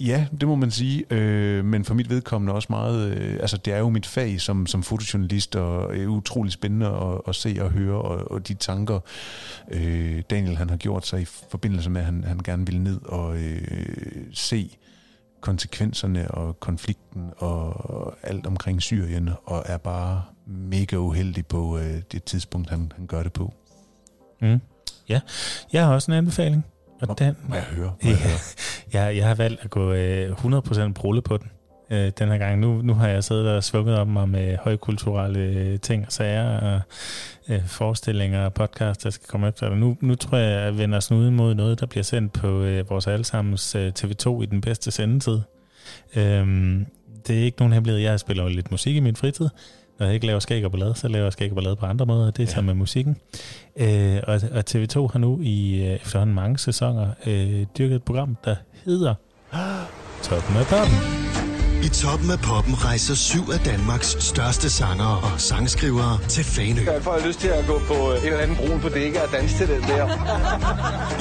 Ja, det må man sige, øh, men for mit vedkommende også meget, øh, altså det er jo mit fag som, som fotojournalist, og er utrolig spændende at, at se og høre, og, og de tanker, øh, Daniel han har gjort sig i forbindelse med, at han, han gerne vil ned og øh, se konsekvenserne og konflikten og alt omkring Syrien, og er bare mega uheldig på øh, det tidspunkt, han, han gør det på. Mm. Ja, jeg har også en anbefaling. Og Må, den, må jeg høre? Må jeg Ja. høre? jeg, jeg har valgt at gå øh, 100% brulle på den øh, den her gang. Nu, nu har jeg siddet og svunget om mig med højkulturelle øh, ting og sager og øh, forestillinger og podcast, der skal komme efter. Og nu, nu tror jeg, at jeg vender snuden mod noget, der bliver sendt på øh, vores allesammens øh, TV2 i den bedste sendetid. Øhm, det er ikke nogen hemmelighed. Jeg spiller jo lidt musik i min fritid. Når jeg ikke laver skæg og ballade, så laver jeg skæg og ballade på andre måder. Det er ja. med musikken. Øh, og, og TV2 har nu i øh, efterhånden mange sæsoner øh, dyrket et program, der hedder Toppen af Toppen. I toppen af poppen rejser syv af Danmarks største sangere og sangskrivere til Fanø. Jeg får lyst til at gå på en eller anden brun bodega og danse til den der.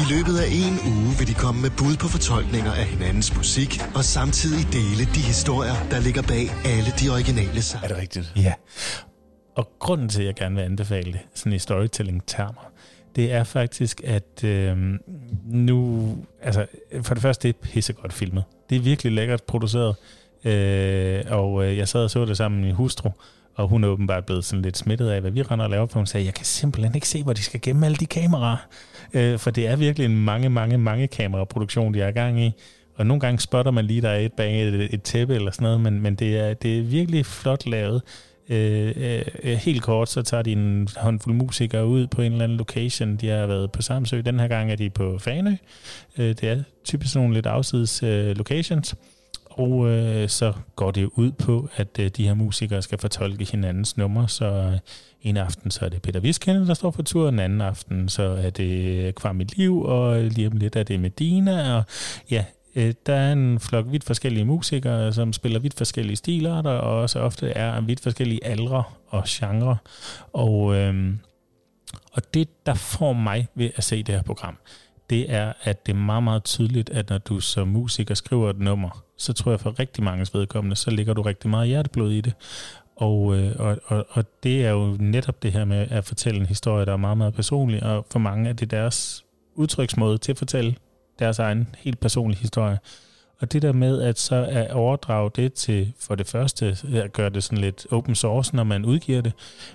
I løbet af en uge vil de komme med bud på fortolkninger af hinandens musik, og samtidig dele de historier, der ligger bag alle de originale sange. Er det rigtigt? Ja. Og grunden til, at jeg gerne vil anbefale det, sådan i storytelling-termer, det er faktisk, at øh, nu, altså for det første, det er pissegodt filmet. Det er virkelig lækkert produceret, øh, og øh, jeg sad og så det sammen med min hustru, og hun er åbenbart blevet sådan lidt smittet af, hvad vi render og laver på. Hun sagde, jeg kan simpelthen ikke se, hvor de skal gemme alle de kameraer. Øh, for det er virkelig en mange, mange, mange kameraproduktion, de er i gang i. Og nogle gange spotter man lige, der er et bag et, et tæppe eller sådan noget, men, men det, er, det er virkelig flot lavet. Øh, øh, helt kort, så tager de en håndfuld musikere ud på en eller anden location. De har været på Samsø. Den her gang er de på Fanø. Øh, det er typisk nogle lidt afsides øh, locations. Og øh, så går det ud på, at øh, de her musikere skal fortolke hinandens numre. Så øh, en aften så er det Peter Viskende, der står for tur. En anden aften så er det øh, Kvar mit liv. Og øh, lige om lidt er det Medina. Og ja, øh, der er en flok vidt forskellige musikere, som spiller vidt forskellige stilarter, og også ofte er vidt forskellige aldre og genre. Og, øh, og det, der får mig ved at se det her program, det er, at det er meget, meget tydeligt, at når du som musiker skriver et nummer, så tror jeg for rigtig mange vedkommende, så ligger du rigtig meget hjerteblod i det. Og, øh, og, og, og det er jo netop det her med at fortælle en historie, der er meget, meget personlig, og for mange er det deres udtryksmåde til at fortælle deres egen helt personlige historie. Og det der med at så at overdrage det til for det første at gøre det sådan lidt open source, når man udgiver det,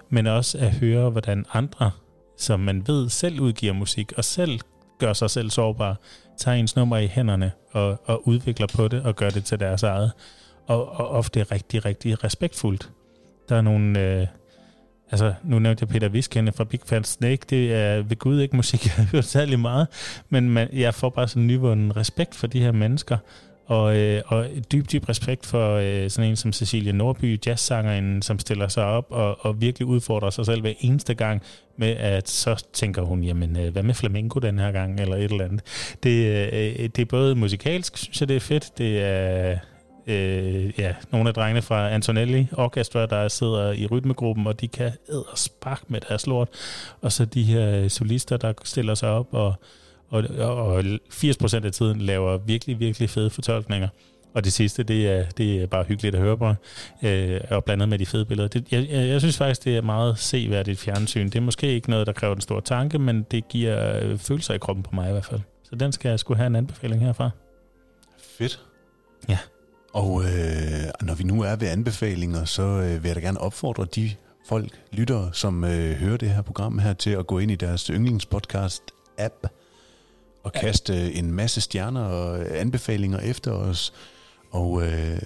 men også at høre, hvordan andre, som man ved selv udgiver musik, og selv gør sig selv sårbar, tager ens nummer i hænderne og, og udvikler på det og gør det til deres eget. Og, og ofte rigtig, rigtig respektfuldt. Der er nogle... Øh, altså, nu nævnte jeg Peter Viskende fra Big Fat Snake. Det er ved Gud ikke musik, jeg har hørt særlig meget. Men man, jeg får bare sådan nyvunden respekt for de her mennesker. Og, øh, og dyb, dyb respekt for øh, sådan en som Cecilie Nordby, jazzsangeren, som stiller sig op og, og virkelig udfordrer sig selv hver eneste gang med, at så tænker hun, jamen, øh, hvad med flamenco den her gang, eller et eller andet. Det, øh, det er både musikalsk, synes jeg, det er fedt. Det er øh, ja, nogle af drengene fra Antonelli Orchestra, der sidder i rytmegruppen, og de kan æde og spark med deres lort. Og så de her solister, der stiller sig op og og, og 80% af tiden laver virkelig, virkelig fede fortolkninger. Og det sidste, det er, det er bare hyggeligt at høre på, øh, og blandet med de fede billeder. Det, jeg, jeg, synes faktisk, det er meget seværdigt fjernsyn. Det er måske ikke noget, der kræver en stor tanke, men det giver øh, følelser i kroppen på mig i hvert fald. Så den skal jeg skulle have en anbefaling herfra. Fedt. Ja. Og øh, når vi nu er ved anbefalinger, så øh, vil jeg da gerne opfordre de folk, lyttere, som øh, hører det her program her, til at gå ind i deres yndlingspodcast-app og kaste øh, en masse stjerner og øh, anbefalinger efter os. Og øh,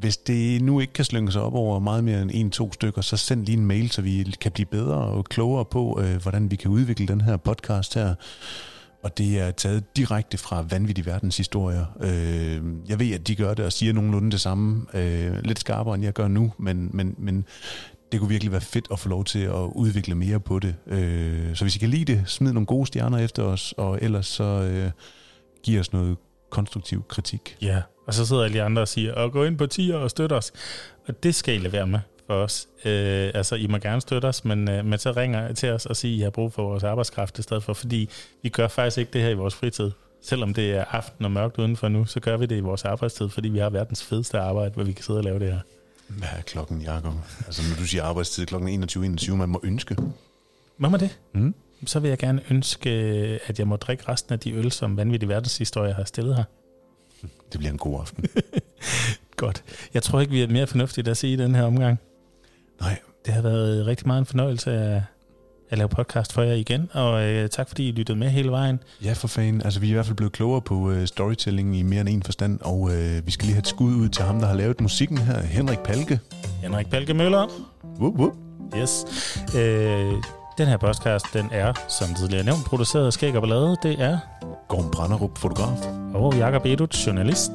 hvis det nu ikke kan slynge sig op over meget mere end en-to stykker, så send lige en mail, så vi kan blive bedre og klogere på, øh, hvordan vi kan udvikle den her podcast her. Og det er taget direkte fra vanvittige verdenshistorier. Øh, jeg ved, at de gør det og siger nogenlunde det samme. Øh, lidt skarpere, end jeg gør nu, men, men, men det kunne virkelig være fedt at få lov til at udvikle mere på det. Øh, så hvis I kan lide det, smid nogle gode stjerner efter os, og ellers så øh, giv os noget konstruktiv kritik. Ja, og så sidder alle de andre og siger, og gå ind på tier og støt os. Og det skal I lade være med for os. Øh, altså, I må gerne støtte os, men, øh, men så ringer til os og siger, at I har brug for vores arbejdskraft i stedet for, fordi vi gør faktisk ikke det her i vores fritid. Selvom det er aften og mørkt udenfor nu, så gør vi det i vores arbejdstid, fordi vi har verdens fedeste arbejde, hvor vi kan sidde og lave det her. Hvad er klokken, Jacob? Altså, når du siger arbejdstid klokken 21, 21, man må ønske. Må man det? Mm. Så vil jeg gerne ønske, at jeg må drikke resten af de øl, som vanvittig verdenshistorie har stillet her. Det bliver en god aften. Godt. Jeg tror ikke, vi er mere fornuftigt at sige i den her omgang. Nej, Det har været rigtig meget en fornøjelse at, at lave podcast for jer igen, og øh, tak fordi I lyttede med hele vejen. ja for fanden. Altså, vi er i hvert fald blevet klogere på øh, storytelling i mere end en forstand, og øh, vi skal lige have et skud ud til ham, der har lavet musikken her, Henrik Palke. Henrik Palke Møller. Whoop, whoop. Yes. Øh, den her podcast, den er, som tidligere nævnt, produceret af Skæg og Ballade. Det er Gorm Branderup, fotograf. og Jakob Edut, journalist.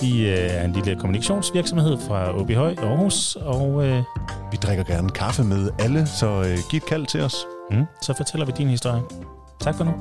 Vi øh, er en lille kommunikationsvirksomhed fra Åby Høj, Aarhus, og øh, Vi drikker gerne kaffe med alle, så øh, giv et kald til os. mm, så fortæller vi din historie. Tak for nu.